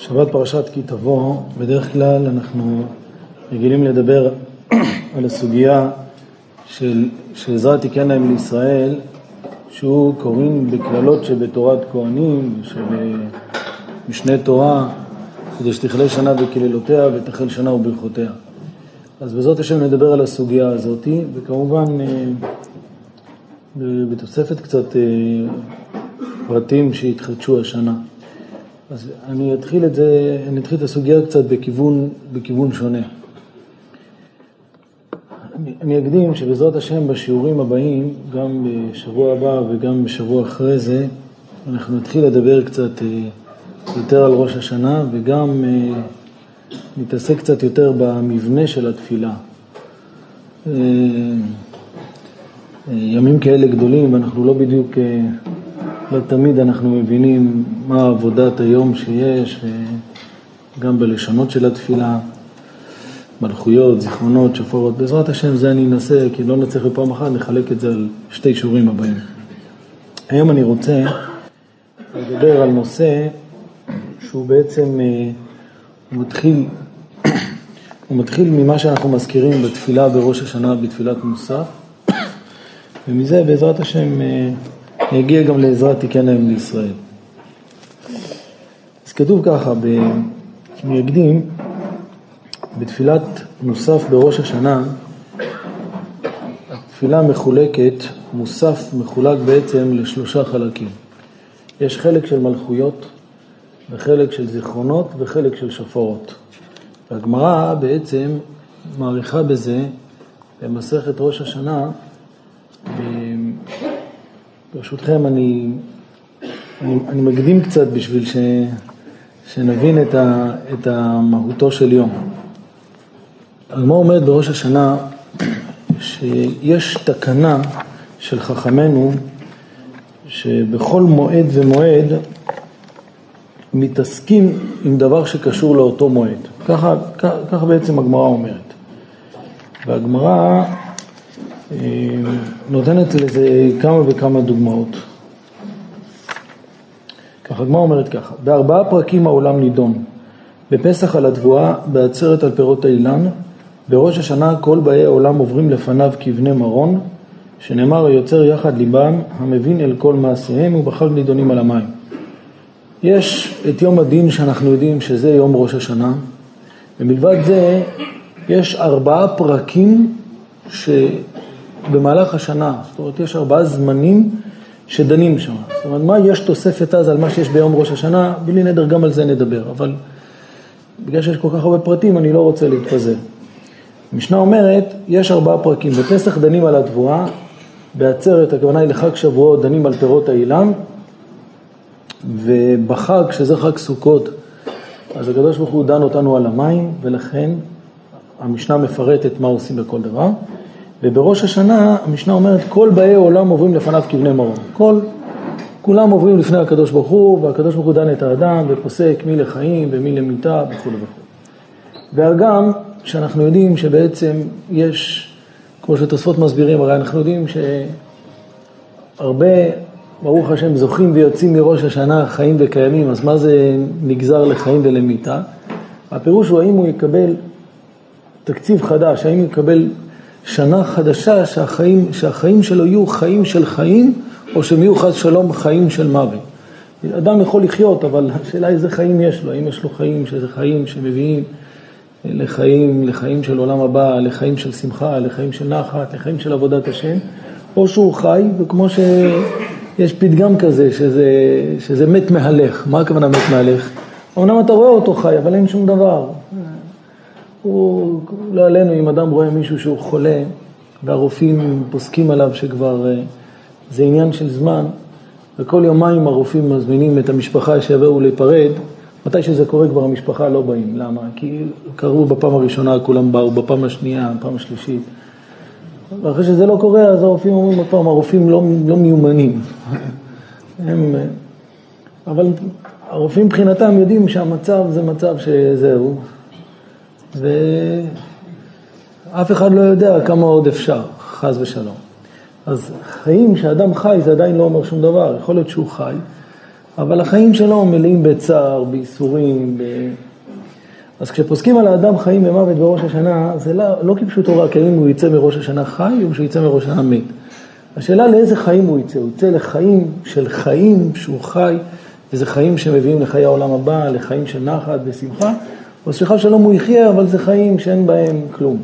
שבת פרשת כי תבוא, בדרך כלל אנחנו רגילים לדבר על הסוגיה של, שעזרה תיקן להם לישראל, שהוא קוראים בקללות שבתורת כהנים, שבמשנה תורה, כדי שתכלה שנה בקללותיה ותחל שנה וברכותיה. אז בעזרת השם נדבר על הסוגיה הזאת, וכמובן אה, בתוספת קצת אה, פרטים שהתחדשו השנה. אז אני אתחיל את זה, אני אתחיל את הסוגיה קצת בכיוון, בכיוון שונה. אני, אני אקדים שבעזרת השם בשיעורים הבאים, גם בשבוע הבא וגם בשבוע אחרי זה, אנחנו נתחיל לדבר קצת אה, יותר על ראש השנה וגם אה, נתעסק קצת יותר במבנה של התפילה. אה, ימים כאלה גדולים, ואנחנו לא בדיוק לא תמיד אנחנו מבינים מה עבודת היום שיש, וגם בלשונות של התפילה, מלכויות, זיכרונות, שופרות. בעזרת השם זה אני אנסה, כי לא נצליח בפעם אחת לחלק את זה על שתי שיעורים הבאים. היום אני רוצה לדבר על נושא שהוא בעצם, אה, הוא מתחיל, הוא מתחיל ממה שאנחנו מזכירים בתפילה בראש השנה, בתפילת מוסף, ומזה בעזרת השם אה, יגיע גם לעזרת תיקן להם לישראל. אז כתוב ככה, אני אקדים, בתפילת מוסף בראש השנה, התפילה מחולקת, מוסף מחולק בעצם לשלושה חלקים. יש חלק של מלכויות, וחלק של זיכרונות, וחלק של שופרות. והגמרא בעצם מעריכה בזה, במסכת ראש השנה, ברשותכם, אני, אני, אני מקדים קצת בשביל ש, שנבין את, ה, את המהותו של יום. הגמרא אומרת בראש השנה שיש תקנה של חכמינו שבכל מועד ומועד מתעסקים עם דבר שקשור לאותו מועד. ככה, ככה בעצם הגמרא אומרת. והגמרא נותנת לזה כמה וכמה דוגמאות. ככה, הגמרא אומרת ככה, בארבעה פרקים העולם נידון, בפסח על התבואה, בעצרת על פירות האילן, בראש השנה כל באי העולם עוברים לפניו כבני מרון, שנאמר היוצר יחד ליבם, המבין אל כל מעשיהם, ובחג נידונים על המים. יש את יום הדין שאנחנו יודעים שזה יום ראש השנה, ומלבד זה יש ארבעה פרקים ש... במהלך השנה, זאת אומרת יש ארבעה זמנים שדנים שם. זאת אומרת, מה יש תוספת אז על מה שיש ביום ראש השנה, בלי נדר גם על זה נדבר, אבל בגלל שיש כל כך הרבה פרטים אני לא רוצה להתפזר. המשנה אומרת, יש ארבעה פרקים, בפסח דנים על התבואה, בעצרת, הכוונה היא לחג שבועות, דנים על פירות האילן, ובחג, שזה חג סוכות, אז הקדוש ברוך הוא דן אותנו על המים, ולכן המשנה מפרטת מה עושים בכל דבר. ובראש השנה המשנה אומרת כל באי עולם עוברים לפניו כבני מרום. כל, כולם עוברים לפני הקדוש ברוך הוא, והקדוש ברוך הוא דן את האדם ופוסק מי לחיים ומי למיתה וכו' וכו'. והגם שאנחנו יודעים שבעצם יש, כמו שתוספות מסבירים, הרי אנחנו יודעים שהרבה, ברוך השם, זוכים ויוצאים מראש השנה חיים וקיימים, אז מה זה נגזר לחיים ולמיתה? הפירוש הוא האם הוא יקבל תקציב חדש, האם הוא יקבל שנה חדשה שהחיים, שהחיים שלו יהיו חיים של חיים, או שהם יהיו חס שלום חיים של מוות. אדם יכול לחיות, אבל השאלה איזה חיים יש לו, האם יש לו חיים שזה חיים שמביאים לחיים, לחיים של עולם הבא, לחיים של שמחה, לחיים של נחת, לחיים של עבודת השם, או שהוא חי, וכמו שיש פתגם כזה, שזה, שזה מת מהלך. מה הכוונה מת מהלך? אמנם אתה רואה אותו חי, אבל אין שום דבר. הוא, לא עלינו, אם אדם רואה מישהו שהוא חולה והרופאים פוסקים עליו שכבר אה, זה עניין של זמן, וכל יומיים הרופאים מזמינים את המשפחה שיבואו להיפרד, מתי שזה קורה כבר המשפחה לא באים. למה? כי קראו בפעם הראשונה, כולם באו, בפעם השנייה, בפעם השלישית. ואחרי שזה לא קורה, אז הרופאים אומרים עוד פעם, הרופאים לא, לא מיומנים. הם, אה, אבל הרופאים מבחינתם יודעים שהמצב זה מצב שזהו, ואף אחד לא יודע כמה עוד אפשר, חס ושלום. אז חיים שאדם חי זה עדיין לא אומר שום דבר, יכול להיות שהוא חי, אבל החיים שלו מלאים בצער, בייסורים, ב... אז כשפוסקים על האדם חיים ומוות בראש השנה, זה לא, לא כפשוטו רק האם הוא יצא מראש השנה חי או שהוא יצא מראש השנה מת. השאלה לאיזה חיים הוא יצא, הוא יצא לחיים של חיים שהוא חי, וזה חיים שמביאים לחיי העולם הבא, לחיים של נחת ושמחה, או סליחה שלום הוא יחיה, אבל זה חיים שאין בהם כלום.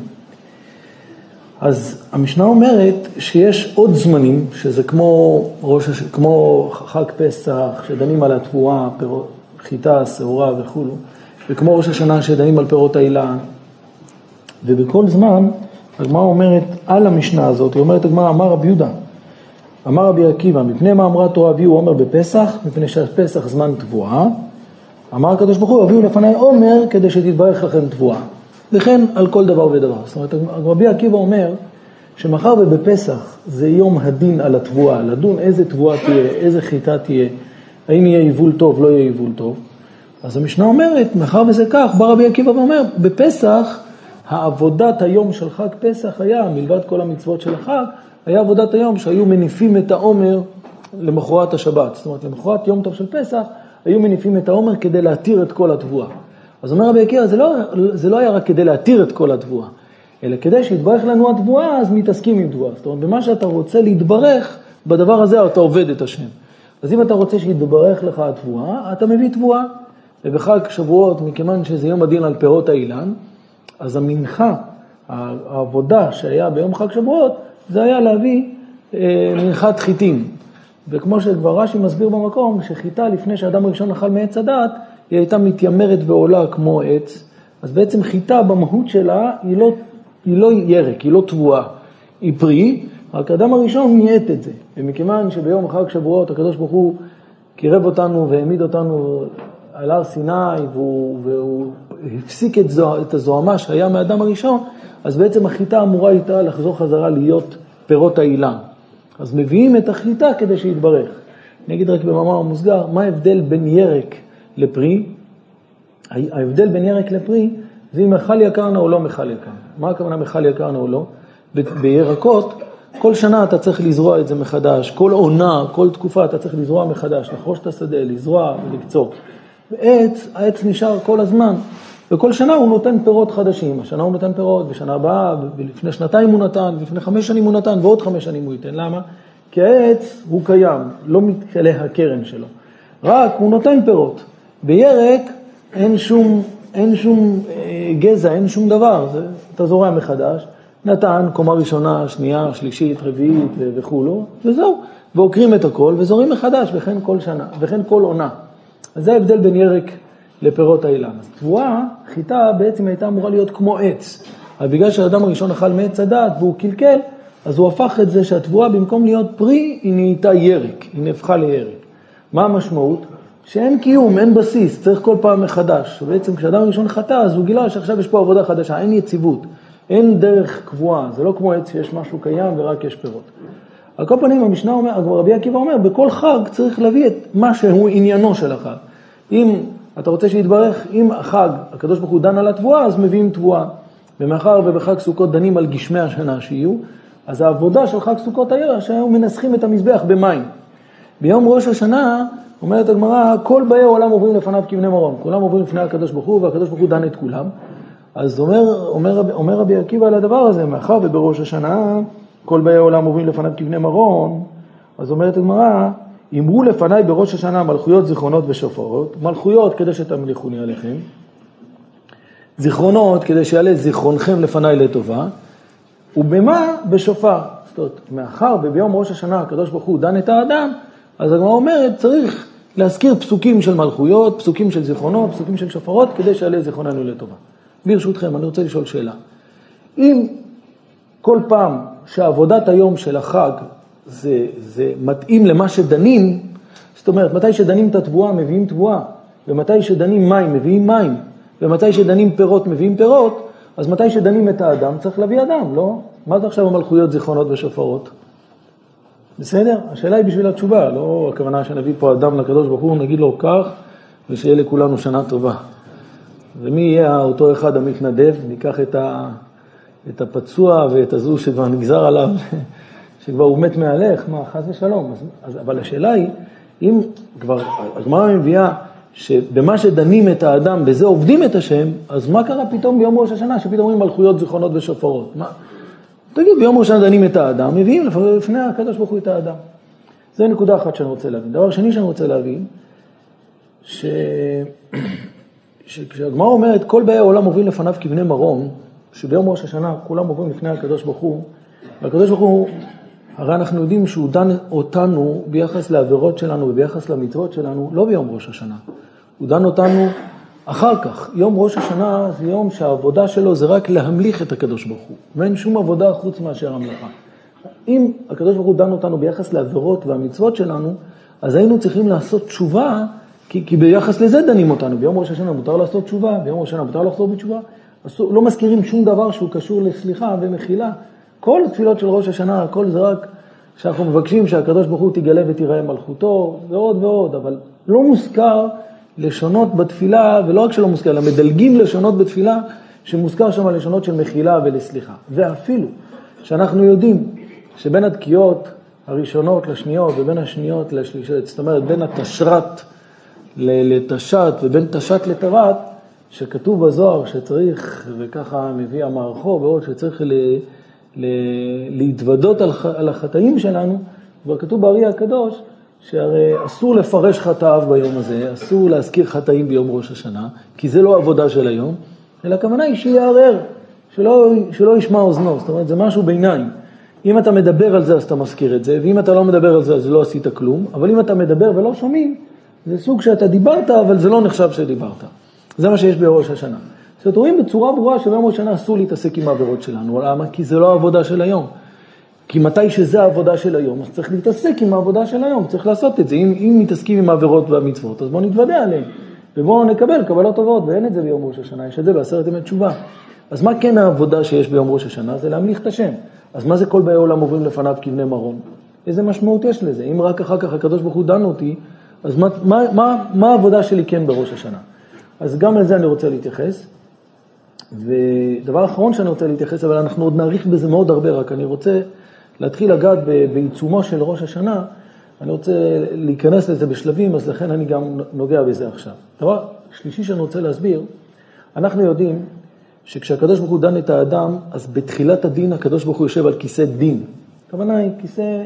אז המשנה אומרת שיש עוד זמנים, שזה כמו, ראש, כמו חג פסח, שדנים על התבואה, חיטה, שעורה וכולו, וכמו ראש השנה שדנים על פירות האילן, ובכל זמן הגמרא אומרת על המשנה הזאת, היא אומרת הגמרא, אמר רבי יהודה, אמר רבי עקיבא, מפני מה אמרה תורה אביהו עומר בפסח? מפני שהפסח זמן תבואה. אמר הקדוש ברוך הוא, אביהו לפניי עומר כדי שתתברך לכם תבואה. וכן על כל דבר ודבר. זאת אומרת, רבי עקיבא אומר שמאחר ובפסח זה יום הדין על התבואה, לדון איזה תבואה תהיה, איזה חיטה תהיה, האם יהיה יבול טוב, לא יהיה יבול טוב. אז המשנה אומרת, מאחר וזה כך, בא רבי עקיבא ואומר, בפסח העבודת היום של חג פסח היה, מלבד כל המצוות של החג, היה עבודת היום שהיו מניפים את העומר למחרת השבת. זאת אומרת, למחרת יום טוב של פסח, היו מניפים את העומר כדי להתיר את כל התבואה. אז אומר רבי עקיבא, זה, לא, זה לא היה רק כדי להתיר את כל התבואה, אלא כדי שיתברך לנו התבואה, אז מתעסקים עם תבואה. זאת אומרת, במה שאתה רוצה להתברך, בדבר הזה אתה עובד את השם. אז אם אתה רוצה שיתברך לך התבואה, אתה מביא תבואה. ובחג שבועות, מכיוון שזה יום הדין על פירות האילן, אז המנחה, העבודה שהיה ביום חג שבועות, זה היה להביא אה, מנחת חיטים. וכמו שכבר רש"י מסביר במקום, שחיטה לפני שאדם הראשון אכל מעץ הדת, היא הייתה מתיימרת ועולה כמו עץ. אז בעצם חיטה במהות שלה היא לא, היא לא ירק, היא לא תבואה, היא פרי, רק האדם הראשון ניית את זה. ומכיוון שביום חג שבועות הקדוש ברוך הוא קירב אותנו והעמיד אותנו על הר סיני והוא, והוא הפסיק את, זוה, את הזוהמה שהיה מהאדם הראשון, אז בעצם החיטה אמורה הייתה לחזור חזרה להיות פירות האילן. אז מביאים את החיטה כדי שיתברך. אני אגיד רק במאמר מוסגר, מה ההבדל בין ירק לפרי? ההבדל בין ירק לפרי זה אם מכל יקרנה או לא מכל יקרנה. מה הכוונה מכל יקרנה או לא? בירקות, כל שנה אתה צריך לזרוע את זה מחדש, כל עונה, כל תקופה אתה צריך לזרוע מחדש, לחרוש את השדה, לזרוע ולקצור. בעץ, העץ נשאר כל הזמן, וכל שנה הוא נותן פירות חדשים. השנה הוא נותן פירות, בשנה הבאה, ולפני שנתיים הוא נתן, ולפני חמש שנים הוא נתן, ועוד חמש שנים הוא ייתן. למה? כי העץ הוא קיים, לא מתכלה הקרן שלו. רק הוא נותן פירות. בירק אין שום, אין שום אה, גזע, אין שום דבר. זה, אתה זורע מחדש, נתן קומה ראשונה, שנייה, שלישית, רביעית וכולו, וזהו. ועוקרים את הכל וזורים מחדש, וכן כל שנה, וכן כל עונה. אז זה ההבדל בין ירק לפירות האילן. אז תבואה, חיטה בעצם הייתה אמורה להיות כמו עץ. אבל בגלל שהאדם הראשון אכל מעץ הדת והוא קלקל, אז הוא הפך את זה שהתבואה במקום להיות פרי, היא נהייתה ירק, היא נהפכה לירק. מה המשמעות? שאין קיום, אין בסיס, צריך כל פעם מחדש. בעצם כשאדם הראשון חטא, אז הוא גילה שעכשיו יש פה עבודה חדשה, אין יציבות, אין דרך קבועה, זה לא כמו עץ שיש משהו קיים ורק יש פירות. על כל פנים, המשנה אומר, רבי עקיבא אומר, בכל חג צריך להביא את מה שהוא עניינו של החג. אם אתה רוצה שיתברך, אם החג, הקדוש ברוך הוא דן על התבואה, אז מביאים תבואה. ומאחר ובחג סוכות דנים על גשמי השנה שיהיו, אז העבודה של חג סוכות היה שהיו מנסחים את המזבח במים. ביום ראש השנה, אומרת הגמרא, כל באי העולם עוברים לפניו כבני מרום. כולם עוברים לפני הקדוש ברוך הוא, והקדוש ברוך הוא דן את כולם. אז אומר, אומר, אומר רבי עקיבא על הדבר הזה, מאחר ובראש השנה כל באי העולם עוברים לפניו כבני מרום, אז אומרת הגמרא, אמרו לפניי בראש השנה מלכויות, זיכרונות ושופרות, מלכויות כדי שתמליכוני עליכם, זיכרונות כדי שיעלה זיכרונכם לפניי לטובה, ובמה? בשופר. זאת אומרת, מאחר וביום ראש השנה הקדוש ברוך הוא דן את האדם, אז הגמרא אומרת, צריך להזכיר פסוקים של מלכויות, פסוקים של זיכרונות, פסוקים של שופרות, כדי שיעלה זיכרוננו לטובה. ברשותכם, אני רוצה לשאול שאלה. אם כל פעם שעבודת היום של החג זה, זה מתאים למה שדנים, זאת אומרת, מתי שדנים את התבואה מביאים תבואה, ומתי שדנים מים מביאים מים, ומתי שדנים פירות מביאים פירות, אז מתי שדנים את האדם צריך להביא אדם, לא? מה זה עכשיו המלכויות, זיכרונות ושופרות? בסדר? השאלה היא בשביל התשובה, לא הכוונה שנביא פה אדם לקדוש ברוך הוא, נגיד לו כך, ושיהיה לכולנו שנה טובה. ומי יהיה אותו אחד המתנדב, ניקח את, ה, את הפצוע ואת הזו שכבר נגזר עליו שכבר הוא מת מהלך, מה, חס ושלום. אז, אז, אבל השאלה היא, אם כבר הגמרא מביאה שבמה שדנים את האדם, בזה עובדים את השם, אז מה קרה פתאום ביום ראש השנה, שפתאום אומרים מלכויות, זיכרונות ושופרות? מה? תגיד, ביום ראש השנה דנים את האדם, מביאים לפני הקדוש ברוך הוא את האדם. זה נקודה אחת שאני רוצה להבין. דבר שני שאני רוצה להבין, ש... שכשהגמרא אומרת, כל באי העולם עוברים לפניו כבני מרום, שביום ראש השנה כולם עוברים לפני הקדוש ברוך הוא, והקדוש ברוך הוא, הרי אנחנו יודעים שהוא דן אותנו ביחס לעבירות שלנו וביחס למצוות שלנו, לא ביום ראש השנה. הוא דן אותנו אחר כך. יום ראש השנה זה יום שהעבודה שלו זה רק להמליך את הקדוש ברוך הוא, ואין שום עבודה חוץ מאשר המלאכה. אם הקדוש ברוך הוא דן אותנו ביחס לעבירות והמצוות שלנו, אז היינו צריכים לעשות תשובה, כי, כי ביחס לזה דנים אותנו. ביום ראש השנה מותר לעשות תשובה, ביום ראש השנה מותר לחזור בתשובה. לא מזכירים שום דבר שהוא קשור לסליחה ומחילה. כל התפילות של ראש השנה, הכל זה רק שאנחנו מבקשים שהקדוש ברוך הוא תגלה ותיראה מלכותו, ועוד ועוד, אבל לא מוזכר לשונות בתפילה, ולא רק שלא מוזכר, אלא מדלגים לשונות בתפילה, שמוזכר שם לשונות של מחילה ולסליחה. ואפילו שאנחנו יודעים שבין התקיעות הראשונות לשניות ובין השניות לשלישית, זאת אומרת בין התשרת לתש"ת ובין תש"ת לתרת, שכתוב בזוהר שצריך, וככה מביא המערכו ועוד, שצריך ל, להתוודות על, על החטאים שלנו, כבר כתוב בארי הקדוש, שהרי אסור לפרש חטאיו ביום הזה, אסור להזכיר חטאים ביום ראש השנה, כי זה לא עבודה של היום, אלא הכוונה היא שיערער, שלא, שלא ישמע אוזנו, זאת אומרת זה משהו ביניים. אם אתה מדבר על זה אז אתה מזכיר את זה, ואם אתה לא מדבר על זה אז לא עשית כלום, אבל אם אתה מדבר ולא שומעים, זה סוג שאתה דיברת, אבל זה לא נחשב שדיברת. זה מה שיש בראש השנה. זאת אומרת, רואים בצורה ברורה שביום ראש השנה אסור להתעסק עם העבירות שלנו. למה? כי זה לא העבודה של היום. כי מתי שזה העבודה של היום, אז צריך להתעסק עם העבודה של היום, צריך לעשות את זה. אם, אם מתעסקים עם העבירות והמצוות, אז בואו נתוודע עליהן. ובואו נקבל קבלות טובות, ואין את זה ביום ראש השנה, יש את זה בעשרת ימי תשובה. אז מה כן העבודה שיש ביום ראש השנה? זה להמליך את השם. אז מה זה כל באי עולם עוברים לפניו כבני מרום? איזה משמעות יש לזה? אם רק אחר כך הקדוש ברוך הוא דן אותי, אז מה, מה, מה, מה העבודה שלי כן בראש השנה? אז גם לזה אני רוצה להתייחס. ודבר אחרון שאני רוצה להתייחס, אבל אנחנו עוד נאריך בזה מאוד הרבה, רק אני רוצה להתחיל לגעת בעיצומו של ראש השנה, אני רוצה להיכנס לזה בשלבים, אז לכן אני גם נוגע בזה עכשיו. דבר שלישי שאני רוצה להסביר, אנחנו יודעים שכשהקדוש ברוך הוא דן את האדם, אז בתחילת הדין הקדוש ברוך הוא יושב על כיסא דין. הכוונה היא כיסא,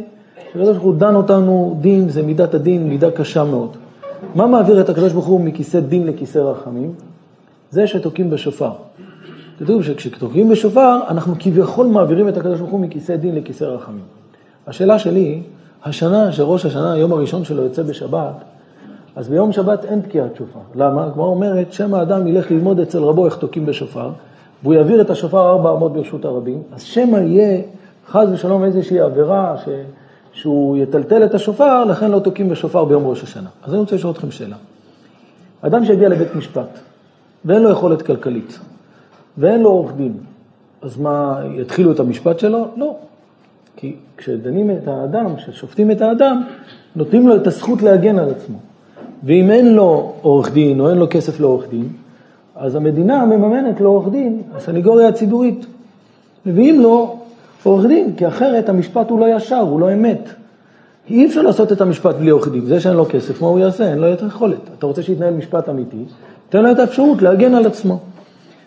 הקדוש ברוך הוא דן אותנו, דין זה מידת הדין, מידה קשה מאוד. מה מעביר את הקדוש ברוך הוא מכיסא דין לכיסא רחמים? זה שתוקעים בשופר. כתוב שכשתוקעים בשופר, אנחנו כביכול מעבירים את הקדוש ברוך הוא מכיסא דין לכיסא רחמים. השאלה שלי, השנה שראש השנה, היום הראשון שלו יוצא בשבת, אז ביום שבת אין תקיעת שופר. למה? הגמרא אומרת, שם האדם ילך ללמוד אצל רבו איך תוקעים בשופר, והוא יעביר את השופר ארבע אמות ברשות הרבים, אז שמא יהיה חס ושלום איזושהי עבירה ש... שהוא יטלטל את השופר, לכן לא תוקעים בשופר ביום ראש השנה. אז אני רוצה לשאול אתכם שאלה. אדם שהגיע לבית משפט ואין לו יכולת כלכלית ואין לו עורך דין, אז מה, יתחילו את המשפט שלו? לא. כי כשדנים את האדם, כששופטים את האדם, נותנים לו את הזכות להגן על עצמו. ואם אין לו עורך דין או אין לו כסף לעורך דין, אז המדינה מממנת לו עורך דין, הסניגוריה הציבורית. מביאים לו עורך דין, כי אחרת המשפט הוא לא ישר, הוא לא אמת. אי אפשר לעשות את המשפט בלי עורך דין. זה שאין לו כסף, מה הוא יעשה? אין לו את היכולת. אתה רוצה שיתנהל משפט אמיתי, תן לו את האפשרות להגן על עצמו.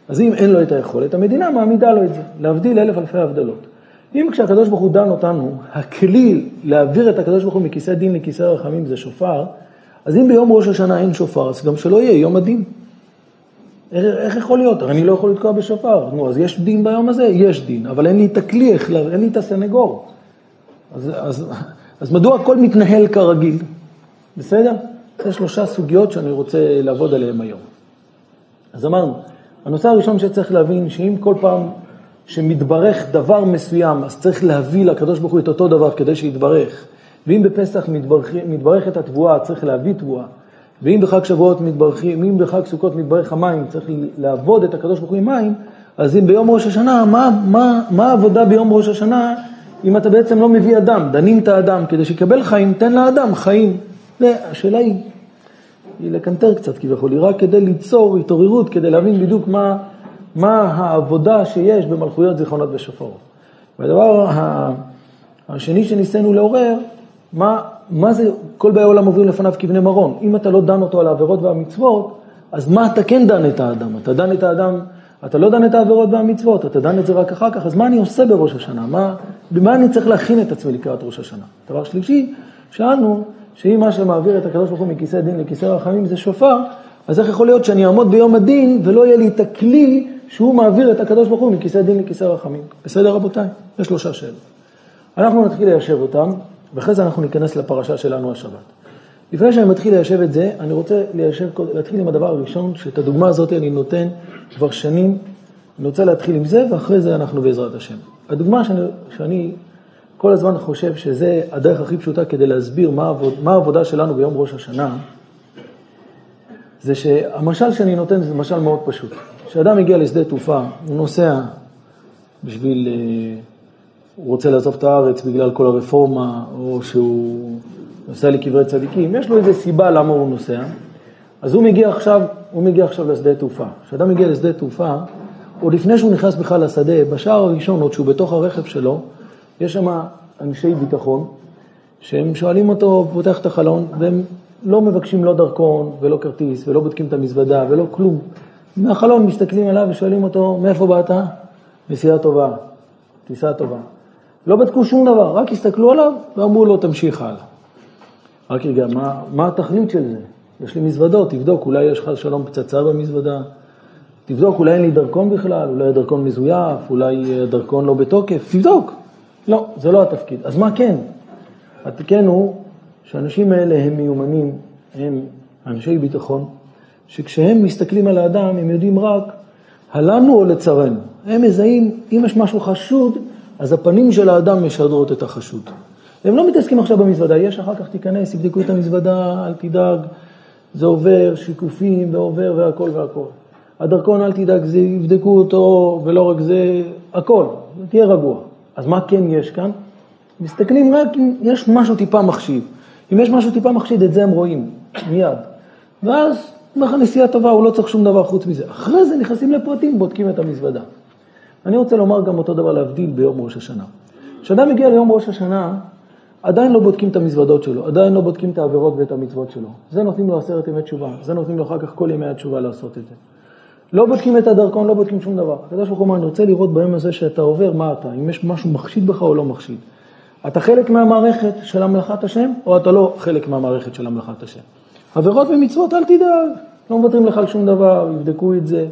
אז אם אין לו את היכולת, המדינה מעמידה לו את זה, להבדיל אלף אלפי הבדלות. אם כשהקדוש ברוך הוא דן אותנו, הכלי להעביר את הקדוש ברוך הוא מכיסא דין לכיסא רחמים זה שופר, אז אם ביום ראש השנה אין שופר, אז גם שלא יהיה יום הדין. איך יכול להיות? הרי אני לא יכול לתקוע בשופר. נו, אז יש דין ביום הזה? יש דין, אבל אין לי את הכלי, אין לי את הסנגור. אז, אז, אז מדוע הכל מתנהל כרגיל? בסדר? זה שלושה סוגיות שאני רוצה לעבוד עליהן היום. אז אמרנו, הנושא הראשון שצריך להבין, שאם כל פעם שמתברך דבר מסוים, אז צריך להביא לקדוש ברוך הוא את אותו דבר כדי שיתברך. ואם בפסח מתברך, מתברכת התבואה, צריך להביא תבואה. ואם בחג שבועות מתברכים, אם בחג סוכות מתברך המים, צריך לעבוד את הקדוש ברוך הוא עם מים, אז אם ביום ראש השנה, מה, מה, מה העבודה ביום ראש השנה אם אתה בעצם לא מביא אדם, דנים את האדם, כדי שיקבל חיים, תן לאדם חיים. השאלה היא, היא לקנטר קצת כביכול, היא רק כדי ליצור התעוררות, כדי להבין בדיוק מה, מה העבודה שיש במלכויות זיכרונות ושופרות. והדבר השני שניסינו לעורר, מה מה זה כל באי עולם עוברים לפניו כבני מרון? אם אתה לא דן אותו על העבירות והמצוות, אז מה אתה כן דן את האדם? אתה דן את האדם, אתה לא דן את העבירות והמצוות, אתה דן את זה רק אחר כך, אז מה אני עושה בראש השנה? מה, במה אני צריך להכין את עצמי לקראת ראש השנה? דבר שלישי, שאלנו, שאם מה שמעביר את הקדוש ברוך הוא מכיסא דין לכיסא רחמים זה שופר, אז איך יכול להיות שאני אעמוד ביום הדין ולא יהיה לי את הכלי שהוא מעביר את הקדוש ברוך הוא מכיסא דין לכיסא רחמים? בסדר רבותיי? יש שלושה שאלות. אנחנו נתחיל ליישב אותם, ואחרי זה אנחנו ניכנס לפרשה שלנו השבת. לפני שאני מתחיל ליישב את זה, אני רוצה ליישב, להתחיל עם הדבר הראשון, שאת הדוגמה הזאת אני נותן כבר שנים. אני רוצה להתחיל עם זה, ואחרי זה אנחנו בעזרת השם. הדוגמה שאני, שאני כל הזמן חושב שזה הדרך הכי פשוטה כדי להסביר מה, עבוד, מה העבודה שלנו ביום ראש השנה, זה שהמשל שאני נותן זה משל מאוד פשוט. כשאדם מגיע לשדה תעופה, הוא נוסע בשביל, אה, הוא רוצה לעזוב את הארץ בגלל כל הרפורמה, או שהוא נוסע לקברי צדיקים, יש לו איזו סיבה למה הוא נוסע, אז הוא מגיע עכשיו, הוא מגיע עכשיו לשדה תעופה. כשאדם מגיע לשדה תעופה, עוד לפני שהוא נכנס בכלל לשדה, בשער הראשון, עוד שהוא בתוך הרכב שלו, יש שם אנשי ביטחון, שהם שואלים אותו, פותח את החלון, והם לא מבקשים לא דרכון ולא כרטיס, ולא בודקים את המזוודה ולא כלום. מהחלון מסתכלים עליו ושואלים אותו, מאיפה באת? נסיעה טובה, טיסה טובה. לא בדקו שום דבר, רק הסתכלו עליו ואמרו לו, תמשיך הלאה. רק רגע, מה, מה התכלית של זה? יש לי מזוודות, תבדוק, אולי יש לך שלום פצצה במזוודה, תבדוק, אולי אין לי דרכון בכלל, אולי הדרכון מזויף, אולי הדרכון לא בתוקף, תבדוק. לא, זה לא התפקיד. אז מה כן? התקן הוא שהאנשים האלה הם מיומנים, הם אנשי ביטחון, שכשהם מסתכלים על האדם הם יודעים רק הלנו או לצרנו. הם מזהים, אם יש משהו חשוד, אז הפנים של האדם משדרות את החשוד. והם לא מתעסקים עכשיו במזוודה, יש אחר כך תיכנס, יבדקו את המזוודה, אל תדאג, זה עובר, שיקופים ועובר והכל והכל. הדרכון, אל תדאג, זה, יבדקו אותו, ולא רק זה, הכל, תהיה רגוע. אז מה כן יש כאן? מסתכלים רק אם יש משהו טיפה מחשיד. אם יש משהו טיפה מחשיד, את זה הם רואים, מיד. ואז, אומר לך נסיעה טובה, הוא לא צריך שום דבר חוץ מזה. אחרי זה נכנסים לפרטים, בודקים את המזוודה. אני רוצה לומר גם אותו דבר להבדיל ביום ראש השנה. כשאדם מגיע ליום ראש השנה, עדיין לא בודקים את המזוודות שלו, עדיין לא בודקים את העבירות ואת המצוות שלו. זה נותנים לו עשרת ימי תשובה, זה נותנים לו אחר כך כל ימי התשובה לעשות את זה. לא בודקים את הדרכון, לא בודקים שום דבר. הקדוש ברוך הוא אומר, אני רוצה לראות ביום הזה שאתה עובר, מה אתה, אם יש משהו מחשיד בך או לא מחשיד. אתה חלק מהמערכת של המלאכת השם, או אתה לא חלק מהמערכת של המלאכת השם. עבירות ומצוות, אל תדאג, לא מוותרים לך על שום דבר, יבדקו את זה.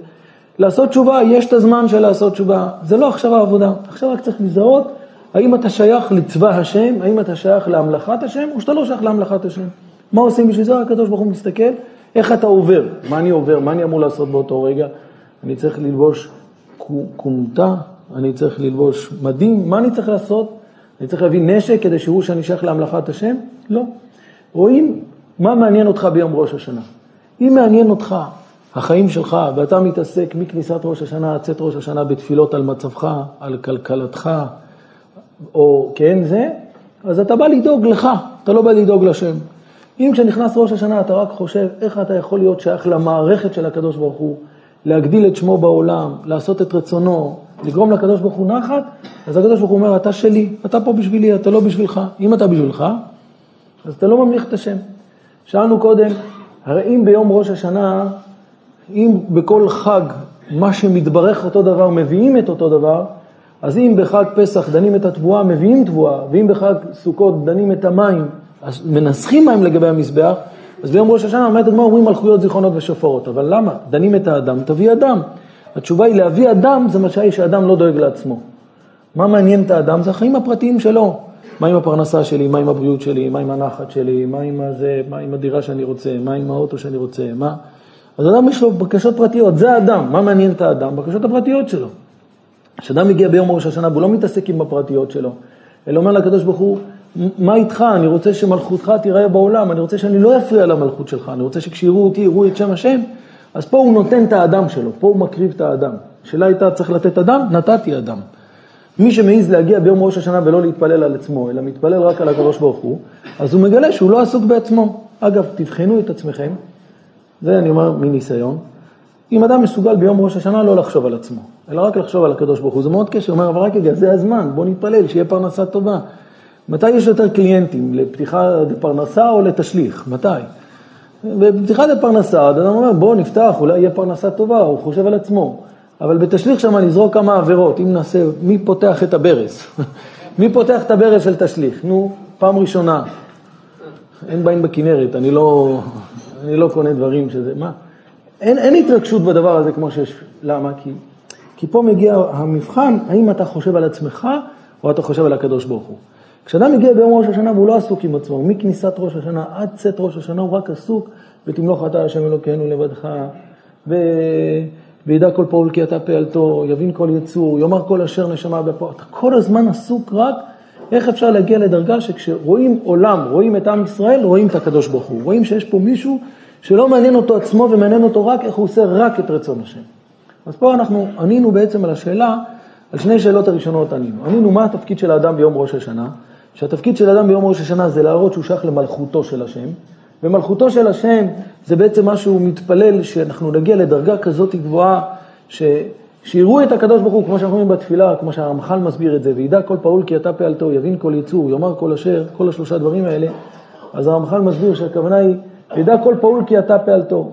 לעשות תשובה, יש את הזמן של לעשות תשובה, זה לא עכשיו העבודה. עכשיו רק צריך לזהות האם אתה שייך לצבא השם, האם אתה שייך להמלכת השם, או שאתה לא שייך להמלכת השם. מה עושים בשביל זה? הקדוש ברוך הוא מסתכל, איך אתה עובר, מה אני עובר, מה אני אמור לעשות באותו רגע. אני צריך ללבוש כומתה, אני צריך ללבוש מדים, מה אני צריך לעשות? אני צריך להביא נשק כדי שיראו שאני שייך להמלכת השם? לא. רואים מה מעניין אותך ביום ראש השנה. אם מעניין אותך החיים שלך, ואתה מתעסק מכניסת ראש השנה עד צאת ראש השנה בתפילות על מצבך, על כלכלתך, או כן זה, אז אתה בא לדאוג לך, אתה לא בא לדאוג לשם. אם כשנכנס ראש השנה אתה רק חושב איך אתה יכול להיות שייך למערכת של הקדוש ברוך הוא, להגדיל את שמו בעולם, לעשות את רצונו, לגרום לקדוש ברוך הוא נחת, אז הקדוש ברוך הוא אומר, אתה שלי, אתה פה בשבילי, אתה לא בשבילך. אם אתה בשבילך, אז אתה לא ממליך את השם. שאלנו קודם, הרי אם ביום ראש השנה, אם בכל חג מה שמתברך אותו דבר, מביאים את אותו דבר, אז אם בחג פסח דנים את התבואה, מביאים תבואה, ואם בחג סוכות דנים את המים, אז מנסחים מים לגבי המזבח, אז ביום ראש השנה אומרת הגמרא אומרים מלכויות, זיכרונות ושופרות. אבל למה? דנים את האדם, תביא אדם. התשובה היא להביא אדם, זה משאי שאדם לא דואג לעצמו. מה מעניין את האדם? זה החיים הפרטיים שלו. מה עם הפרנסה שלי, מה עם הבריאות שלי, מה עם הנחת שלי, מה עם, הזה, מה עם הדירה שאני רוצה, מה עם האוטו שאני רוצה, מה? אז אדם יש לו בקשות פרטיות, זה האדם. מה מעניין את האדם? בקשות הפרטיות שלו. כשאדם מגיע ביום ראש השנה והוא לא מתעסק עם הפרטיות שלו, אלא אומר לקדוש ברוך הוא, מה איתך? אני רוצה שמלכותך תיראה בעולם, אני רוצה שאני לא אפריע למלכות שלך, אני רוצה שכשיראו אותי, יראו את שם השם. אז פה הוא נותן את האדם שלו, פה הוא מקריב את האדם. השאלה הייתה צריך לתת אדם, נתתי אדם. מי שמעז להגיע ביום ראש השנה ולא להתפלל על עצמו, אלא מתפלל רק על הקדוש ברוך הוא, אז הוא מגלה שהוא לא עסוק בעצמו. אגב, תבחנו את עצמכם, זה אני אומר מניסיון, אם אדם מסוגל ביום ראש השנה לא לחשוב על עצמו, אלא רק לחשוב על הקדוש ברוך הוא, זה מאוד קשה, הוא אומר, אבל רק רגע, זה הזמן, בוא נתפלל, שיהיה פרנסה טובה. מתי יש יותר קליינטים, לפתיחה פרנסה או לתשליך? מתי? בפתיחת הפרנסה, אדם אומר, בואו נפתח, אולי יהיה פרנסה טובה, הוא חושב על עצמו. אבל בתשליך שם נזרוק כמה עבירות, אם נעשה, מי פותח את הברז? מי פותח את הברז של תשליך? נו, פעם ראשונה. אין בעין בכנרת, אני לא, אני לא קונה דברים שזה, מה? אין, אין התרגשות בדבר הזה כמו שיש, למה? כי, כי פה מגיע המבחן, האם אתה חושב על עצמך או אתה חושב על הקדוש ברוך הוא. כשאדם מגיע ביום ראש השנה והוא לא עסוק עם עצמו, מכניסת ראש השנה עד צאת ראש השנה הוא רק עסוק ותמלוך אתה השם אלוקינו לבדך, ו... וידע כל פעול כי אתה פעלתו, יבין כל יצור, יאמר כל אשר נשמה בפועל. אתה כל הזמן עסוק רק איך אפשר להגיע לדרגה שכשרואים עולם, רואים את עם ישראל, רואים את הקדוש ברוך הוא. רואים שיש פה מישהו שלא מעניין אותו עצמו ומעניין אותו רק איך הוא עושה רק את רצון השם. אז פה אנחנו ענינו בעצם על השאלה, על שני שאלות הראשונות ענינו. ענינו מה התפקיד של האדם ביום ראש השנה, שהתפקיד של האדם ביום ראש השנה זה להראות שהוא שייך למלכותו של השם, ומלכותו של השם זה בעצם מה שהוא מתפלל שאנחנו נגיע לדרגה כזאת גבוהה, ש... שיראו את הקדוש ברוך הוא, כמו שאנחנו אומרים בתפילה, כמו שהרמח"ל מסביר את זה, וידע כל פעול כי אתה פעלתו, יבין כל יצור, יאמר כל אשר, כל השלושה דברים האלה, אז הרמח"ל מסביר שהכוונה היא, וידע כל פעול כי אתה פעלתו,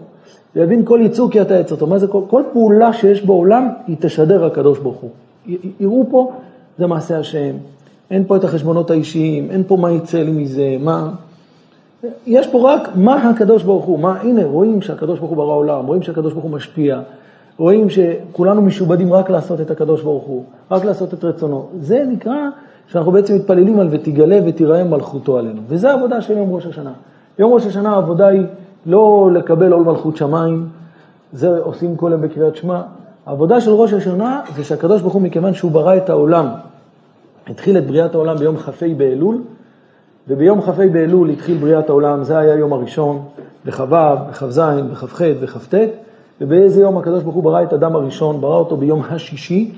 ויבין כל יצור כי אתה יצרתו. מה זה כל, כל פעולה שיש בעולם, היא תשדר הקדוש ברוך הוא. יראו פה, זה מעשה השם, אין פה את החשבונות האישיים, אין פה מה יצא לי מזה, מה... יש פה רק מה הקדוש ברוך הוא, מה, הנה, רואים שהקדוש ברוך הוא ברא עולם, רואים שהקדוש ברוך הוא משפיע, רואים שכולנו משובדים רק לעשות את הקדוש ברוך הוא, רק לעשות את רצונו. זה נקרא שאנחנו בעצם מתפללים על ותגלה ותיראה מלכותו עלינו. וזה העבודה של יום ראש השנה. יום ראש השנה העבודה היא לא לקבל עול מלכות שמיים, זה עושים כל יום בקריאת שמע. העבודה של ראש השנה זה שהקדוש ברוך הוא, מכיוון שהוא ברא את העולם, התחיל את בריאת העולם ביום כ"ה באלול, וביום כ"ה באלול התחיל בריאת העולם, זה היה היום הראשון, בכ"ו, בכ"ז, בכ"ח וכ"ט, ובאיזה יום הקדוש ברוך הוא ברא את אדם הראשון, ברא אותו ביום השישי,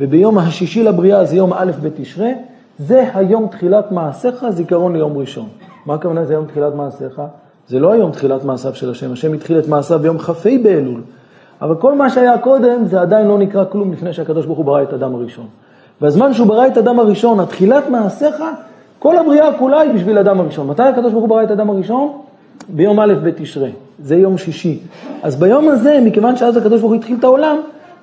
וביום השישי לבריאה זה יום א' בתשרי, זה היום תחילת מעשיך, זיכרון ליום ראשון. מה הכוונה זה יום תחילת מעשיך? זה לא היום תחילת מעשיו של השם, השם התחיל את מעשיו ביום כ"ה באלול. אבל כל מה שהיה קודם זה עדיין לא נקרא כלום לפני שהקדוש ברוך הוא ברא את אדם הראשון. בזמן שהוא ברא את אדם הראשון, התחילת מעשיך, כל הבריאה כולה היא בשביל אדם הראשון. מתי הקדוש ברוך הוא ברא את אדם הראשון? ביום א' בתשרי, זה יום שישי. אז ביום הזה, מכיוון שאז הקדוש ברוך הוא התחיל את העולם,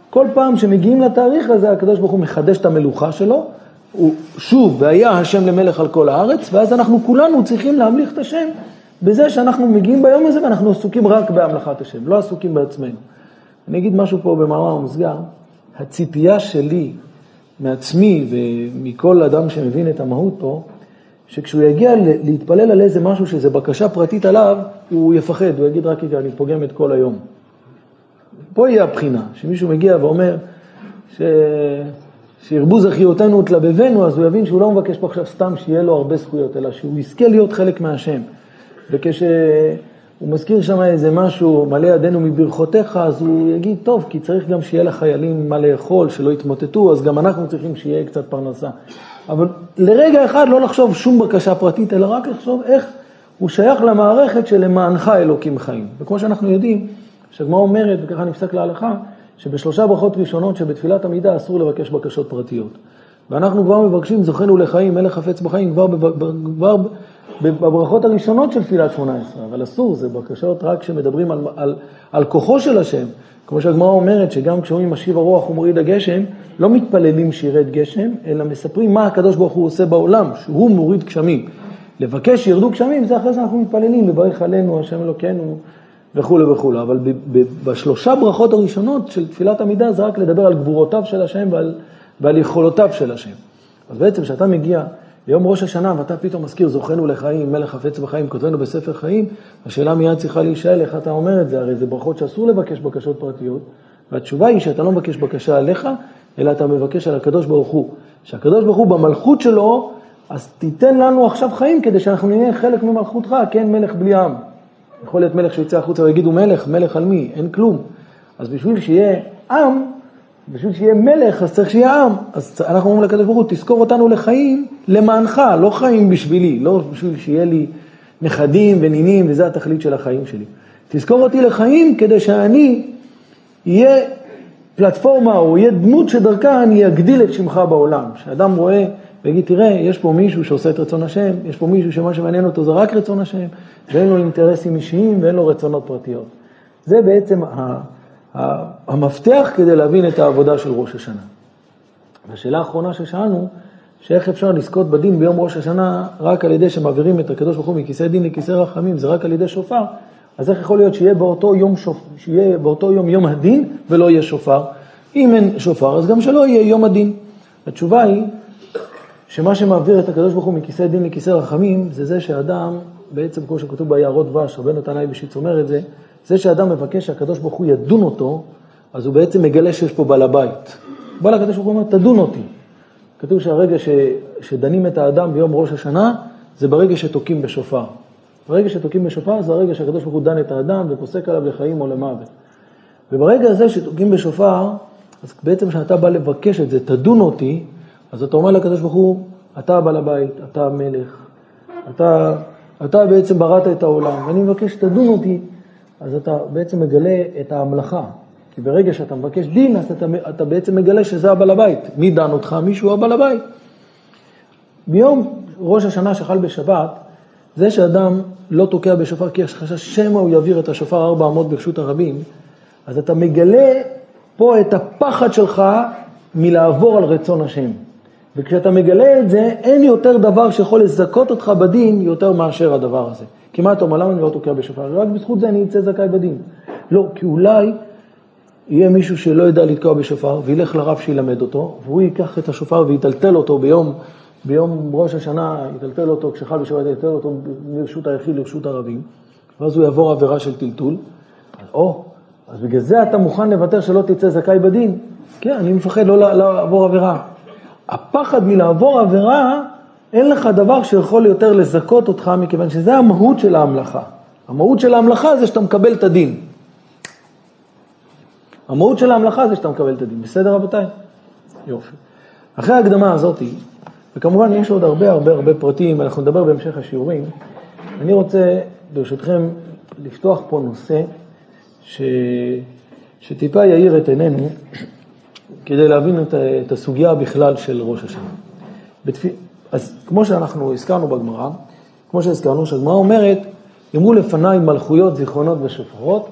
כל פעם שמגיעים לתאריך הזה, הקדוש ברוך הוא מחדש את המלוכה שלו, הוא שוב, והיה השם למלך על כל הארץ, ואז אנחנו כולנו צריכים להמליך את השם בזה שאנחנו מגיעים ביום הזה ואנחנו עסוקים רק בהמלכת השם, לא עסוקים בעצמנו. אני אגיד משהו פה במאמר מוסגר, הציפייה שלי מעצמי ומכל אדם שמבין את המהות פה, שכשהוא יגיע להתפלל על איזה משהו שזה בקשה פרטית עליו, הוא יפחד, הוא יגיד רק רגע, אני פוגם את כל היום. פה יהיה הבחינה, שמישהו מגיע ואומר ש... שירבו זכיותנו ותלבבנו, אז הוא יבין שהוא לא מבקש פה עכשיו סתם שיהיה לו הרבה זכויות, אלא שהוא יזכה להיות חלק מהשם. וכשהוא מזכיר שם איזה משהו, מלא ידינו מברכותיך, אז הוא יגיד, טוב, כי צריך גם שיהיה לחיילים מה לאכול, שלא יתמוטטו, אז גם אנחנו צריכים שיהיה קצת פרנסה. אבל לרגע אחד לא לחשוב שום בקשה פרטית, אלא רק לחשוב איך הוא שייך למערכת שלמענך אלוקים חיים. וכמו שאנחנו יודעים, שהגמרא אומרת, וככה נפסק להלכה, שבשלושה ברכות ראשונות שבתפילת עמידה אסור לבקש בקשות פרטיות. ואנחנו כבר מבקשים זוכנו לחיים, מלך חפץ בחיים, כבר, כבר בברכות הראשונות של תפילת שמונה עשרה, אבל אסור, זה בקשות רק כשמדברים על, על, על כוחו של השם. כמו שהגמרא אומרת, שגם כשאומרים משיב הרוח ומוריד הגשם, לא מתפללים שירד גשם, אלא מספרים מה הקדוש ברוך הוא עושה בעולם, שהוא מוריד גשמים. לבקש שירדו גשמים, זה אחרי זה אנחנו מתפללים, לברך עלינו, השם אלוקינו, וכולי וכולי. אבל בשלושה ברכות הראשונות של תפילת עמידה זה רק לדבר על גבורותיו של השם ועל, ועל יכולותיו של השם. אז בעצם כשאתה מגיע ליום ראש השנה ואתה פתאום מזכיר זוכנו לחיים, מלך חפץ בחיים, כותבנו בספר חיים, השאלה מיד צריכה להישאל איך אתה אומר את זה, הרי זה ברכות שאסור לבקש בקשות פרטיות, והתשובה היא שאתה לא מבקש בקשה עליך, אלא אתה מבקש על הקדוש ברוך הוא. שהקדוש ברוך הוא במלכות שלו, אז תיתן לנו עכשיו חיים כדי שאנחנו נהיה חלק ממלכותך, כן מלך בלי עם. יכול להיות מלך שיוצא החוצה ויגידו מלך, מלך על מי? אין כלום. אז בשביל שיהיה עם, בשביל שיהיה מלך, אז צריך שיהיה עם. אז אנחנו אומרים לקדוש ברוך הוא, תזכור אותנו לחיים למענך, לא חיים בשבילי, לא בשביל שיהיה לי נכדים ונינים, וזה התכלית של החיים שלי. תזכור אותי לחיים כדי שאני אהיה פלטפורמה או יהיה דמות שדרכה אני אגדיל את שמך בעולם. כשאדם רואה ויגיד, תראה, יש פה מישהו שעושה את רצון השם, יש פה מישהו שמה שמעניין אותו זה רק רצון השם, ואין לו אינטרסים אישיים ואין לו רצונות פרטיות. זה בעצם המפתח כדי להבין את העבודה של ראש השנה. והשאלה האחרונה ששאלנו, שאיך אפשר לזכות בדין ביום ראש השנה רק על ידי שמעבירים את הקדוש ברוך הוא מכיסא דין לכיסא רחמים, זה רק על ידי שופר, אז איך יכול להיות שיהיה באותו יום, שופ... שיהיה באותו יום יום הדין ולא יהיה שופר? אם אין שופר, אז גם שלא יהיה יום הדין. התשובה היא שמה שמעביר את הקדוש ברוך הוא מכיסא דין לכיסא רחמים, זה זה שאדם, בעצם כמו שכתוב ביערות דבש, רבנו תנאי בשיץ אומר את זה, זה שאדם מבקש שהקדוש ברוך הוא ידון אותו, אז הוא בעצם מגלה שיש פה בעל הבית. בא לקדוש ברוך הוא ואומר, תדון אותי. כתוב שהרגע ש, שדנים את האדם ביום ראש השנה, זה ברגע שתוקעים בשופר. ברגע שתוקעים בשופר, זה הרגע שהקדוש ברוך הוא דן את האדם ופוסק עליו לחיים או למוות. וברגע הזה שתוקעים בשופר, אז בעצם כשאתה בא לבקש את זה, תדון אותי, אז אתה אומר לקדוש ברוך הוא, אתה בעל הבית, אתה המלך, אתה, אתה בעצם בראת את העולם, ואני מבקש שתדון אותי, אז אתה בעצם מגלה את ההמלכה. כי ברגע שאתה מבקש דין, אז אתה, אתה בעצם מגלה שזה הבעל הבית. מי דן אותך? מישהו הבעל הבית. ביום ראש השנה שחל בשבת, זה שאדם לא תוקע בשופר כי יש חשש שמא הוא יעביר את השופר ארבע אמות ברשות הרבים, אז אתה מגלה פה את הפחד שלך מלעבור על רצון השם. וכשאתה מגלה את זה, אין יותר דבר שיכול לזכות אותך בדין יותר מאשר הדבר הזה. אתה אומר, למה אני לא תוקע בשופר? רק בזכות זה אני אצא זכאי בדין. לא, כי אולי יהיה מישהו שלא יודע לתקוע בשופר, וילך לרב שילמד אותו, והוא ייקח את השופר ויטלטל אותו ביום, ביום ראש השנה, יטלטל אותו, כשחל בשבת יטלטל אותו מרשות היחיד לרשות הרבים, ואז הוא יעבור עבירה של טלטול. או, אז בגלל זה אתה מוכן לוותר שלא תצא זכאי בדין? כן, אני מפחד לא לעבור עבירה. הפחד מלעבור עבירה, אין לך דבר שיכול יותר לזכות אותך, מכיוון שזה המהות של ההמלכה. המהות של ההמלכה זה שאתה מקבל את הדין. המהות של ההמלכה זה שאתה מקבל את הדין. בסדר רבותיי? יופי. אחרי ההקדמה הזאת, וכמובן יש עוד הרבה הרבה הרבה פרטים, אנחנו נדבר בהמשך השיעורים, אני רוצה ברשותכם לפתוח פה נושא ש... שטיפה יאיר את עינינו כדי להבין את, את הסוגיה בכלל של ראש השנה. בתפ... אז כמו שאנחנו הזכרנו בגמרא, כמו שהזכרנו, שהגמרא אומרת, יאמרו לפניי מלכויות, זיכרונות ושופרות,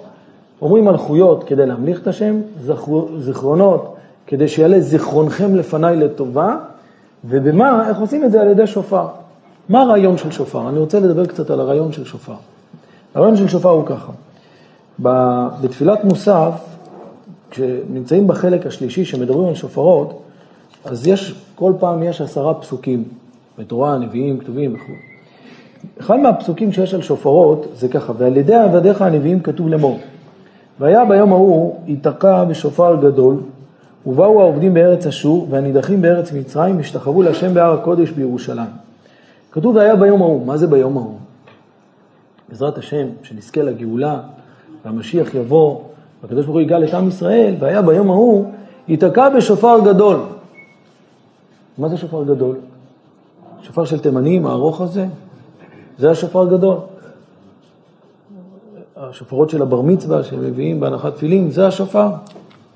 אומרים מלכויות כדי להמליך את השם, זיכרונות כדי שיעלה זיכרונכם לפניי לטובה, ובמה, איך עושים את זה? על ידי שופר. מה הרעיון של שופר? אני רוצה לדבר קצת על הרעיון של שופר. הרעיון של שופר הוא ככה, בתפילת מוסף, כשנמצאים בחלק השלישי שמדברים על שופרות, אז יש, כל פעם יש עשרה פסוקים, בתורה, נביאים, כתובים וכו'. אחד מהפסוקים שיש על שופרות זה ככה, ועל ידי עבדיך הנביאים כתוב לאמור. והיה ביום ההוא ייתקע בשופר גדול, ובאו העובדים בארץ אשור והנידחים בארץ מצרים, השתחוו להשם בהר הקודש בירושלים. כתוב והיה ביום ההוא, מה זה ביום ההוא? בעזרת השם, שנזכה לגאולה, והמשיח יבוא, והקדוש ברוך הוא יגאל את עם ישראל, והיה ביום ההוא, ייתקע בשופר גדול. מה זה שופר גדול? שופר של תימנים, הארוך הזה? זה השופר גדול. השופרות של הבר מצווה שמביאים בהנחת תפילין, זה השופר.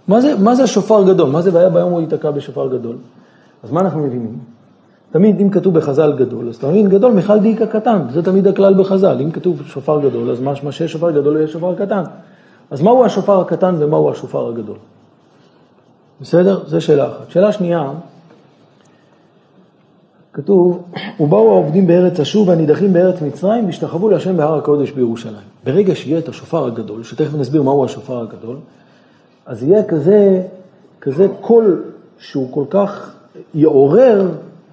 מה זה, מה זה השופר גדול? מה זה והיה ביום הוא ייתקע בשופר גדול? אז מה אנחנו מבינים? תמיד אם כתוב בחז"ל גדול, אז מבין גדול מיכל דאיקה קטן, זה תמיד הכלל בחז"ל. אם כתוב שופר גדול, אז משמע שיש שופר גדול לא יהיה שופר קטן. אז מהו השופר הקטן ומהו השופר הגדול? בסדר? זו שאלה אחת. שאלה שנייה, כתוב, ובאו העובדים בארץ אשור והנידחים בארץ מצרים והשתחוו להשם בהר הקודש בירושלים. ברגע שיהיה את השופר הגדול, שתכף נסביר מהו השופר הגדול, אז יהיה כזה, כזה קול שהוא כל כך יעורר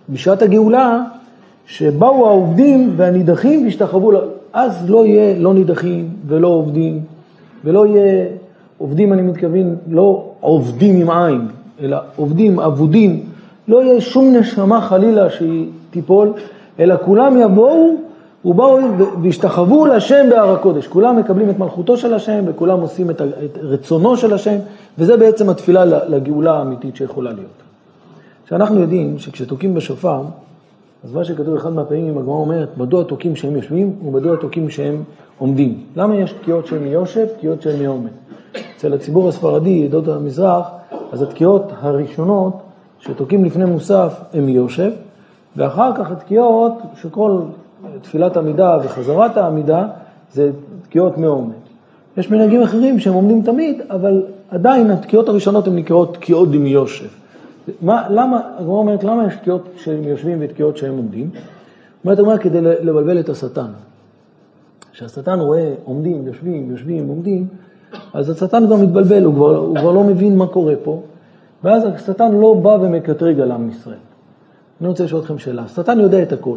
בשעת הגאולה, שבאו העובדים והנידחים והשתחוו, אז לא יהיה לא נידחים ולא עובדים, ולא יהיה עובדים, אני מתכוון, לא עובדים עם עין, אלא עובדים, אבודים, לא יהיה שום נשמה חלילה שהיא תיפול, אלא כולם יבואו ובאו והשתחוו להשם בהר הקודש. כולם מקבלים את מלכותו של השם וכולם עושים את רצונו של השם, וזה בעצם התפילה לגאולה האמיתית שיכולה להיות. שאנחנו יודעים שכשתוקעים בשופר, אז מה שכתוב אחד מהפעמים, הגמרא אומרת, מדוע תוקעים שהם יושבים ומדוע תוקעים שהם עומדים. למה יש תקיעות שהן מיושב, תקיעות שהן מעומד? אצל הציבור הספרדי, עדות המזרח, אז התקיעות הראשונות שתוקעים לפני מוסף הם מיושב, ואחר כך התקיעות, שכל תפילת עמידה וחזרת העמידה זה תקיעות מעומד. יש מנהגים אחרים שהם עומדים תמיד, אבל עדיין התקיעות הראשונות הן נקראות תקיעות דמיושב. מה, למה, הגמרא אומרת, למה יש תקיעות שהם יושבים ותקיעות שהם עומדים? אומרת הגמרא כדי לבלבל את השטן. כשהשטן רואה עומדים, יושבים, יושבים, עומדים, אז השטן כבר מתבלבל, הוא כבר, הוא כבר לא מבין מה קורה פה, ואז השטן לא בא ומקטרג על עם ישראל. אני רוצה לשאול אתכם שאלה, השטן יודע את הכל.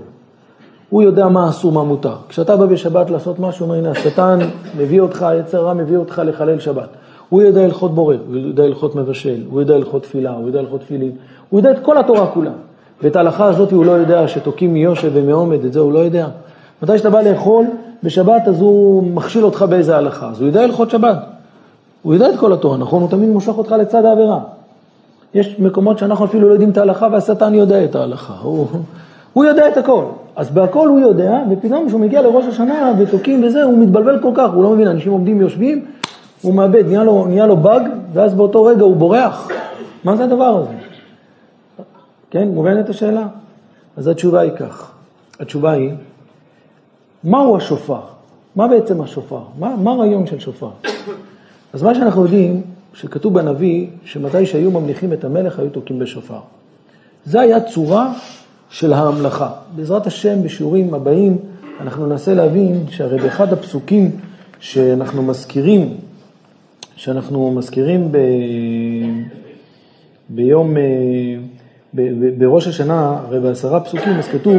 הוא יודע מה אסור, מה מותר. כשאתה בא בשבת לעשות משהו, הוא אומר, הנה, השטן מביא אותך, יצר רע מביא אותך לחלל שבת. הוא יודע הלכות בורא, הוא יודע הלכות מבשל, הוא יודע הלכות תפילה, הוא יודע הלכות תפילין, הוא יודע את כל התורה כולה. ואת ההלכה הזאת הוא לא יודע, שתוקים מיושב ומעומד, את זה הוא לא יודע. מתי שאתה בא לאכול בשבת, אז הוא מכשיל אותך באיזה הלכה. אז הוא יודע הלכות שבת. הוא יודע את כל התורה, נכון? הוא תמיד מושך אותך לצד העבירה. יש מקומות שאנחנו אפילו לא יודעים את ההלכה והשטן יודע את ההלכה. הוא, הוא יודע את הכל. אז בהכל הוא יודע, ופתאום כשהוא מגיע לראש השנה ותוקים וזה, הוא מתבלבל כל כך, הוא לא מבין, אנשים עומדים ויושבים, הוא מאבד, נהיה לו, נהיה לו באג, ואז באותו רגע הוא בורח. מה זה הדבר הזה? כן, מובנת השאלה? אז התשובה היא כך, התשובה היא, מהו השופר? מה בעצם השופר? מה, מה הרעיון של שופר? אז מה שאנחנו יודעים, שכתוב בנביא, שמתי שהיו ממליכים את המלך, היו תוקעים בשופר. זה היה צורה של ההמלכה. בעזרת השם, בשיעורים הבאים, אנחנו ננסה להבין שהרי באחד הפסוקים שאנחנו מזכירים, שאנחנו מזכירים ב... ביום, אה, ב... ב... בראש השנה, הרי בעשרה פסוקים, אז כתוב,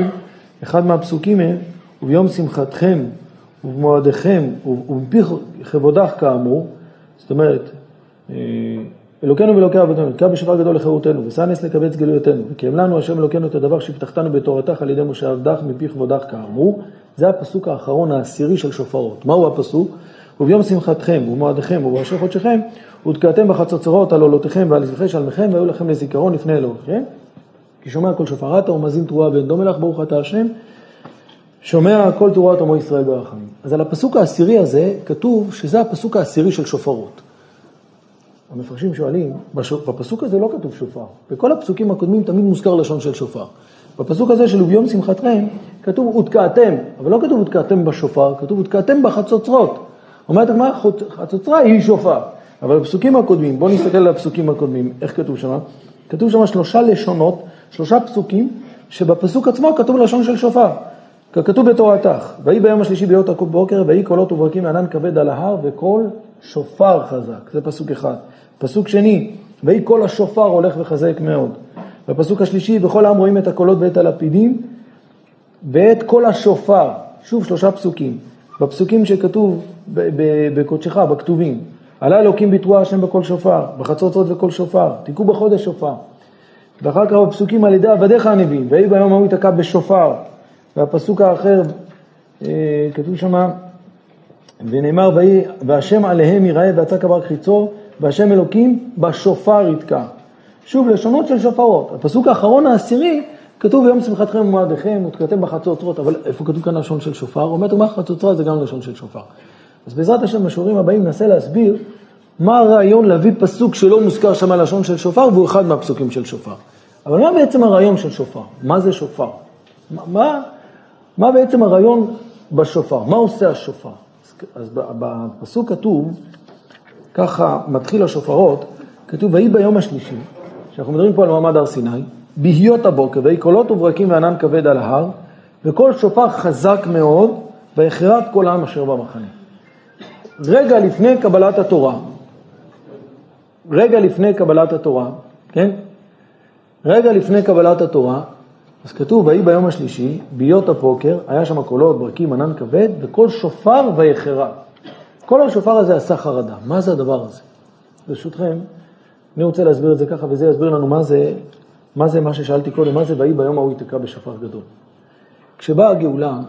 אחד מהפסוקים הם, וביום שמחתכם ובמועדיכם ובמפי כבודך כאמור, זאת אומרת, אלוקינו ואלוקי אבותינו, תקע בשופר גדול לחירותנו, ושא נס לקבץ גלויותינו, וקיים לנו השם אלוקינו את הדבר שהבטחתנו בתורתך על ידי משה עבדך מפי כבודך כאמור. זה הפסוק האחרון העשירי של שופרות. מהו הפסוק? וביום שמחתכם ובמועדיכם ובראשי חודשיכם, ותקעתם בחצוצרות על עולותיכם ועל זבחי שלמיכם, והיו לכם לזיכרון לפני אלוהיכם. כי שומע כל שופרת ומזין תרועה ואין דומה לך, ברוך אתה השם. שומע כל תרועת עמו ישראל ברחמים. אז על הפסוק העשירי הזה כתוב שזה הפסוק העשירי של שופרות. המפרשים שואלים, בפסוק הזה לא כתוב שופר, בכל הפסוקים הקודמים תמיד מוזכר לשון של שופר. בפסוק הזה של וביום שמחתכם, כתוב ותקעתם, אבל לא כתוב ותקעתם בשופר, כתוב ותקעתם בחצוצרות. אומרת הגמרא, חצוצרה היא שופר. אבל בפסוקים הקודמים, בואו נסתכל על הפסוקים הקודמים, איך כתוב שם? כתוב שם שלושה לשונות, שלושה פסוקים, שבפסוק עצמו כתוב לשון של שופר. ככתוב בתורתך, ויהי ביום השלישי ביות בוקר, ויהי קולות וברקים מענן כבד על ההר, וקול שופר חזק. זה פסוק אחד. פסוק שני, ויהי קול השופר הולך וחזק מאוד. בפסוק השלישי, וכל העם רואים את הקולות ואת הלפידים, ואת קול השופר. שוב שלושה פסוקים. בפסוקים שכתוב בקודשך, בכתובים. עלה אלוקים בתרועה השם בקול שופר, בחצוצרות וקול שופר, תיקעו בחודש שופר. ואחר כך בפסוקים על ידי עבדיך הנביאים, ויהי ביום ההוא ייתקע בשופר. והפסוק האחר, אה, כתוב שמה, ונאמר, והשם עליהם יראה ויצא כבר חיצו, והשם אלוקים בשופר יתקע. שוב, לשונות של שופרות. הפסוק האחרון העשירי, כתוב ביום שמחתכם ומועדיכם, ותקעתם בחצוצרות, אבל איפה כתוב כאן לשון של שופר? אומרת מה חצוצרה זה גם לשון של שופר. אז בעזרת השם בשיעורים הבאים ננסה להסביר מה הרעיון להביא פסוק שלא מוזכר שם לשון של שופר, והוא אחד מהפסוקים של שופר. אבל מה בעצם הרעיון של שופר? מה זה שופר? מה, מה בעצם הרעיון בשופר? מה עושה השופר? אז בפסוק כתוב, ככה מתחיל השופרות, כתוב, ויהי ביום השלישי, שאנחנו מדברים פה על מעמד הר סיני, בהיות הבוקר, ויהי קולות וברקים וענן כבד על ההר, וכל שופר חזק מאוד, ויחרת כל העם אשר במחנה. רגע לפני קבלת התורה, רגע לפני קבלת התורה, כן? רגע לפני קבלת התורה, אז כתוב, ויהי ביום השלישי, בהיות הפוקר, היה שם קולות, ברקים, ענן כבד, וכל שופר ויחרה. כל השופר הזה עשה חרדה. מה זה הדבר הזה? ברשותכם, אני רוצה להסביר את זה ככה, וזה יסביר לנו מה זה, מה זה מה ששאלתי קודם, מה זה ויהי ביום ההוא ייתקע בשופר גדול. כשבאה הגאולה,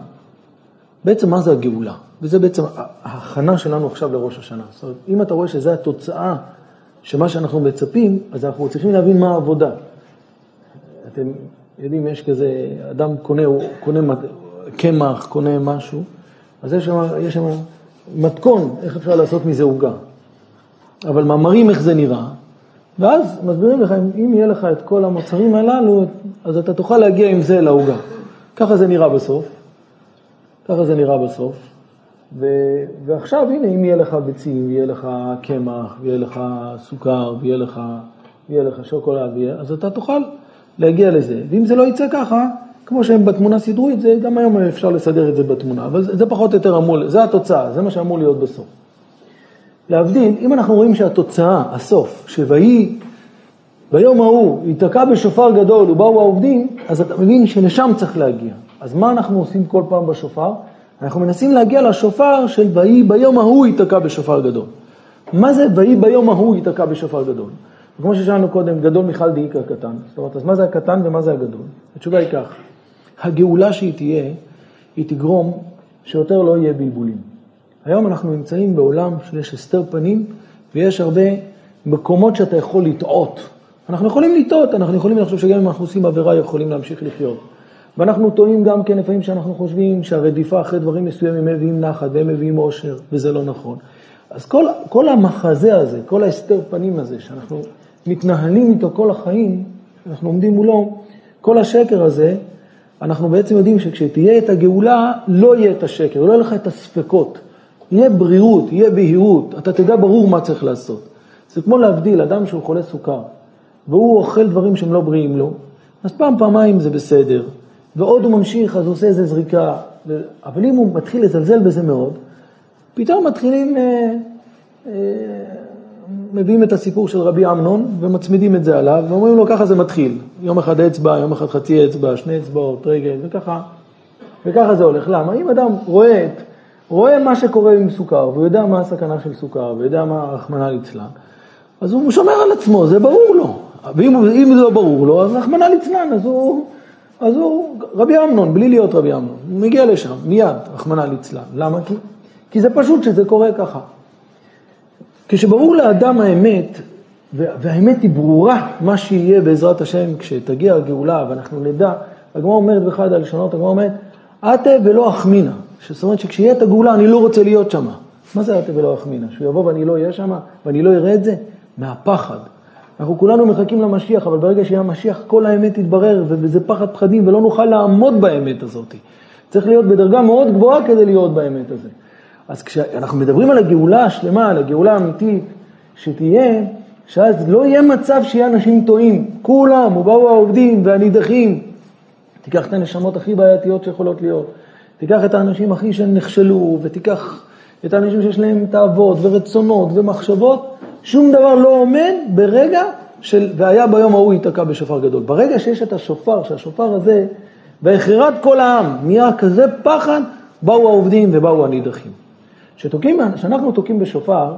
בעצם מה זה הגאולה? וזה בעצם ההכנה שלנו עכשיו לראש השנה. זאת אומרת, אם אתה רואה שזו התוצאה של מה שאנחנו מצפים, אז אנחנו צריכים להבין מה העבודה. אתם יודעים, יש כזה, אדם קונה, קונה קמח, קונה משהו, אז יש שם, יש שם מתכון, איך אפשר לעשות מזה עוגה. אבל מאמרים איך זה נראה, ואז מסבירים לך, אם יהיה לך את כל המוצרים הללו, אז אתה תוכל להגיע עם זה לעוגה. ככה זה נראה בסוף. ככה זה נראה בסוף. ו... ועכשיו, הנה, אם יהיה לך ביצים, יהיה לך קמח, ויהיה לך סוכר, ויהיה לך, ויהיה לך שוקולד, ויהיה... אז אתה תוכל להגיע לזה. ואם זה לא יצא ככה, כמו שהם בתמונה סידרו את זה, גם היום אפשר לסדר את זה בתמונה. אבל זה, זה פחות או יותר אמור, זה התוצאה, זה מה שאמור להיות בסוף. להבדיל, אם אנחנו רואים שהתוצאה, הסוף, שויהי ביום ההוא ייתקע בשופר גדול ובאו העובדים, אז אתה מבין שלשם צריך להגיע. אז מה אנחנו עושים כל פעם בשופר? אנחנו מנסים להגיע לשופר של ויהי ביום ההוא ייתקע בשופר גדול. מה זה ויהי ביום ההוא ייתקע בשופר גדול? כמו ששאלנו קודם, גדול מיכל דאיקה קטן. זאת אומרת, אז מה זה הקטן ומה זה הגדול? התשובה היא כך, הגאולה שהיא תהיה, היא תגרום שיותר לא יהיה בלבולים. היום אנחנו נמצאים בעולם שיש הסתר פנים ויש הרבה מקומות שאתה יכול לטעות. אנחנו יכולים לטעות, אנחנו יכולים לחשוב שגם אם אנחנו עושים עבירה יכולים להמשיך לחיות. ואנחנו טועים גם כן לפעמים שאנחנו חושבים שהרדיפה אחרי דברים מסוימים מביאים נחת והם מביאים עושר, וזה לא נכון. אז כל, כל המחזה הזה, כל ההסתר פנים הזה, שאנחנו מתנהלים איתו כל החיים, אנחנו עומדים מולו, כל השקר הזה, אנחנו בעצם יודעים שכשתהיה את הגאולה, לא יהיה את השקר, לא יהיה לך את הספקות. יהיה בריאות, יהיה בהירות, אתה תדע ברור מה צריך לעשות. זה כמו להבדיל אדם שהוא חולה סוכר, והוא אוכל דברים שהם לא בריאים לו, אז פעם, פעמיים זה בסדר, ועוד הוא ממשיך, אז הוא עושה איזה זריקה, אבל אם הוא מתחיל לזלזל בזה מאוד, פתאום מתחילים, אה, אה, מביאים את הסיפור של רבי אמנון ומצמידים את זה עליו, ואומרים לו ככה זה מתחיל, יום אחד אצבע, יום אחד חצי אצבע, שני אצבעות, רגל, וככה, וככה זה הולך. למה? אם אדם רואה את רואה מה שקורה עם סוכר, והוא יודע מה הסכנה של סוכר, ויודע מה רחמנא ליצלן, אז הוא שומר על עצמו, זה ברור לו. ואם זה לא ברור לו, אז רחמנא ליצלן, אז הוא, אז הוא רבי אמנון, בלי להיות רבי אמנון, הוא מגיע לשם, מיד, רחמנא ליצלן. למה? כי, כי זה פשוט שזה קורה ככה. כשברור לאדם האמת, והאמת היא ברורה, מה שיהיה בעזרת השם כשתגיע הגאולה ואנחנו נדע, הגמרא אומרת באחד הלשונות, הגמרא אומרת, עתה ולא אחמינה. זאת אומרת שכשיהיה את הגאולה אני לא רוצה להיות שם. מה זה עתה ולא אחמינה? שהוא יבוא ואני לא אהיה שם ואני לא אראה את זה? מהפחד. אנחנו כולנו מחכים למשיח, אבל ברגע שיהיה המשיח כל האמת תתברר, וזה פחד פחדים, ולא נוכל לעמוד באמת הזאת. צריך להיות בדרגה מאוד גבוהה כדי להיות באמת הזה. אז כשאנחנו מדברים על הגאולה השלמה, על הגאולה האמיתית, שתהיה, שאז לא יהיה מצב שיהיה אנשים טועים. כולם, ובאו העובדים והנידחים. תיקח את הנשמות הכי בעייתיות שיכולות להיות. תיקח את האנשים הכי שנכשלו, ותיקח את האנשים שיש להם תאוות ורצונות ומחשבות, שום דבר לא עומד ברגע של, והיה ביום ההוא ייתקע בשופר גדול. ברגע שיש את השופר, שהשופר הזה, והחררת כל העם, נהיה כזה פחד, באו העובדים ובאו הנידחים. כשאנחנו תוקעים בשופר,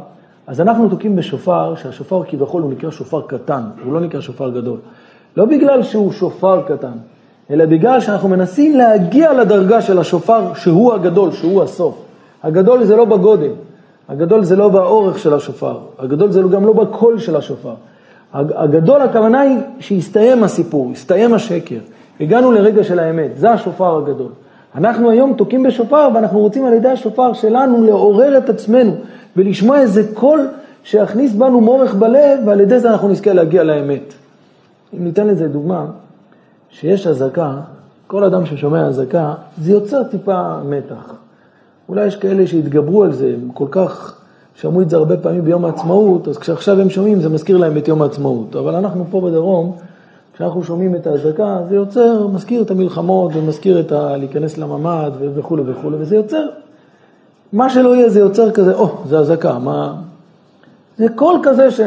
אז אנחנו תוקעים בשופר, שהשופר כביכול הוא נקרא שופר קטן, הוא לא נקרא שופר גדול. לא בגלל שהוא שופר קטן, אלא בגלל שאנחנו מנסים להגיע לדרגה של השופר שהוא הגדול, שהוא הסוף. הגדול זה לא בגודל, הגדול זה לא באורך של השופר, הגדול זה גם לא בקול של השופר. הגדול הכוונה היא שהסתיים הסיפור, הסתיים השקר, הגענו לרגע של האמת, זה השופר הגדול. אנחנו היום תוקעים בשופר ואנחנו רוצים על ידי השופר שלנו לעורר את עצמנו ולשמוע איזה קול שיכניס בנו מורך בלב ועל ידי זה אנחנו נזכה להגיע לאמת. אם ניתן לזה דוגמה, שיש אזעקה, כל אדם ששומע אזעקה, זה יוצר טיפה מתח. אולי יש כאלה שהתגברו על זה, הם כל כך שמעו את זה הרבה פעמים ביום העצמאות, אז כשעכשיו הם שומעים זה מזכיר להם את יום העצמאות. אבל אנחנו פה בדרום, כשאנחנו שומעים את האזעקה, זה יוצר, מזכיר את המלחמות ומזכיר את ה... להיכנס לממ"ד וכולי וכולי, וזה יוצר, מה שלא יהיה זה יוצר כזה, או, oh, זה אזעקה, מה... זה קול כזה ש...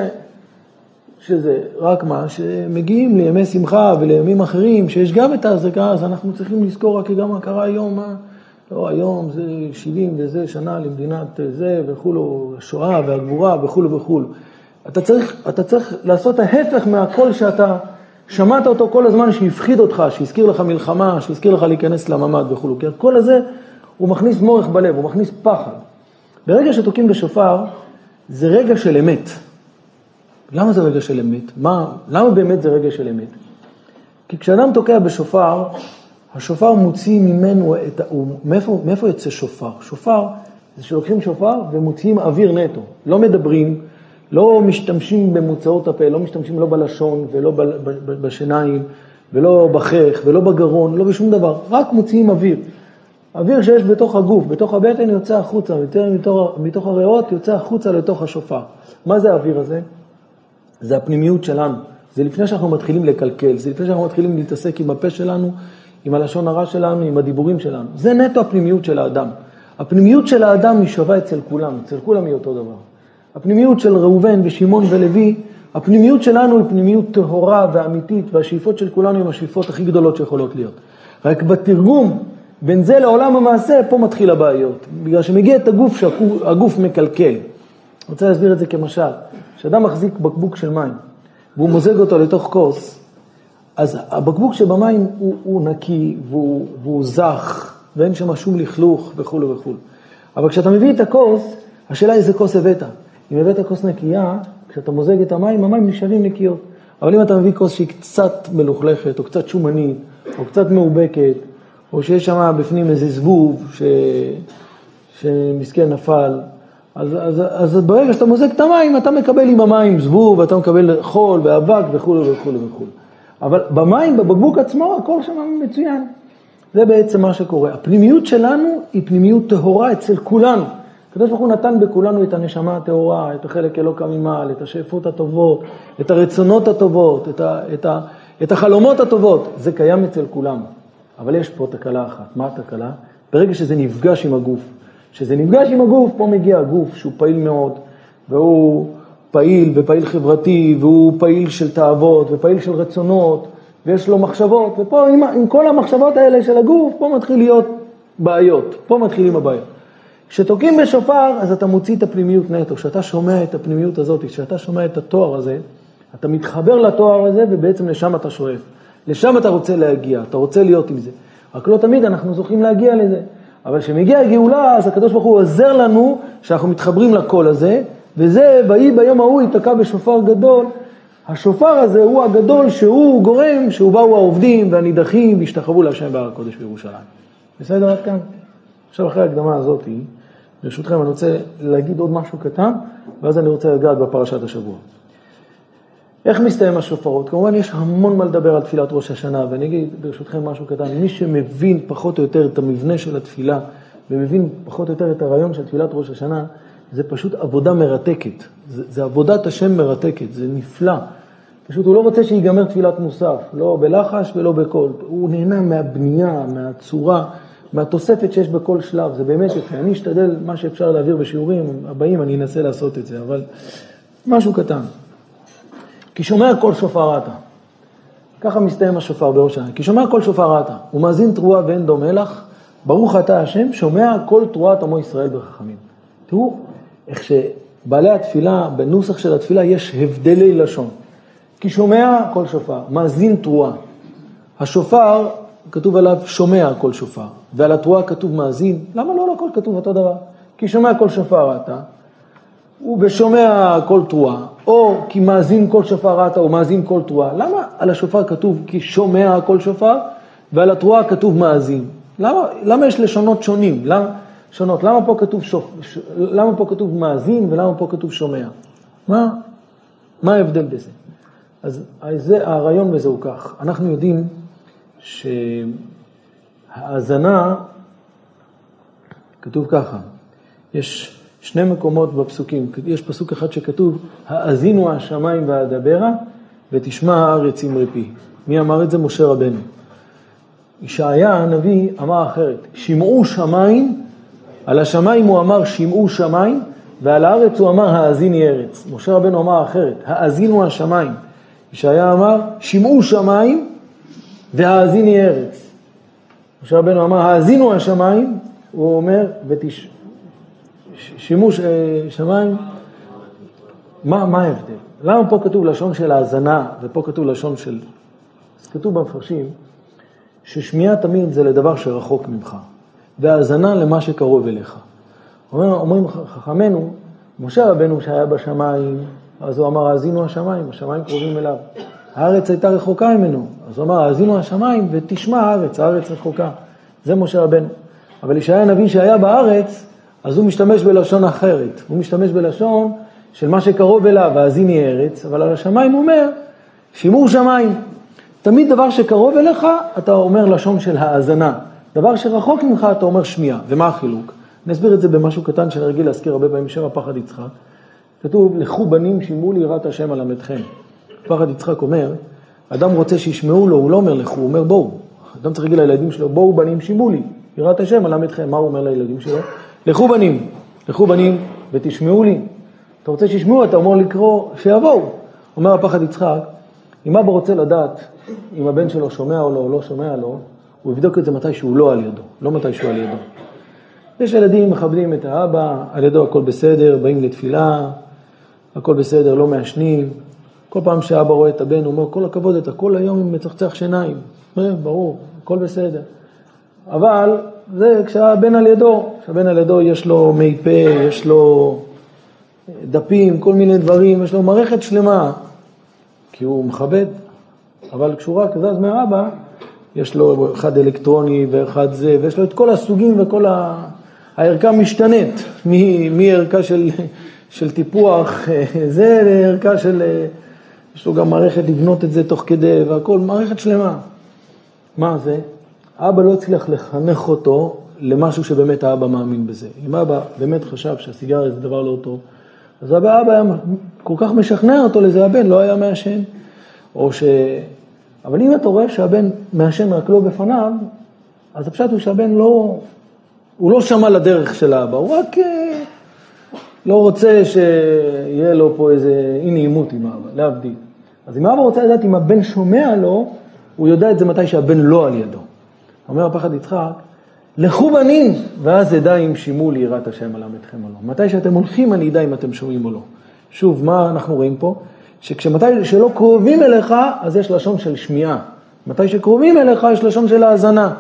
שזה רק מה, שמגיעים לימי שמחה ולימים אחרים, שיש גם את ההזקה, אז אנחנו צריכים לזכור רק גם מה קרה היום, מה, לא, היום זה 70 וזה שנה למדינת זה וכולו, השואה והגבורה וכולו וכולו. אתה צריך, אתה צריך לעשות ההפך מהקול שאתה שמעת אותו כל הזמן שהפחיד אותך, שהזכיר לך מלחמה, שהזכיר לך להיכנס לממ"ד וכולו, כי הקול הזה הוא מכניס מורך בלב, הוא מכניס פחד. ברגע שתוקעים בשופר, זה רגע של אמת. למה זה רגע של אמת? מה, למה באמת זה רגע של אמת? כי כשאדם תוקע בשופר, השופר מוציא ממנו את ה... מאיפה, מאיפה יוצא שופר? שופר זה שלוקחים שופר ומוציאים אוויר נטו. לא מדברים, לא משתמשים במוצאות הפה, לא משתמשים לא בלשון ולא בשיניים ולא בחך ולא בגרון, לא בשום דבר, רק מוציאים אוויר. אוויר שיש בתוך הגוף, בתוך הבטן יוצא החוצה, מתוך, מתוך הריאות יוצא החוצה לתוך השופר. מה זה האוויר הזה? זה הפנימיות שלנו. זה לפני שאנחנו מתחילים לקלקל, זה לפני שאנחנו מתחילים להתעסק עם הפה שלנו, עם הלשון הרע שלנו, עם הדיבורים שלנו. זה נטו הפנימיות של האדם. הפנימיות של האדם היא שווה אצל כולם, אצל כולם היא אותו דבר. הפנימיות של ראובן ושמעון ולוי, הפנימיות שלנו היא פנימיות טהורה ואמיתית, והשאיפות של כולנו הן השאיפות הכי גדולות שיכולות להיות. רק בתרגום בין זה לעולם המעשה, פה מתחיל הבעיות. בגלל שמגיע את הגוף שהגוף מקלקל. אני רוצה להסביר את זה כמשל. כשאדם מחזיק בקבוק של מים, והוא מוזג אותו לתוך כוס, אז הבקבוק שבמים הוא, הוא נקי והוא, והוא זך, ואין שם שום לכלוך וכולו וכולו. אבל כשאתה מביא את הכוס, השאלה איזה כוס הבאת. אם הבאת כוס נקייה, כשאתה מוזג את המים, המים נשארים נקיות. אבל אם אתה מביא כוס שהיא קצת מלוכלכת, או קצת שומנית, או קצת מאובקת, או שיש שם בפנים איזה זבוב ש... שמסכן נפל, אז, אז, אז ברגע שאתה מוזג את המים, אתה מקבל עם המים זבוב, ואתה מקבל חול ואבק וכולי וכולי וכולי. אבל במים, בבקבוק עצמו, הכל שם מצוין. זה בעצם מה שקורה. הפנימיות שלנו היא פנימיות טהורה אצל כולנו. הקדוש ברוך הוא נתן בכולנו את הנשמה הטהורה, את החלק אלוקא ממעל, את השאיפות הטובות, את הרצונות הטובות, את, ה, את, ה, את החלומות הטובות. זה קיים אצל כולם. אבל יש פה תקלה אחת. מה התקלה? ברגע שזה נפגש עם הגוף. כשזה נפגש עם הגוף, פה מגיע הגוף שהוא פעיל מאוד, והוא פעיל ופעיל חברתי, והוא פעיל של תאוות ופעיל של רצונות, ויש לו מחשבות, ופה עם, עם כל המחשבות האלה של הגוף, פה מתחיל להיות בעיות, פה מתחילים הבעיות. כשתוקעים בשופר, אז אתה מוציא את הפנימיות נטו. כשאתה שומע את הפנימיות הזאת, כשאתה שומע את התואר הזה, אתה מתחבר לתואר הזה, ובעצם לשם אתה שואף. לשם אתה רוצה להגיע, אתה רוצה להיות עם זה. רק לא תמיד אנחנו זוכים להגיע לזה. אבל כשמגיעה הגאולה, אז הקדוש ברוך הוא עוזר לנו שאנחנו מתחברים לקול הזה, וזה, ויהי ביום ההוא ייתקע בשופר גדול. השופר הזה הוא הגדול שהוא גורם, שהוא באו העובדים והנידחים והשתחררו להשם בהר הקודש בירושלים. בסדר עד כאן? עכשיו אחרי ההקדמה הזאת, ברשותכם אני רוצה להגיד עוד משהו קטן, ואז אני רוצה לגעת בפרשת השבוע. איך מסתיים השופרות? כמובן יש המון מה לדבר על תפילת ראש השנה, ואני אגיד ברשותכם משהו קטן. מי שמבין פחות או יותר את המבנה של התפילה, ומבין פחות או יותר את הרעיון של תפילת ראש השנה, זה פשוט עבודה מרתקת. זה, זה עבודת השם מרתקת, זה נפלא. פשוט הוא לא רוצה שיגמר תפילת מוסף, לא בלחש ולא בקול. הוא נהנה מהבנייה, מהצורה, מהתוספת שיש בכל שלב. זה באמת יפה. אני אשתדל מה שאפשר להעביר בשיעורים הבאים, אני אנסה לעשות את זה, אבל משהו קטן. כי שומע קול שופר אתה. ככה מסתיים השופר בראש השנה. כי שומע קול שופר אתה, הוא מאזין תרועה ואין דומה לך, ברוך אתה השם, שומע קול תרועת עמו ישראל ברחמים. תראו איך שבעלי התפילה, בנוסח של התפילה יש הבדלי לשון. כי שומע קול שופר, מאזין תרועה. השופר, כתוב עליו שומע קול שופר, ועל התרועה כתוב מאזין. למה לא לכל כתוב אותו דבר? כי שומע קול שופר אתה, ושומע קול תרועה, או כי מאזין קול שופר אתה, או מאזין קול תרועה. למה על השופר כתוב כי שומע קול שופר, ועל התרועה כתוב מאזין? למה, למה יש לשונות שונים? למה, שונות? למה פה כתוב, שופ, ש, למה פה כתוב מאזין ולמה פה כתוב שומע? מה, מה ההבדל בזה? אז זה, הרעיון בזה הוא כך, אנחנו יודעים שהאזנה, כתוב ככה, יש שני מקומות בפסוקים, יש פסוק אחד שכתוב, האזינו השמיים ואדברה ותשמע הארץ אמרי פי. מי אמר את זה? משה רבנו. ישעיה הנביא אמר אחרת, שמעו שמיים, על השמיים הוא אמר שמעו שמיים, ועל הארץ הוא אמר האזיני ארץ. משה רבנו אמר אחרת, האזינו השמיים. ישעיה אמר, שמעו שמיים והאזיני ארץ. משה רבנו אמר, האזינו השמיים, הוא אומר, ותש... שימוש אה, שמיים, מה, מה ההבדל? למה פה כתוב לשון של האזנה ופה כתוב לשון של... אז כתוב במפרשים ששמיעה תמיד זה לדבר שרחוק ממך, והאזנה למה שקרוב אליך. אומר, אומרים חכמינו, משה רבנו שהיה בשמיים, אז הוא אמר, האזינו השמיים, השמיים קרובים אליו. הארץ הייתה רחוקה ממנו, אז הוא אמר, האזינו השמיים ותשמע הארץ, הארץ רחוקה. זה משה רבנו. אבל ישעיה הנביא שהיה בארץ, אז הוא משתמש בלשון אחרת. הוא משתמש בלשון של מה שקרוב אליו, והאזיני ארץ, אבל על השמיים הוא אומר, שימור שמיים. תמיד דבר שקרוב אליך, אתה אומר לשון של האזנה. דבר שרחוק ממך, אתה אומר שמיעה. ומה החילוק? אני אסביר את זה במשהו קטן שאני רגיל להזכיר הרבה פעמים, שם הפחד יצחק. כתוב, לכו בנים שימו לי יראת השם הלמדכם. פחד יצחק אומר, אדם רוצה שישמעו לו, הוא לא אומר לכו, הוא אומר בואו. אדם צריך להגיד לילדים שלו, בואו בנים שימו לי, יראת השם הלמדכם. מה הוא אומר לילדים שלו? לכו בנים, לכו בנים ותשמעו לי. אתה רוצה שישמעו, אתה אומר לקרוא, שיבואו. אומר הפחד יצחק, אם אבא רוצה לדעת אם הבן שלו שומע או לא, או לא שומע לו, הוא יבדוק את זה מתי שהוא לא על ידו, לא מתי שהוא על ידו. יש ילדים מכבדים את האבא, על ידו הכל בסדר, באים לתפילה, הכל בסדר, לא מעשנים. כל פעם שאבא רואה את הבן, הוא אומר, כל הכבוד, אתה כל היום עם מצחצח שיניים. ברור, הכל בסדר. אבל זה כשהבן על ידו, כשהבן על ידו יש לו מי פה, יש לו דפים, כל מיני דברים, יש לו מערכת שלמה, כי הוא מכבד. אבל כשהוא רק זז מהאבא, יש לו אחד אלקטרוני ואחד זה, ויש לו את כל הסוגים וכל ה... הערכה משתנית, מערכה של, של טיפוח זה לערכה של... יש לו גם מערכת לבנות את זה תוך כדי והכל, מערכת שלמה. מה זה? האבא לא הצליח לחנך אותו למשהו שבאמת האבא מאמין בזה. אם האבא באמת חשב שהסיגריה זה דבר לא טוב, אז האבא היה כל כך משכנע אותו לזה, הבן לא היה מעשן. או ש... אבל אם אתה רואה שהבן מעשן רק לא בפניו, אז הפשט הוא שהבן לא, הוא לא שמע לדרך של האבא, הוא רק אה, לא רוצה שיהיה לו פה איזה אי נעימות עם האבא, להבדיל. אז אם האבא רוצה לדעת אם הבן שומע לו, הוא יודע את זה מתי שהבן לא על ידו. אומר הפחד יצחק, לכו בנים, ואז אדע אם שימו יראת השם עליו אתכם או לא. מתי שאתם הולכים אני אדע אם אתם שומעים או לא. שוב, מה אנחנו רואים פה? שכשמתי שלא קרובים אליך, אז יש לשון של שמיעה. מתי שקרובים אליך, יש לשון של האזנה.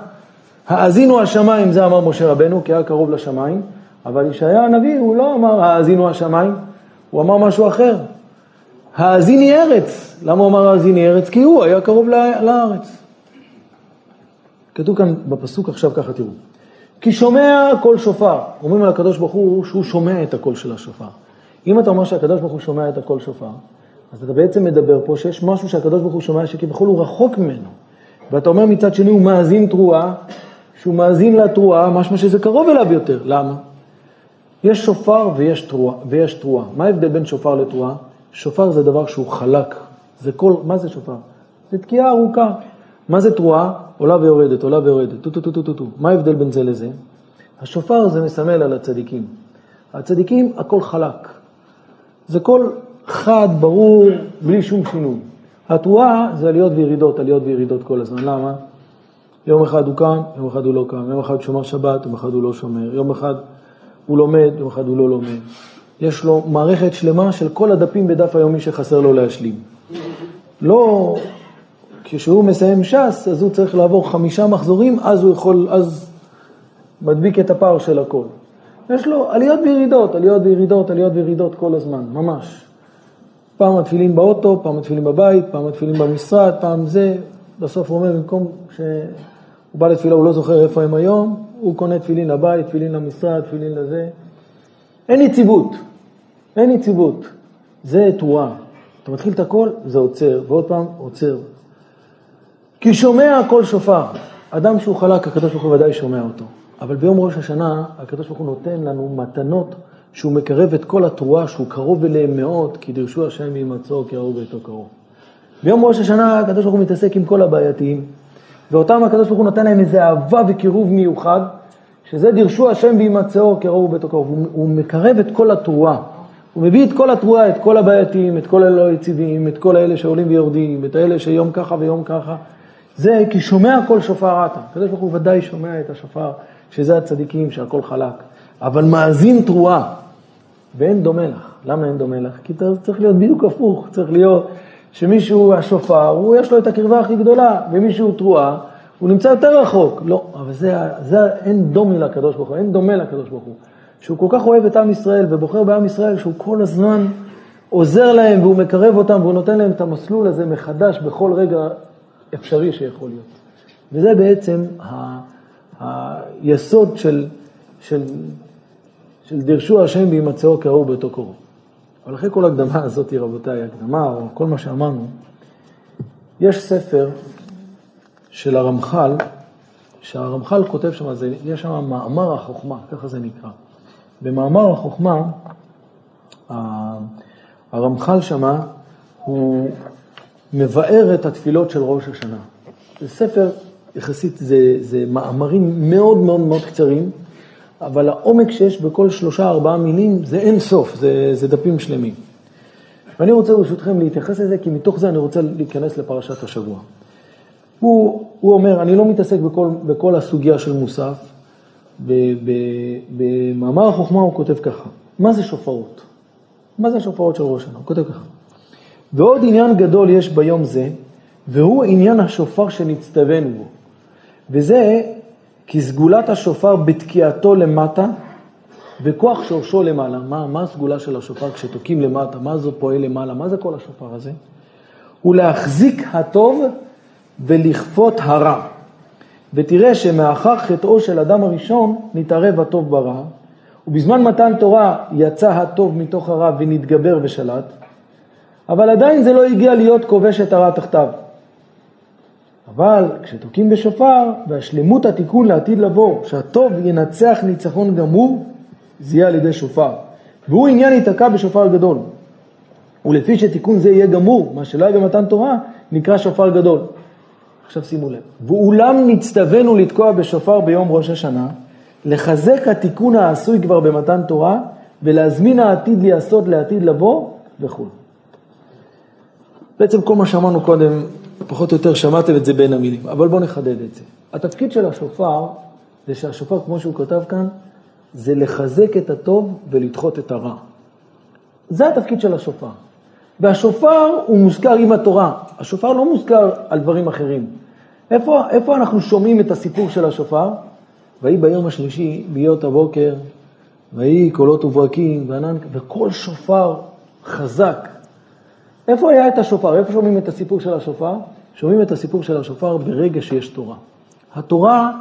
האזינו השמיים, זה אמר משה רבנו, כי היה קרוב לשמיים, אבל ישעיה הנביא, הוא לא אמר האזינו השמיים, הוא אמר משהו אחר. האזיני ארץ. למה הוא אמר האזיני ארץ? כי הוא היה קרוב לארץ. כתוב כאן בפסוק עכשיו ככה, תראו. כי שומע קול שופר. אומרים על הקדוש ברוך הוא שהוא שומע את הקול של השופר. אם אתה אומר שהקדוש ברוך הוא שומע את הקול שופר, אז אתה בעצם מדבר פה שיש משהו שהקדוש ברוך הוא שומע שכביכול הוא רחוק ממנו. ואתה אומר מצד שני הוא מאזין תרועה, שהוא מאזין לתרועה, משמע שזה קרוב אליו יותר. למה? יש שופר ויש תרועה. ויש תרועה. מה ההבדל בין שופר לתרועה? שופר זה דבר שהוא חלק. זה כל, מה זה שופר? זה תקיעה ארוכה. מה זה תרועה? עולה ויורדת, עולה ויורדת, טו טו טו טו טו טו. מה ההבדל בין זה לזה? השופר זה מסמל על הצדיקים. הצדיקים הכל חלק. זה קול חד, ברור, בלי שום שינוי. התרועה זה עליות וירידות, עליות וירידות כל הזמן. למה? יום אחד הוא קם, יום אחד הוא לא קם, יום אחד הוא שומר שבת, יום אחד הוא לא שומר, יום אחד הוא לומד, יום אחד הוא לא לומד. יש לו מערכת שלמה של כל הדפים בדף היומי שחסר לו להשלים. לא, כשהוא מסיים ש"ס, אז הוא צריך לעבור חמישה מחזורים, אז הוא יכול, אז מדביק את הפער של הכל. יש לו עליות וירידות, עליות וירידות, עליות וירידות כל הזמן, ממש. פעם התפילין באוטו, פעם התפילין בבית, פעם התפילין במשרד, פעם זה. בסוף הוא אומר, במקום שהוא בא לתפילה, הוא לא זוכר איפה הם היום, הוא קונה תפילין לבית, תפילין למשרד, תפילין לזה. אין יציבות, אין יציבות. זה תרועה. אתה מתחיל את הכל, זה עוצר, ועוד פעם עוצר. כי שומע קול שופר. אדם שהוא חלק, הקדוש ברוך הוא ודאי שומע אותו. אבל ביום ראש השנה, הקדוש ברוך הוא נותן לנו מתנות שהוא מקרב את כל התרועה, שהוא קרוב אליהם מאוד, כי דרשו השם להימצאו כי ראו ביתו קרוב. ביום ראש השנה הקדוש ברוך הוא מתעסק עם כל הבעייתיים, ואותם הקדוש ברוך הוא נותן להם איזה אהבה וקירוב מיוחד, שזה דרשו השם בהימצאו כי ראו ביתו קרוב. הוא, הוא מקרב את כל התרועה. הוא מביא את כל התרועה, את כל הבעייתיים, את כל הלא יציבים, את כל האלה שעולים ויורדים, את האלה שיום ככה ויום ככה. זה כי שומע כל שופר עתה. הקדוש ברוך הוא ודאי שומע את השופר, שזה הצדיקים, שהכל חלק. אבל מאזין תרועה. ואין דומה לך. למה אין דומה לך? כי צריך להיות בדיוק הפוך, צריך להיות שמישהו השופר, הוא יש לו את הקרבה הכי גדולה, ומישהו תרועה, הוא נמצא יותר רחוק. לא, אבל זה, זה אין דומה לקדוש ברוך הוא, אין דומה לקדוש ברוך הוא. שהוא כל כך אוהב את עם ישראל ובוחר בעם ישראל, שהוא כל הזמן עוזר להם והוא מקרב אותם והוא נותן להם את המסלול הזה מחדש בכל רגע אפשרי שיכול להיות. וזה בעצם ה, היסוד של, של של דרשו השם בהימצאו קראו באותו קורו. אבל אחרי כל ההקדמה הזאת, רבותיי, הקדמה או כל מה שאמרנו, יש ספר של הרמח"ל, שהרמח"ל כותב שם, זה, יש שם מאמר החוכמה, ככה זה נקרא. במאמר החוכמה, הרמח"ל שמה, הוא מבאר את התפילות של ראש השנה. זה ספר, יחסית, זה, זה מאמרים מאוד מאוד מאוד קצרים, אבל העומק שיש בכל שלושה ארבעה מילים זה אין סוף, זה, זה דפים שלמים. ואני רוצה ברשותכם להתייחס לזה, כי מתוך זה אני רוצה להיכנס לפרשת השבוע. הוא, הוא אומר, אני לא מתעסק בכל, בכל הסוגיה של מוסף, במאמר החוכמה הוא כותב ככה, מה זה שופרות? מה זה השופרות של ראש השנה? הוא כותב ככה. ועוד עניין גדול יש ביום זה, והוא עניין השופר שנצטווינו בו. וזה כי סגולת השופר בתקיעתו למטה וכוח שורשו למעלה. מה, מה הסגולה של השופר כשתוקעים למטה? מה זה פועל למעלה? מה זה כל השופר הזה? הוא להחזיק הטוב ולכפות הרע. ותראה שמאחר חטאו של אדם הראשון נתערב הטוב ברע, ובזמן מתן תורה יצא הטוב מתוך הרע ונתגבר ושלט, אבל עדיין זה לא הגיע להיות כובש את הרע תחתיו. אבל כשתוקעים בשופר, והשלמות התיקון לעתיד לבוא, שהטוב ינצח ניצחון גמור, זה יהיה על ידי שופר. והוא עניין ייתקע בשופר גדול. ולפי שתיקון זה יהיה גמור, מה שלא היה במתן תורה, נקרא שופר גדול. עכשיו שימו לב. ואולם נצטווינו לתקוע בשופר ביום ראש השנה, לחזק התיקון העשוי כבר במתן תורה, ולהזמין העתיד להיעשות לעתיד לבוא וכו'. בעצם כל מה שאמרנו קודם, פחות או יותר שמעתם את זה בין המילים, אבל בואו נחדד את זה. התפקיד של השופר, זה שהשופר, כמו שהוא כתב כאן, זה לחזק את הטוב ולדחות את הרע. זה התפקיד של השופר. והשופר הוא מוזכר עם התורה, השופר לא מוזכר על דברים אחרים. איפה, איפה אנחנו שומעים את הסיפור של השופר? ויהי ביום השלישי, בהיות הבוקר, ויהי קולות וברקים וענן, וכל שופר חזק. איפה היה את השופר? איפה שומעים את הסיפור של השופר? שומעים את הסיפור של השופר ברגע שיש תורה. התורה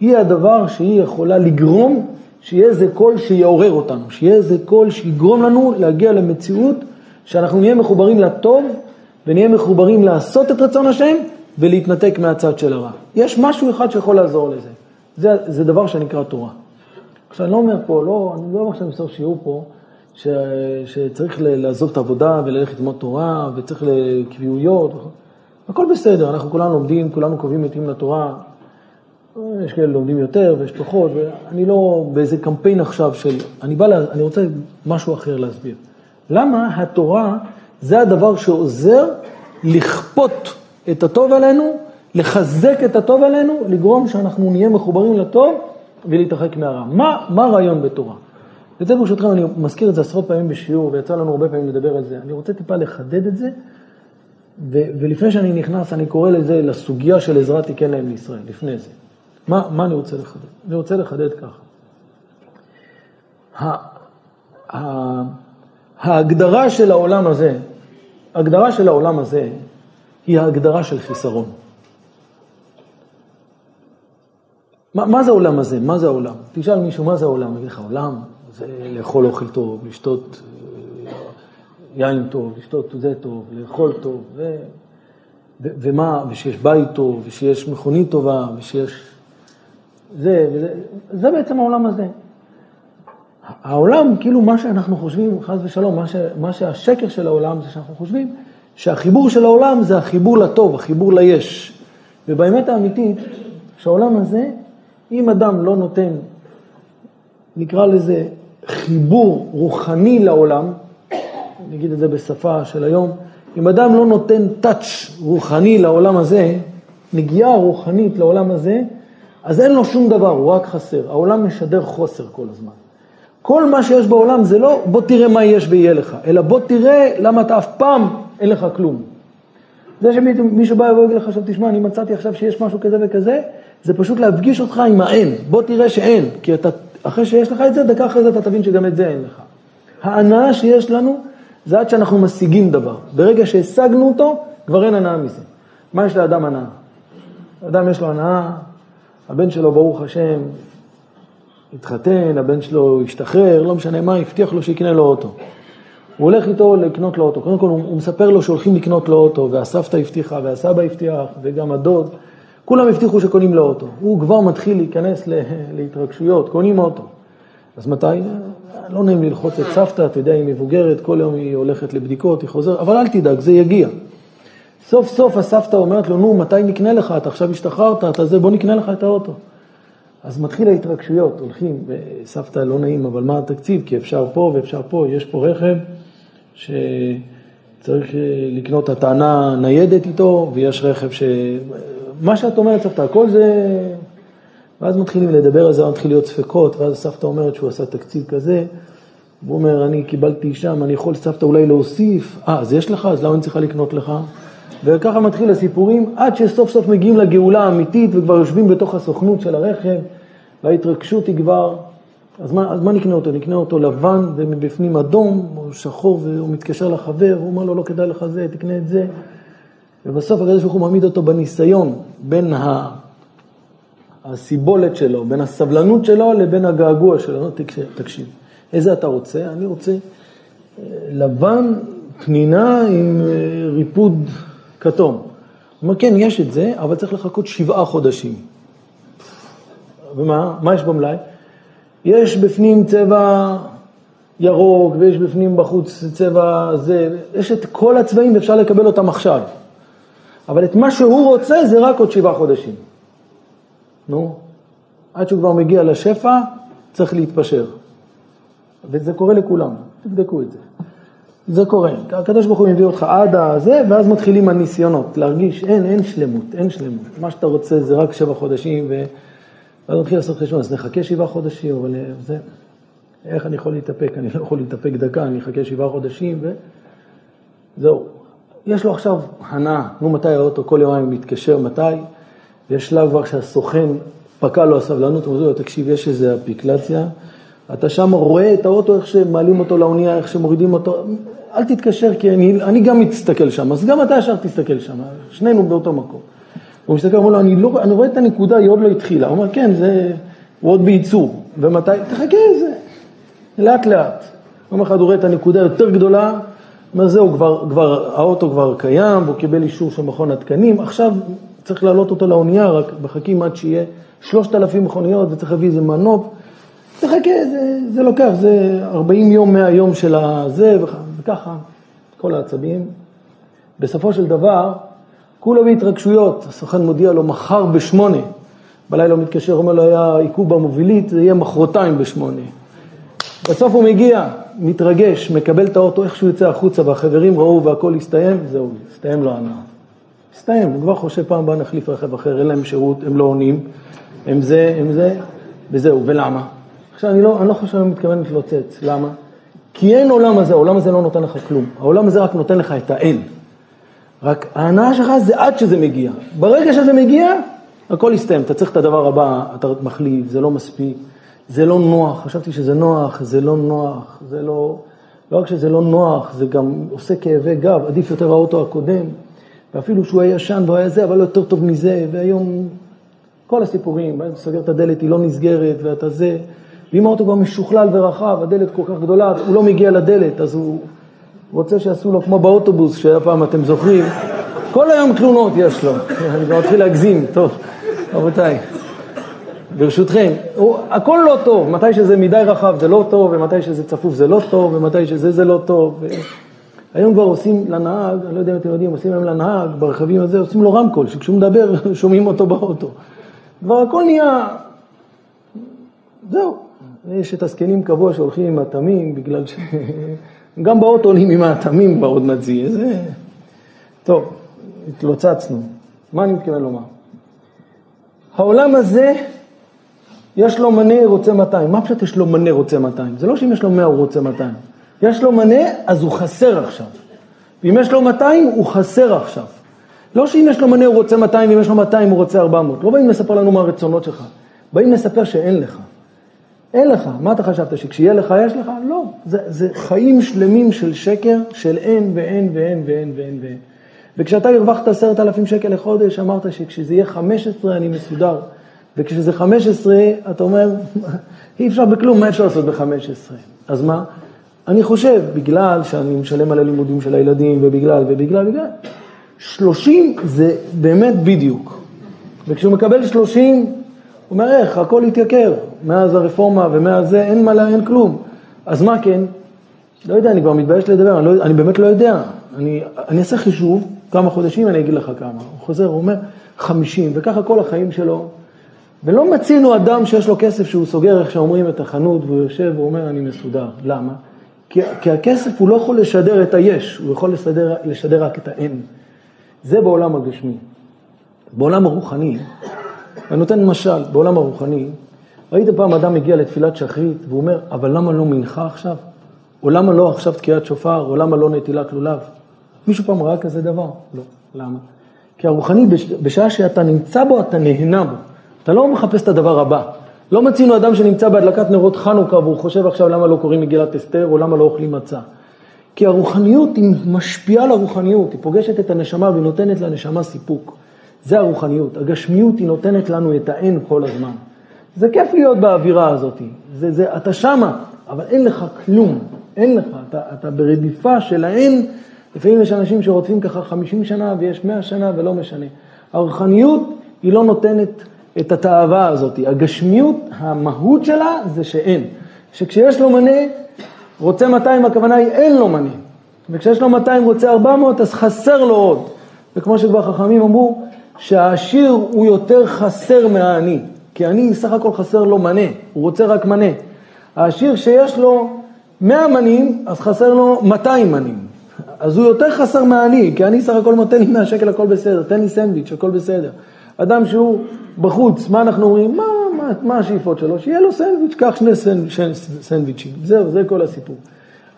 היא הדבר שהיא יכולה לגרום שיהיה איזה קול שיעורר אותנו, שיהיה איזה קול שיגרום לנו להגיע למציאות שאנחנו נהיה מחוברים לטוב ונהיה מחוברים לעשות את רצון השם ולהתנתק מהצד של הרע. יש משהו אחד שיכול לעזור לזה. זה, זה דבר שנקרא תורה. עכשיו, אני לא אומר פה, לא, אני לא אומר שאני מסתכל שיעור פה, ש, שצריך לעזוב את העבודה וללכת ללמוד תורה וצריך לקביעויות. הכל בסדר, אנחנו כולנו לומדים, כולנו קובעים מתים לתורה. יש כאלה לומדים יותר ויש פחות, ואני לא באיזה קמפיין עכשיו של, אני בא, לה, אני רוצה משהו אחר להסביר. למה התורה זה הדבר שעוזר לכפות את הטוב עלינו, לחזק את הטוב עלינו, לגרום שאנחנו נהיה מחוברים לטוב ולהתרחק מהרע. מה, מה הרעיון בתורה? וזה ברשותכם, אני מזכיר את זה עשרות פעמים בשיעור, ויצא לנו הרבה פעמים לדבר על זה. אני רוצה טיפה לחדד את זה, ו- ולפני שאני נכנס, אני קורא לזה, לסוגיה של עזרת תיקן להם לישראל, לפני זה. מה, מה אני רוצה לחדד? אני רוצה לחדד ככה. ההגדרה של העולם הזה, ההגדרה של העולם הזה היא ההגדרה של חיסרון. מה, מה זה העולם הזה? מה זה העולם? תשאל מישהו, מה זה העולם? אגיד לך, עולם זה לאכול אוכל טוב, לשתות אה, יין טוב, לשתות זה טוב, לאכול טוב, ו... ו... ומה, ושיש בית טוב, ושיש מכונית טובה, ושיש... זה, וזה, זה בעצם העולם הזה. העולם, כאילו מה שאנחנו חושבים, חס ושלום, מה, ש, מה שהשקר של העולם זה שאנחנו חושבים שהחיבור של העולם זה החיבור לטוב, החיבור ליש. ובאמת האמיתית, שהעולם הזה, אם אדם לא נותן, נקרא לזה חיבור רוחני לעולם, אני אגיד את זה בשפה של היום, אם אדם לא נותן טאץ' רוחני לעולם הזה, נגיעה רוחנית לעולם הזה, אז אין לו שום דבר, הוא רק חסר. העולם משדר חוסר כל הזמן. כל מה שיש בעולם זה לא בוא תראה מה יש ויהיה לך, אלא בוא תראה למה אתה אף פעם אין לך כלום. זה שמישהו בא ויגיד לך עכשיו, תשמע, אני מצאתי עכשיו שיש משהו כזה וכזה, זה פשוט להפגיש אותך עם האין. בוא תראה שאין, כי אתה, אחרי שיש לך את זה, דקה אחרי זה אתה תבין שגם את זה אין לך. ההנאה שיש לנו זה עד שאנחנו משיגים דבר. ברגע שהשגנו אותו, כבר אין הנאה מזה. מה יש לאדם הנאה? אדם יש לו הנאה, הבן שלו, ברוך השם, התחתן, הבן שלו השתחרר, לא משנה מה, הבטיח לו שיקנה לו אוטו. הוא הולך איתו לקנות לו אוטו. קודם כל הוא, מספר לו שהולכים לקנות לו אוטו, והסבתא הבטיחה, והסבא הבטיח, וגם הדוד. כולם הבטיחו שקונים לו אוטו. הוא כבר מתחיל להיכנס להתרגשויות, קונים אוטו. אז מתי? לא נעים ללחוץ את סבתא, אתה יודע, היא מבוגרת, כל יום היא הולכת לבדיקות, היא חוזרת, אבל אל תדאג, זה יגיע. סוף סוף הסבתא אומרת לו, נו, מתי נקנה לך? אתה עכשיו השתחררת, אתה זה, בוא נקנה לך את האוטו. אז מתחיל ההתרגשויות, הולכים, וסבתא לא נעים, אבל מה התקציב? כי אפשר פה ואפשר פה, יש פה רכב שצריך אה, לקנות הטענה ניידת איתו, ויש רכב ש... מה שאת אומרת, סבתא, הכל זה... ואז מתחילים לדבר על זה, מתחיל להיות ספקות, ואז סבתא אומרת שהוא עשה תקציב כזה, והוא אומר, אני קיבלתי שם, אני יכול סבתא אולי להוסיף, אה, אז יש לך, אז למה אני צריכה לקנות לך? וככה מתחיל הסיפורים, עד שסוף סוף מגיעים לגאולה האמיתית וכבר יושבים בתוך הסוכנות של הרכב, וההתרגשות היא כבר, אז מה, אז מה נקנה אותו? נקנה אותו לבן ומבפנים אדום, או שחור, והוא מתקשר לחבר, הוא אומר לו, לא כדאי לך זה, תקנה את זה. ובסוף הקדוש ברוך הוא מעמיד אותו בניסיון בין הסיבולת שלו, בין הסבלנות שלו לבין הגעגוע שלו. תקשיב, איזה אתה רוצה? אני רוצה אה, לבן, פנינה עם אה, ריפוד כתום. הוא אומר, כן, יש את זה, אבל צריך לחכות שבעה חודשים. ומה? מה יש במלאי? יש בפנים צבע ירוק, ויש בפנים בחוץ צבע זה, יש את כל הצבעים ואפשר לקבל אותם עכשיו. אבל את מה שהוא רוצה זה רק עוד שבעה חודשים. נו, עד שהוא כבר מגיע לשפע, צריך להתפשר. וזה קורה לכולם, תבדקו את זה. זה קורה. הקדוש ברוך הוא מביא אותך עד הזה, ואז מתחילים הניסיונות, להרגיש, אין, אין שלמות, אין שלמות. מה שאתה רוצה זה רק שבע חודשים, ו... ואז מתחיל לעשות חשבון, אז נחכה שבעה חודשים, אבל זה, איך אני יכול להתאפק? אני לא יכול להתאפק דקה, אני אחכה שבעה חודשים, וזהו. יש לו עכשיו הנאה, נו מתי האוטו, כל יומיים מתקשר, מתי? ויש שלב כבר שהסוכן פקע לו הסבלנות, הוא אומר תקשיב, יש איזו אפליקציה, אתה שם רואה את האוטו, איך שמעלים אותו לאונייה, איך שמורידים אותו, אל תתקשר, כי אני, אני גם מסתכל שם, אז גם אתה ישר תסתכל שם, שנינו באותו מקום. הוא מסתכל, אומר לו, אני, לא, אני רואה את הנקודה, היא עוד לא התחילה. הוא אומר, כן, זה, הוא עוד בייצור. ומתי? תחכה, זה לאט לאט. יום אחד הוא רואה את הנקודה יותר גדולה, אומר, זהו, כבר, כבר, האוטו כבר קיים, והוא קיבל אישור של מכון התקנים, עכשיו צריך להעלות אותו לאונייה, רק מחכים עד שיהיה שלושת אלפים מכוניות וצריך להביא איזה מנוף. תחכה, זה, זה לוקח, זה 40 יום מהיום של הזה, וככה, כל העצבים. בסופו של דבר, כולו בהתרגשויות, הסוכן מודיע לו מחר בשמונה, בלילה הוא מתקשר, אומר לו, היה עיכוב במובילית, זה יהיה מחרתיים בשמונה. בסוף הוא מגיע, מתרגש, מקבל את האוטו, איך שהוא יוצא החוצה, והחברים ראו והכל הסתיים, זהו, הסתיים לו הנאה. הסתיים, הוא כבר חושב פעם הבאה נחליף רכב אחר, אין להם שירות, הם לא עונים, הם זה, הם זה, וזהו, ולמה? עכשיו, אני לא, אני לא חושב שאני מתכוון להתלוצץ, למה? כי אין עולם הזה, העולם הזה לא נותן לך כלום, העולם הזה רק נותן לך את האין. רק ההנאה שלך זה עד שזה מגיע. ברגע שזה מגיע, הכל יסתיים. אתה צריך את הדבר הבא, אתה מחליף, זה לא מספיק, זה לא נוח. חשבתי שזה נוח, זה לא נוח, זה לא... לא רק שזה לא נוח, זה גם עושה כאבי גב, עדיף יותר האוטו הקודם. ואפילו שהוא היה ישן והוא היה זה, אבל לא יותר טוב מזה, והיום כל הסיפורים, סוגר את הדלת, היא לא נסגרת, ואתה זה. ואם האוטו כבר משוכלל ורחב, הדלת כל כך גדולה, הוא לא מגיע לדלת, אז הוא רוצה שיעשו לו כמו באוטובוס שהיה פעם, אתם זוכרים? כל היום תלונות יש לו, אני כבר מתחיל להגזים, טוב, רבותיי. ברשותכם, הכל לא טוב, מתי שזה מדי רחב זה לא טוב, ומתי שזה צפוף זה לא טוב, ומתי שזה זה לא טוב. היום כבר עושים לנהג, אני לא יודע אם אתם יודעים, עושים היום לנהג ברכבים הזה, עושים לו רמקול, שכשהוא מדבר שומעים אותו באוטו. כבר הכל נהיה, זהו, יש את הזקנים קבוע שהולכים עם התמים, בגלל ש... גם באוטו עולים עם האטמים כבר עוד נציע, זה... טוב, התלוצצנו. מה אני מתכוון לומר? העולם הזה, יש לו מנה רוצה 200. מה פשוט יש לו מנה רוצה 200? זה לא שאם יש לו 100 הוא רוצה 200. יש לו מנה, אז הוא חסר עכשיו. ואם יש לו 200, הוא חסר עכשיו. לא שאם יש לו מנה הוא רוצה 200, ואם יש לו 200 הוא רוצה 400. לא באים לספר לנו מה הרצונות שלך. באים לספר שאין לך. אין לך. מה אתה חשבת, שכשיהיה לך יש לך? לא. זה, זה חיים שלמים של שקר, של אין ואין ואין ואין ואין ואין. וכשאתה הרווחת עשרת אלפים שקל לחודש, אמרת שכשזה יהיה חמש עשרה אני מסודר. וכשזה חמש עשרה, אתה אומר, אי אפשר בכלום, מה אפשר לעשות בחמש עשרה? אז מה? אני חושב, בגלל שאני משלם על הלימודים של הילדים, ובגלל, ובגלל, ובגלל, 30 זה באמת בדיוק. וכשהוא מקבל 30, הוא אומר, איך, הכל התייקר. מאז הרפורמה ומאז זה, אין מה, אין כלום. אז מה כן? לא יודע, אני כבר מתבייש לדבר, אני, לא, אני באמת לא יודע. אני, אני אעשה חישוב, כמה חודשים אני אגיד לך כמה. הוא חוזר, הוא אומר, 50, וככה כל החיים שלו. ולא מצינו אדם שיש לו כסף שהוא סוגר, איך שאומרים, את החנות, והוא יושב ואומר, אני מסודר. למה? כי, כי הכסף הוא לא יכול לשדר את היש, הוא יכול לשדר, לשדר רק את האין. זה בעולם הגשמי. בעולם הרוחני, אני נותן משל, בעולם הרוחני, ראית פעם אדם מגיע לתפילת שחרית והוא אומר, אבל למה לא מנחה עכשיו? או למה לא עכשיו תקיעת שופר? או למה לא נטילת לולב? מישהו פעם ראה כזה דבר? לא. למה? כי הרוחני, בשעה שאתה נמצא בו, אתה נהנה בו. אתה לא מחפש את הדבר הבא. לא מצינו אדם שנמצא בהדלקת נרות חנוכה והוא חושב עכשיו למה לא קוראים מגילת אסתר או למה לא אוכלים מצה. כי הרוחניות היא משפיעה על הרוחניות, היא פוגשת את הנשמה והיא נותנת לנשמה סיפוק. זה הרוחניות. הגשמיות היא נותנת לנו את האין כל הזמן. זה כיף להיות באווירה הזאת. זה, זה, אתה שמה, אבל אין לך כלום. אין לך. אתה, אתה ברדיפה של האין. לפעמים יש אנשים שרודפים ככה 50 שנה ויש 100 שנה ולא משנה. הרוחניות היא לא נותנת את התאווה הזאת. הגשמיות, המהות שלה זה שאין. שכשיש לו מנה, רוצה 200, הכוונה היא אין לו מנה. וכשיש לו 200, רוצה 400, אז חסר לו עוד. וכמו שכבר חכמים אמרו, שהעשיר הוא יותר חסר מהעני. כי עני סך הכל חסר לו מנה, הוא רוצה רק מנה. העשיר שיש לו 100 מנים, אז חסר לו 200 מנים. אז הוא יותר חסר מהעני, כי אני סך הכל נותן לי 100 שקל, הכל בסדר, תן לי סנדוויץ', הכל בסדר. אדם שהוא בחוץ, מה אנחנו אומרים? מה, מה, מה השאיפות שלו? שיהיה לו סנדוויץ', קח שני סנדוויצ'ים. זהו, זה כל הסיפור.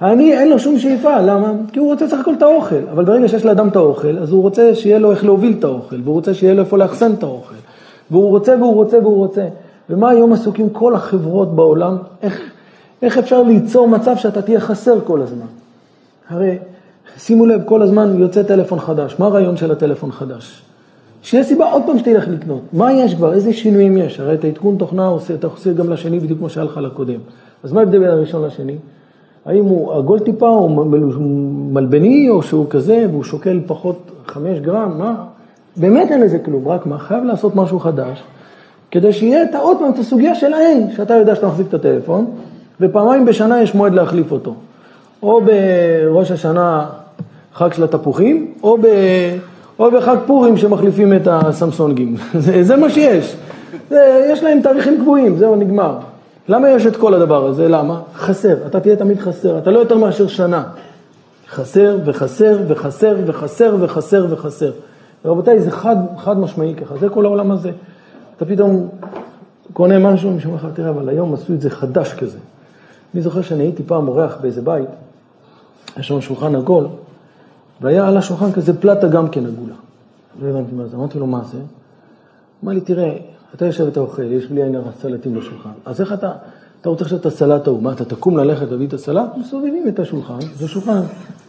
העני אין לו שום שאיפה, למה? כי הוא רוצה סך הכל את האוכל, אבל ברגע שיש לאדם את האוכל, אז הוא רוצה שיהיה לו איך להוביל את האוכל, והוא רוצה שיהיה לו איפה לאחסן את האוכל, והוא רוצה והוא רוצה והוא רוצה. ומה היום עסוקים כל החברות בעולם? איך, איך אפשר ליצור מצב שאתה תהיה חסר כל הזמן? הרי שימו לב, כל הזמן יוצא טלפון חדש. מה הרעיון של הטלפון חדש? שיהיה סיבה עוד פעם שתלך לקנות. מה יש כבר? איזה שינויים יש? הרי את העדכון תוכנה עושה, אתה עושה גם לשני בדיוק כמו שהיה לך לקודם. אז מה ההבדל בין הראשון לשני? האם הוא עגול טיפה או מלבני או שהוא כזה והוא שוקל פחות חמש גרם, מה? באמת אין לזה כלום, רק מה? חייב לעשות משהו חדש כדי שיהיה את, עוד פעם את הסוגיה של האין, שאתה יודע שאתה מחזיק את הטלפון ופעמיים בשנה יש מועד להחליף אותו. או בראש השנה חג של התפוחים, או, ב, או בחג פורים שמחליפים את הסמסונגים. זה, זה מה שיש. זה, יש להם תאריכים קבועים, זהו, נגמר. למה יש את כל הדבר הזה? למה? חסר, אתה תהיה תמיד חסר, אתה לא יותר מאשר שנה. חסר וחסר וחסר וחסר וחסר וחסר. רבותיי, זה חד, חד משמעי ככה, זה כל העולם הזה. אתה פתאום קונה משהו, מישהו אומר לך, תראה, אבל היום עשו את זה חדש כזה. אני זוכר שאני הייתי פעם אורח באיזה בית, היה שם שולחן עגול, והיה על השולחן כזה פלטה גם כן עגולה. לא הבנתי מה זה, אמרתי לו, מה זה? אמר לי, תראה, אתה יושב ואתה אוכל, יש בלי עין הרע סלטים בשולחן. אז איך אתה, אתה רוצה עכשיו את הסלט ההוא, מה, אתה תקום ללכת להביא את הסלט? מסובבים את השולחן, זה שולחן,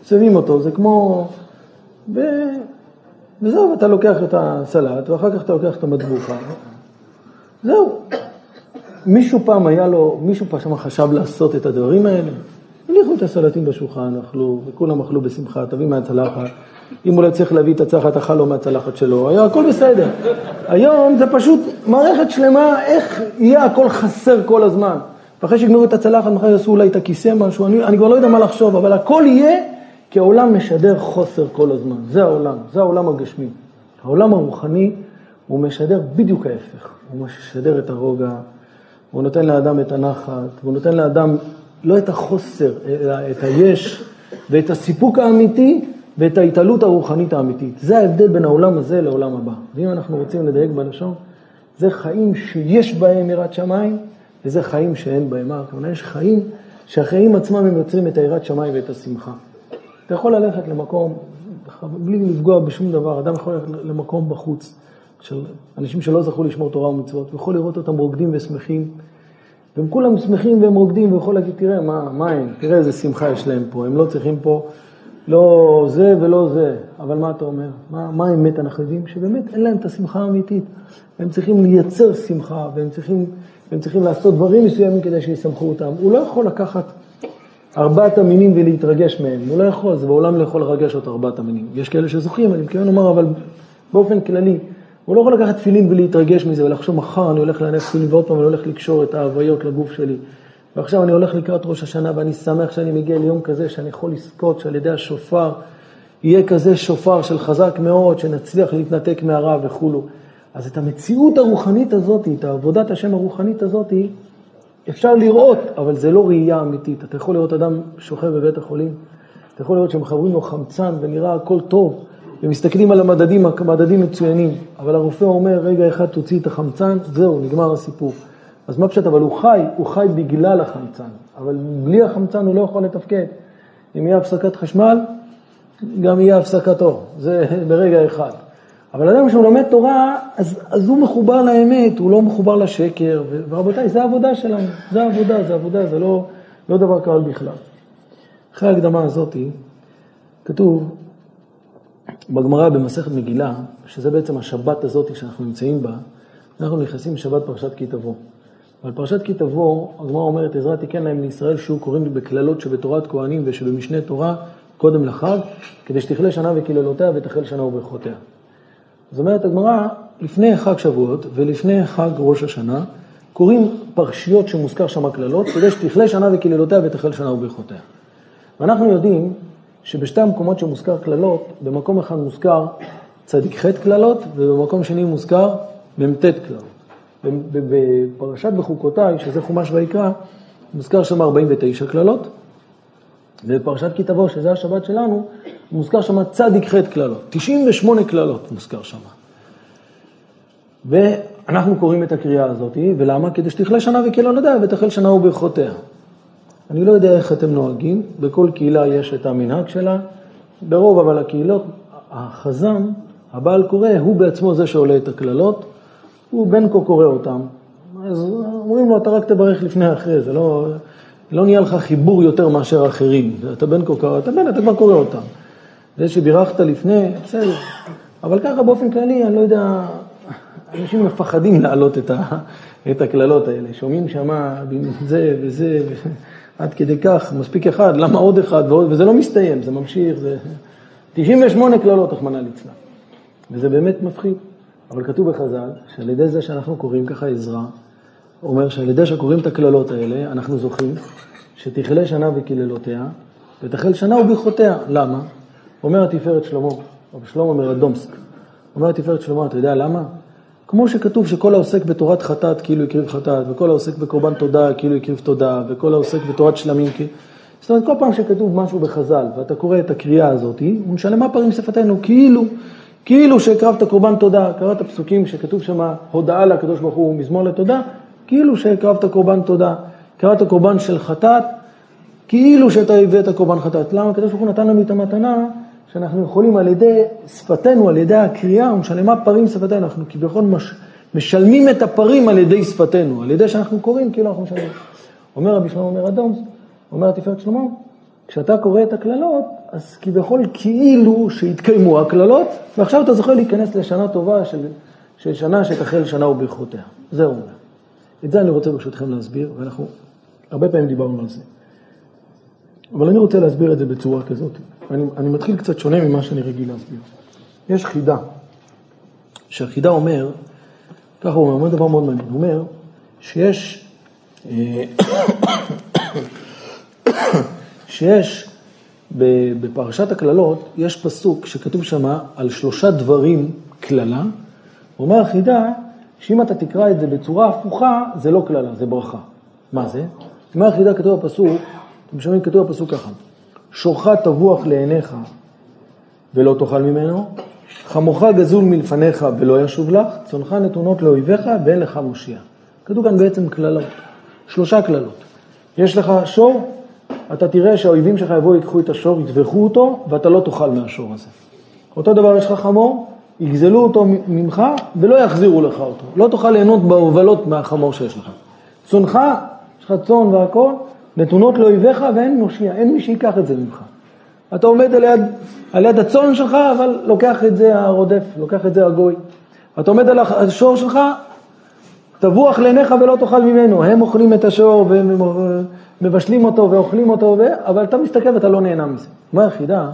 מסובבים אותו, זה כמו... ו... וזהו, אתה לוקח את הסלט, ואחר כך אתה לוקח את המטבוחה. זהו. מישהו פעם היה לו, מישהו פעם חשב לעשות את הדברים האלה? הניחו את הסלטים בשולחן, אכלו, וכולם אכלו בשמחה, תביא מהצלחת. אם הוא לא צריך להביא את הצלחת, אכל לו מהצלחת שלו, היה הכל בסדר. היום זה פשוט מערכת שלמה, איך יהיה הכל חסר כל הזמן. ואחרי שיגמרו את הצלחת, מחר יעשו אולי את הכיסא, משהו, אני, אני כבר לא יודע מה לחשוב, אבל הכל יהיה כי העולם משדר חוסר כל הזמן. זה העולם, זה העולם הגשמי. העולם הרוחני, הוא משדר בדיוק ההפך. הוא משדר את הרוגע, הוא נותן לאדם את הנחת, הוא נותן לאדם לא את החוסר, אלא את היש ואת הסיפוק האמיתי ואת ההתעלות הרוחנית האמיתית. זה ההבדל בין העולם הזה לעולם הבא. ואם אנחנו רוצים לדייק בלשון, זה חיים שיש בהם יראת שמיים, וזה חיים שאין בהם. מה הכוונה? יש חיים שהחיים עצמם הם יוצרים את היראת שמיים ואת השמחה. אתה יכול ללכת למקום, בלי לפגוע בשום דבר, אדם יכול ללכת למקום בחוץ, של אנשים שלא זכו לשמור תורה ומצוות, ויכול לראות אותם רוקדים ושמחים, והם כולם שמחים והם רוקדים, ויכול להגיד, תראה, מה, מה הם, תראה איזה שמחה יש להם פה, הם לא צריכים פה לא זה ולא זה, אבל מה אתה אומר? מה, מה האמת? אנחנו יודעים שבאמת אין להם את השמחה האמיתית. הם צריכים לייצר שמחה, והם צריכים, והם צריכים לעשות דברים מסוימים כדי שיסמכו אותם. הוא לא יכול לקחת ארבעת המינים ולהתרגש מהם. הוא לא יכול, זה בעולם לא יכול לרגש אותו ארבעת המינים. יש כאלה שזוכים, אני מתכוון לומר, אבל באופן כללי, הוא לא יכול לקחת תפילין ולהתרגש מזה ולחשוב מחר אני הולך להניח תפילין ועוד פעם אני הולך לקשור את ההוויות לגוף שלי. ועכשיו אני הולך לקראת ראש השנה ואני שמח שאני מגיע ליום כזה שאני יכול לזכות שעל ידי השופר יהיה כזה שופר של חזק מאוד, שנצליח להתנתק מהרע וכולו. אז את המציאות הרוחנית הזאת, את עבודת השם הרוחנית הזאת, אפשר לראות, אבל זה לא ראייה אמיתית. אתה יכול לראות אדם שוכב בבית החולים, אתה יכול לראות שמחברים לו חמצן ונראה הכל טוב, ומסתכלים על המדדים, המדדים מצוינים, אבל הרופא אומר, רגע אחד תוציא את החמצן, זהו, נגמר הסיפור. אז מה פשוט, אבל הוא חי, הוא חי בגלל החמצן, אבל בלי החמצן הוא לא יכול לתפקד. אם יהיה הפסקת חשמל, גם יהיה הפסקת אור, זה ברגע אחד. אבל אדם שהוא לומד תורה, אז, אז הוא מחובר לאמת, הוא לא מחובר לשקר, ורבותיי, זה העבודה שלנו, זה העבודה, זה עבודה, זה לא, לא דבר קל בכלל. אחרי ההקדמה הזאתי, כתוב בגמרא במסכת מגילה, שזה בעצם השבת הזאת שאנחנו נמצאים בה, אנחנו נכנסים לשבת פרשת כי תבוא. ועל פרשת כי תבוא, הגמרא אומרת, עזרה תיקן להם לישראל שהוא קוראים בקללות שבתורת כהנים ושבמשנה תורה קודם לחג, כדי שתכלה שנה וקללותיה ותחל שנה וברכותיה. זאת אומרת, הגמרא, לפני חג שבועות ולפני חג ראש השנה, קוראים פרשיות שמוזכר שם קללות, כדי שתכלה שנה וקללותיה ותחל שנה וברכותיה. ואנחנו יודעים שבשתי המקומות שמוזכר קללות, במקום אחד מוזכר צדיק ח' קללות, ובמקום שני מוזכר מ"ט קללות. בפרשת בחוקותיי, שזה חומש ויקרא, מוזכר שם 49 קללות, ובפרשת כי תבוא, שזה השבת שלנו, מוזכר שם צדיק ח' קללות. 98 קללות מוזכר שם. ואנחנו קוראים את הקריאה הזאת, ולמה? כדי שתכלה שנה וקללותיה ותחל שנה וברכותיה. אני לא יודע איך אתם נוהגים, בכל קהילה יש את המנהג שלה, ברוב אבל הקהילות, החזן, הבעל קורא, הוא בעצמו זה שעולה את הקללות, הוא בין כה קורא אותם. אז אומרים לו, אתה רק תברך לפני אחרי, זה לא, לא נהיה לך חיבור יותר מאשר אחרים. אתה בין כה קורא, אתה בין, אתה כבר קורא אותם. זה שבירכת לפני, בסדר. אבל ככה באופן כללי, אני לא יודע, אנשים מפחדים להעלות את, ה, את הקללות האלה. שומעים שמה זה וזה, עד כדי כך, מספיק אחד, למה עוד אחד ועוד, וזה לא מסתיים, זה ממשיך, זה 98 קללות, רחמנא ליצלן. וזה באמת מפחיד. אבל כתוב בחז"ל, שעל ידי זה שאנחנו קוראים ככה עזרה, אומר שעל ידי שקוראים את הקללות האלה, אנחנו זוכים שתכלה שנה וקללותיה, ותחל שנה וברכותיה. למה? אומר התפארת שלמה, רבי שלמה מרדומסק, אומר התפארת שלמה, אתה יודע למה? כמו שכתוב שכל העוסק בתורת חטאת כאילו הקריב חטאת, וכל העוסק בקורבן תודה כאילו הקריב תודה, וכל העוסק בתורת שלמים כאילו... זאת אומרת, כל פעם שכתוב משהו בחז"ל, ואתה קורא את הקריאה הזאת, הוא משלם מה פרים שפתנו, כאילו, כאילו שהקרבת קורבן תודה, קראת פסוקים שכתוב שם הודעה לקדוש ברוך הוא מזמור לתודה, כאילו שהקרבת קורבן תודה, קראת קורבן של חטאת, כאילו שאתה הבאת קורבן חטאת. למה? הקדוש ברוך הוא נתן לנו את המתנה שאנחנו יכולים על ידי שפתנו, על ידי הקריאה, ומשלמה פרים שפתנו, אנחנו כביכול מש, משלמים את הפרים על ידי שפתנו, על ידי שאנחנו קוראים, כאילו אנחנו משלמים. אומר רבי שלמה אומר אדום, אומר התפארת שלמה, כשאתה קורא את הקללות, אז כביכול כאילו שהתקיימו הקללות, ועכשיו אתה זוכר להיכנס לשנה טובה של, של שנה שתחל שנה וברכותיה. זה אומר. את זה אני רוצה ברשותכם להסביר, ואנחנו הרבה פעמים דיברנו על זה. אבל אני רוצה להסביר את זה בצורה כזאת. אני, אני מתחיל קצת שונה ממה שאני רגיל להסביר. יש חידה, שהחידה אומר, ככה הוא אומר, דבר מאוד מעניין, הוא אומר שיש, אה, שיש בפרשת הקללות, יש פסוק שכתוב שם על שלושה דברים קללה, אומר החידה, שאם אתה תקרא את זה בצורה הפוכה, זה לא קללה, זה ברכה. מה זה? אומר החידה כתוב בפסוק, אתם שומעים, כתוב בפסוק ככה, שורך טבוח לעיניך ולא תאכל ממנו, חמוך גזול מלפניך ולא ישוב לך, צונך נתונות לאויביך ואין לך מושיע. כתוב כאן בעצם קללות, שלושה קללות. יש לך שור, אתה תראה שהאויבים שלך יבואו, ייקחו את השור, יטבחו אותו, ואתה לא תאכל מהשור הזה. אותו דבר יש לך חמור, יגזלו אותו ממך ולא יחזירו לך אותו. לא תוכל ליהנות בהובלות מהחמור שיש לך. צונך, יש לך צאן והכל, נתונות לאויביך ואין מושיע, אין מי שיקח את זה ממך. אתה עומד על יד, על יד הצאן שלך, אבל לוקח את זה הרודף, לוקח את זה הגוי. אתה עומד על השור שלך, תבוח לעיניך ולא תאכל ממנו. הם אוכלים את השור ומבשלים אותו ואוכלים אותו, ו... אבל אתה מסתכל ואתה לא נהנה מזה. מה החידה?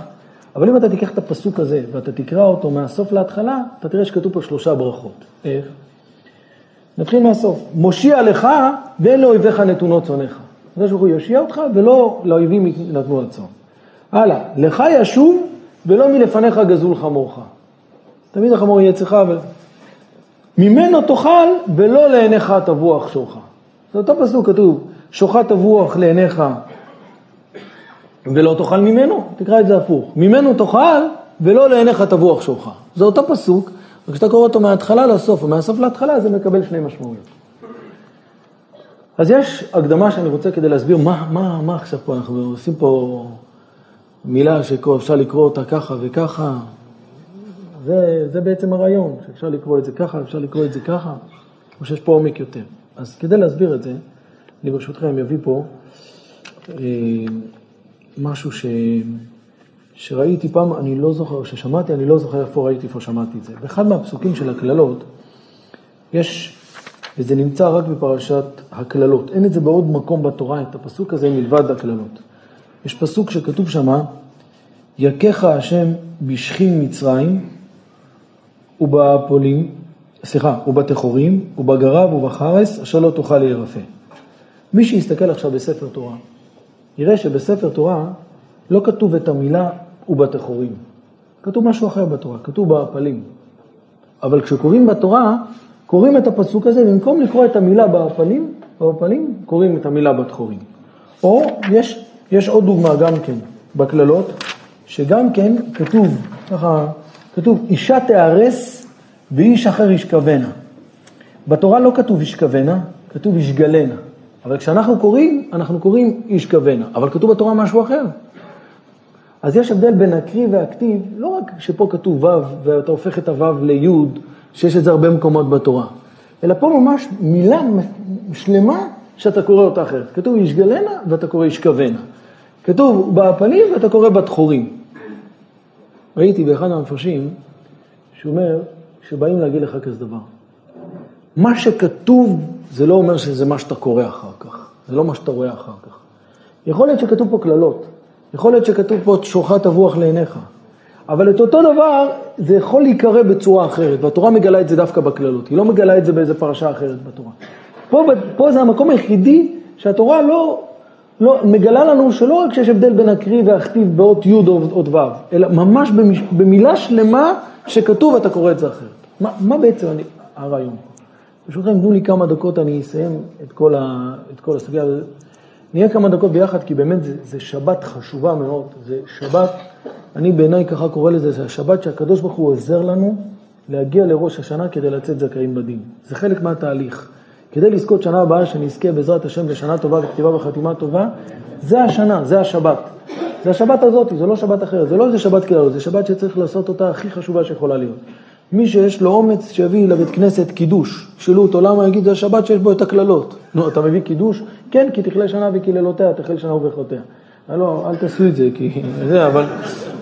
אבל אם אתה תיקח את הפסוק הזה ואתה תקרא אותו מהסוף להתחלה, אתה תראה שכתוב פה שלושה ברכות. איך? נתחיל מהסוף. מושיע לך ואין לאויביך נתונות צונך. הקדוש ברוך הוא יושיע אותך ולא לאויבים נתנו הצאן. הלאה, לך ישוב ולא מלפניך גזול חמורך. תמיד החמור יהיה אצלך, ו... ממנו תאכל ולא לעיניך תבוח שורך. זה אותו פסוק כתוב, שורך תבוח לעיניך ולא תאכל ממנו, תקרא את זה הפוך. ממנו תאכל ולא לעיניך תבוח שורך. זה אותו פסוק, רק כשאתה קורא אותו מההתחלה לסוף, ומהסוף להתחלה זה מקבל שני משמעויות. אז יש הקדמה שאני רוצה כדי להסביר מה, מה, מה עכשיו פה, אנחנו עושים פה מילה שאפשר לקרוא אותה ככה וככה, זה, זה בעצם הרעיון, שאפשר לקרוא את זה ככה, אפשר לקרוא את זה ככה, או שיש פה עומק יותר. אז כדי להסביר את זה, אני ברשותכם אביא פה אה, משהו ש, שראיתי פעם, אני לא זוכר, ששמעתי, אני לא זוכר איפה ראיתי, איפה שמעתי את זה. באחד מהפסוקים של הקללות, יש, וזה נמצא רק בפרשת הקללות, אין את זה בעוד מקום בתורה, את הפסוק הזה מלבד הקללות. יש פסוק שכתוב שמה, יכך השם בשכין מצרים ובפולים, סליחה, ובתחורים, ובגרב ובחרס, אשר לא תוכל להירפא. מי שיסתכל עכשיו בספר תורה, יראה שבספר תורה לא כתוב את המילה ובתחורים. כתוב משהו אחר בתורה, כתוב בהפלים. אבל כשקוראים בתורה, קוראים את הפסוק הזה, במקום לקרוא את המילה בהפלים, בהפלים, קוראים את המילה בתחורים. או יש, יש עוד דוגמה גם כן בקללות, שגם כן כתוב, ככה, כתוב, אישה תיהרס ואיש אחר ישכבנה. בתורה לא כתוב ישכבנה, כתוב ישגלנה. אבל כשאנחנו קוראים, אנחנו קוראים ישכבנה. אבל כתוב בתורה משהו אחר. אז יש הבדל בין הקריא והכתיב, לא רק שפה כתוב ו' ואתה הופך את הו' לי', שיש את זה הרבה מקומות בתורה, אלא פה ממש מילה שלמה שאתה קורא אותה אחרת. כתוב ישגלנה ואתה קורא ישכבנה. כתוב בהפלים ואתה קורא בתחורים. ראיתי באחד המפרשים, שהוא אומר, שבאים להגיד לך כזה דבר. מה שכתוב זה לא אומר שזה מה שאתה קורא אחר כך, זה לא מה שאתה רואה אחר כך. יכול להיות שכתוב פה קללות, יכול להיות שכתוב פה שורך תבוח לעיניך, אבל את אותו דבר זה יכול להיקרא בצורה אחרת, והתורה מגלה את זה דווקא בקללות, היא לא מגלה את זה באיזה פרשה אחרת בתורה. פה, פה זה המקום היחידי שהתורה לא, לא, מגלה לנו שלא רק שיש הבדל בין הקריא והכתיב באות י' או ו', אלא ממש במש, במילה שלמה שכתוב אתה קורא את זה אחרת. מה, מה בעצם אני, הרעיון? ברשותכם, תנו לי כמה דקות, אני אסיים את כל, ה, את כל הסוגיה. נהיה כמה דקות ביחד, כי באמת זה, זה שבת חשובה מאוד. זה שבת, אני בעיניי ככה קורא לזה, זה השבת שהקדוש ברוך הוא עוזר לנו להגיע לראש השנה כדי לצאת זכאים בדין. זה חלק מהתהליך. כדי לזכות שנה הבאה, שנזכה בעזרת השם לשנה טובה וכתיבה וחתימה טובה, זה השנה, זה השבת. זה השבת הזאת, זה לא שבת אחרת, זה לא איזה שבת כלל, זה שבת שצריך לעשות אותה הכי חשובה שיכולה להיות. מי שיש לו אומץ, שיביא לבית כנסת קידוש. שאלו אותו למה, יגיד, זה השבת שיש בו את הקללות. נו, אתה מביא קידוש? כן, כי תכלה שנה וקללותיה, תחל שנה וברכותיה. לא, אל תעשו את זה, כי זה, אבל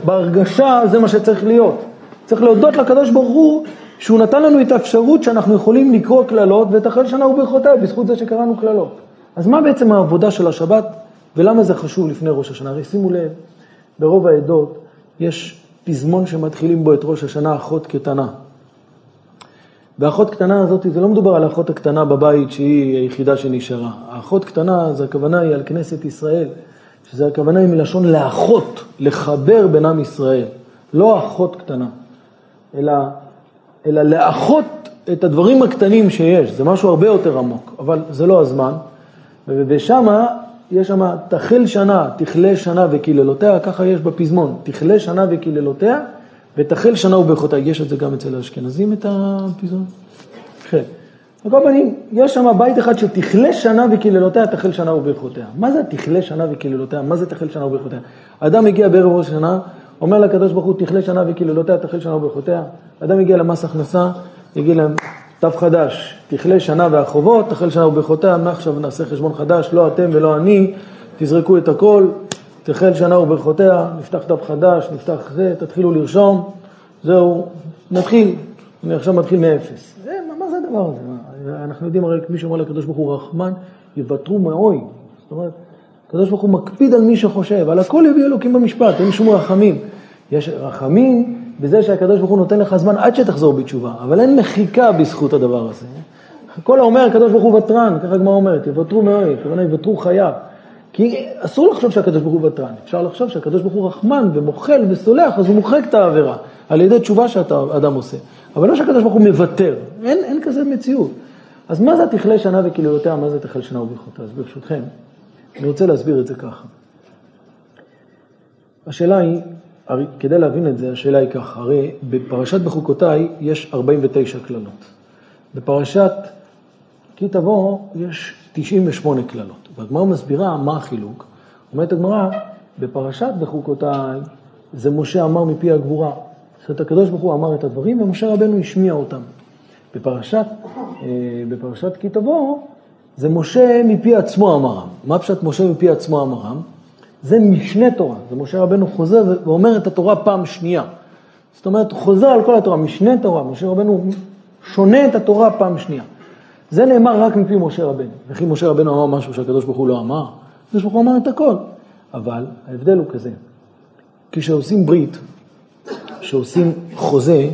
בהרגשה זה מה שצריך להיות. צריך להודות לקדוש ברוך הוא שהוא נתן לנו את האפשרות שאנחנו יכולים לקרוא קללות ותחל שנה וברכותיה בזכות זה שקראנו קללות. אז מה בעצם העבודה של השבת ולמה זה חשוב לפני ראש השנה? הרי שימו לב, ברוב העדות יש פזמון שמתחילים בו את ראש השנה אחות קטנה. והאחות קטנה הזאת, זה לא מדובר על האחות הקטנה בבית שהיא היחידה שנשארה. האחות קטנה, זה הכוונה היא על כנסת ישראל, שזה הכוונה היא מלשון לאחות, לחבר בין עם ישראל. לא אחות קטנה, אלא, אלא לאחות את הדברים הקטנים שיש, זה משהו הרבה יותר עמוק, אבל זה לא הזמן. ושמה יש שם תחל שנה, תכלה שנה וקללותיה, ככה יש בפזמון, תכלה שנה וקללותיה ותחל שנה וברכותיה. יש את זה גם אצל האשכנזים את הפזמון? כן. על כל פנים, יש שם בית אחד שתכלה שנה וקללותיה, תחל שנה וברכותיה. מה זה תכלה שנה וקללותיה? מה זה תחל שנה וברכותיה? אדם מגיע בערב ראש השנה, אומר לקדוש ברוך הוא, תכלה שנה וקללותיה, תחל שנה וברכותיה. אדם מגיע למס הכנסה, יגיד להם, תו חדש, תכלה שנה והחובות, תחל שנה וברכותיה, מעכשיו נעשה חשבון חדש, לא אתם ולא אני, תזרקו את הכל, תחל שנה וברכותיה, נפתח דף חדש, נפתח זה, תתחילו לרשום, זהו, נתחיל, אני עכשיו מתחיל מאפס. זה, מה זה הדבר הזה? אנחנו יודעים הרי מי שאומר לקדוש ברוך הוא רחמן, יוותרו מאוי. זאת אומרת, הקדוש ברוך הוא מקפיד על מי שחושב, על הכל יביא אלוקים במשפט, אין שום רחמים. יש רחמים בזה שהקדוש ברוך הוא נותן לך זמן עד שתחזור בתשובה, אבל אין מחיקה בזכות הדבר הזה. כל האומר הקדוש ברוך הוא ותרן, ככה הגמרא אומרת, יוותרו מאוי, הכוונה יוותרו חייו. כי אסור לחשוב שהקדוש ברוך הוא ותרן, אפשר לחשוב שהקדוש ברוך הוא רחמן ומוחל וסולח, אז הוא מוחק את העבירה, על ידי תשובה שאתה אדם עושה. אבל לא שהקדוש ברוך הוא מוותר, אין, אין כזה מציאות. אז מה זה תכלה שנה וקללותיה, מה זה תכלה שנה וברכותיה? אז ברשותכם, אני רוצה להסביר את זה ככה. השאלה היא, הרי, כדי להבין את זה, השאלה היא ככה, הרי בפרשת בחוקותיי יש 49 קללות. בפרשת כי תבוא יש 98 קללות. והגמרא מסבירה מה החילוק. אומרת הגמרא, בפרשת בחוקותיי זה משה אמר מפי הגבורה. זאת אומרת, הקדוש ברוך הוא אמר את הדברים ומשה רבנו השמיע אותם. בפרשת, אה, בפרשת כי תבוא זה משה מפי עצמו אמרם. מה פשט משה מפי עצמו אמרם? זה משנה תורה, זה משה רבנו חוזר ואומר את התורה פעם שנייה. זאת אומרת, הוא חוזר על כל התורה, משנה תורה, משה רבנו שונה את התורה פעם שנייה. זה נאמר רק מפי משה רבנו. וכי משה רבנו אמר משהו שהקדוש ברוך הוא לא אמר, הקדוש ברוך הוא אמר את הכל. אבל ההבדל הוא כזה, כשעושים ברית, כשעושים חוזה,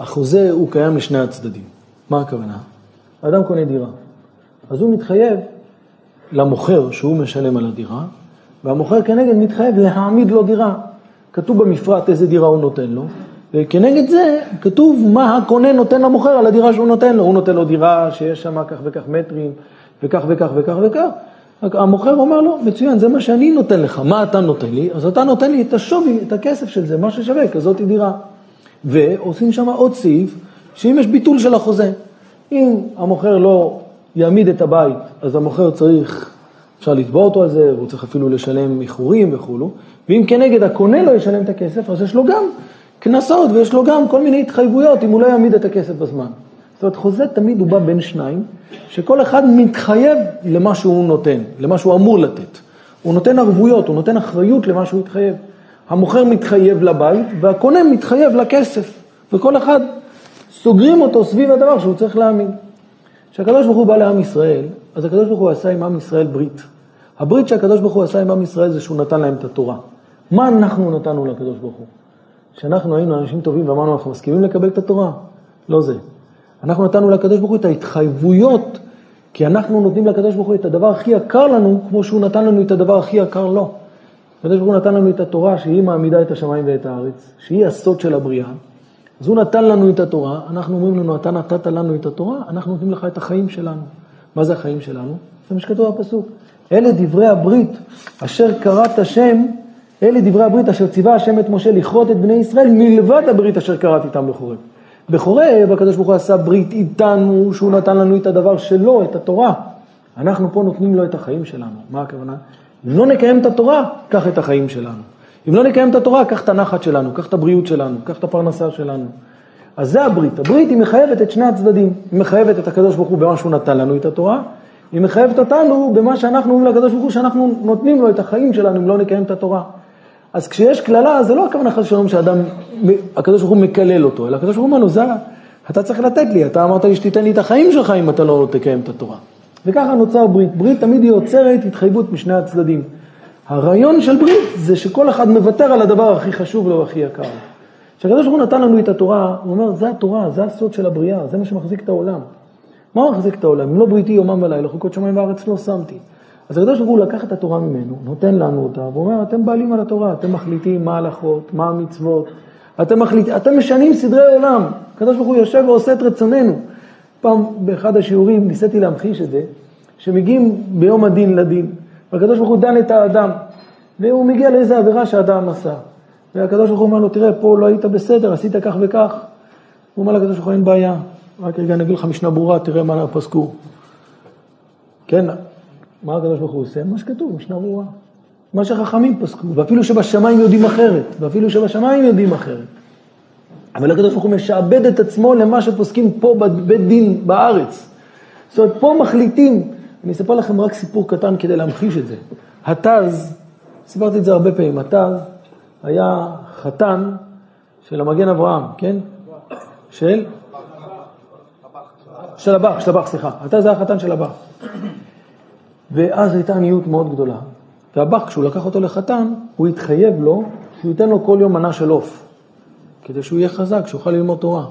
החוזה הוא קיים לשני הצדדים. מה הכוונה? האדם קונה דירה, אז הוא מתחייב למוכר שהוא משלם על הדירה, והמוכר כנגד מתחייב להעמיד לו דירה. כתוב במפרט איזה דירה הוא נותן לו, וכנגד זה כתוב מה הקונה נותן למוכר על הדירה שהוא נותן לו. הוא נותן לו דירה שיש שם כך וכך מטרים, וכך וכך וכך וכך. המוכר אומר לו, מצוין, זה מה שאני נותן לך, מה אתה נותן לי? אז אתה נותן לי את השווי, את הכסף של זה, מה ששווה, כזאת דירה. ועושים שם עוד סעיף, שאם יש ביטול של החוזה, אם המוכר לא יעמיד את הבית, אז המוכר צריך, אפשר לתבוע אותו על זה, והוא צריך אפילו לשלם איחורים וכולו, ואם כנגד הקונה לא ישלם את הכסף, אז יש לו גם קנסות ויש לו גם כל מיני התחייבויות אם הוא לא יעמיד את הכסף בזמן. זאת אומרת, חוזה תמיד הוא בא בין שניים, שכל אחד מתחייב למה שהוא נותן, למה שהוא אמור לתת. הוא נותן ערבויות, הוא נותן אחריות למה שהוא התחייב. המוכר מתחייב לבית והקונה מתחייב לכסף, וכל אחד סוגרים אותו סביב הדבר שהוא צריך להאמין. כשהקדוש ברוך הוא בא לעם ישראל, אז הקדוש ברוך הוא עשה עם עם ישראל ברית. הברית שהקדוש ברוך הוא עשה עם עם ישראל זה שהוא נתן להם את התורה. מה אנחנו נתנו לקדוש ברוך הוא? כשאנחנו היינו אנשים טובים ואמרנו, אנחנו מסכימים לקבל את התורה? לא זה. אנחנו נתנו לקדוש ברוך הוא את ההתחייבויות, כי אנחנו נותנים לקדוש ברוך הוא את הדבר הכי יקר לנו, כמו שהוא נתן לנו את הדבר הכי יקר לו. הקדוש ברוך הוא נתן לנו את התורה שהיא מעמידה את השמיים ואת הארץ, שהיא הסוד של הבריאה. אז הוא נתן לנו את התורה, אנחנו אומרים לנו, אתה נתת לנו את התורה, אנחנו נותנים לך את החיים שלנו. מה זה החיים שלנו? זה מה שכתוב בפסוק. אלה דברי הברית אשר קראת השם אלה דברי הברית אשר ציווה השם את משה לכרות את בני ישראל מלבד הברית אשר קראת איתם בחורב. בחורב הקדוש ברוך הוא עשה ברית איתנו, שהוא נתן לנו את הדבר שלו, את התורה. אנחנו פה נותנים לו את החיים שלנו. מה הכוונה? אם לא נקיים את התורה, קח את החיים שלנו. אם לא נקיים את התורה, קח את הנחת שלנו, קח את הבריאות שלנו, קח את הפרנסה שלנו. אז זה הברית. הברית היא מחייבת את שני הצדדים. היא מחייבת את הקדוש ברוך הוא במה שהוא נתן לנו את התורה, היא מחייבת אותנו במה שאנחנו אומרים לקדוש ברוך הוא, שאנחנו נותנים לו את החיים שלנו אם לא נקיים את התורה. אז כשיש קללה, זה לא הכוונה חס ושלום שאדם, הקדוש ברוך הוא מקלל אותו, אלא הקדוש ברוך הוא אומר לו, זה, אתה צריך לתת לי, אתה אמרת לי שתיתן לי את החיים שלך אם אתה לא תקיים את התורה. וככה נוצר ברית. ברית תמיד היא יוצרת התחייבות משני הצדדים. הרעיון של ברית זה שכל אחד מוותר על הדבר הכי חשוב לו והכי יקר. כשהקדוש ברוך הוא נתן לנו את התורה, הוא אומר, זה התורה, זה הסוד של הבריאה, זה מה שמחזיק את העולם. מה מחזיק את העולם? אם לא בריתי יומם ולילה, חוקות שמיים וארץ לא שמתי. אז הקדוש ברוך הוא לקח את התורה ממנו, נותן לנו אותה, ואומר, אתם בעלים על התורה, אתם מחליטים מה ההלכות, מה המצוות, אתם, מחליט, אתם משנים סדרי עולם. הקדוש ברוך הוא יושב ועושה את רצוננו. פעם באחד השיעורים ניסיתי להמחיש את זה, שמגיעים ביום הדין לדין, והקדוש ברוך הוא דן את האדם, והוא מגיע לאיזה עבירה שהאדם עשה. והקדוש ברוך הוא אומר לו, תראה, פה לא היית בסדר, עשית כך וכך. הוא אומר לקדוש ברוך הוא, אין בעיה, רק רגע אני אגיד לך משנה ברורה, תראה מה פסקו. כן, מה הקדוש ברוך הוא עושה? מה שכתוב, משנה ברורה. מה שחכמים פסקו, ואפילו שבשמיים יודעים אחרת, ואפילו שבשמיים יודעים אחרת. אבל הקדוש ברוך הוא משעבד את עצמו למה שפוסקים פה בבית דין בארץ. זאת אומרת, פה מחליטים, אני אספר לכם רק סיפור קטן כדי להמחיש את זה. התז, סיפרתי את זה הרבה פעמים, התז היה חתן של המגן אברהם, כן? של? של הבח, של הבח, סליחה. אתה זה החתן של הבח. ואז הייתה עניות מאוד גדולה. והבח, כשהוא לקח אותו לחתן, הוא התחייב לו שהוא ייתן לו כל יום מנה של עוף, כדי שהוא יהיה חזק, שיוכל ללמוד תורה.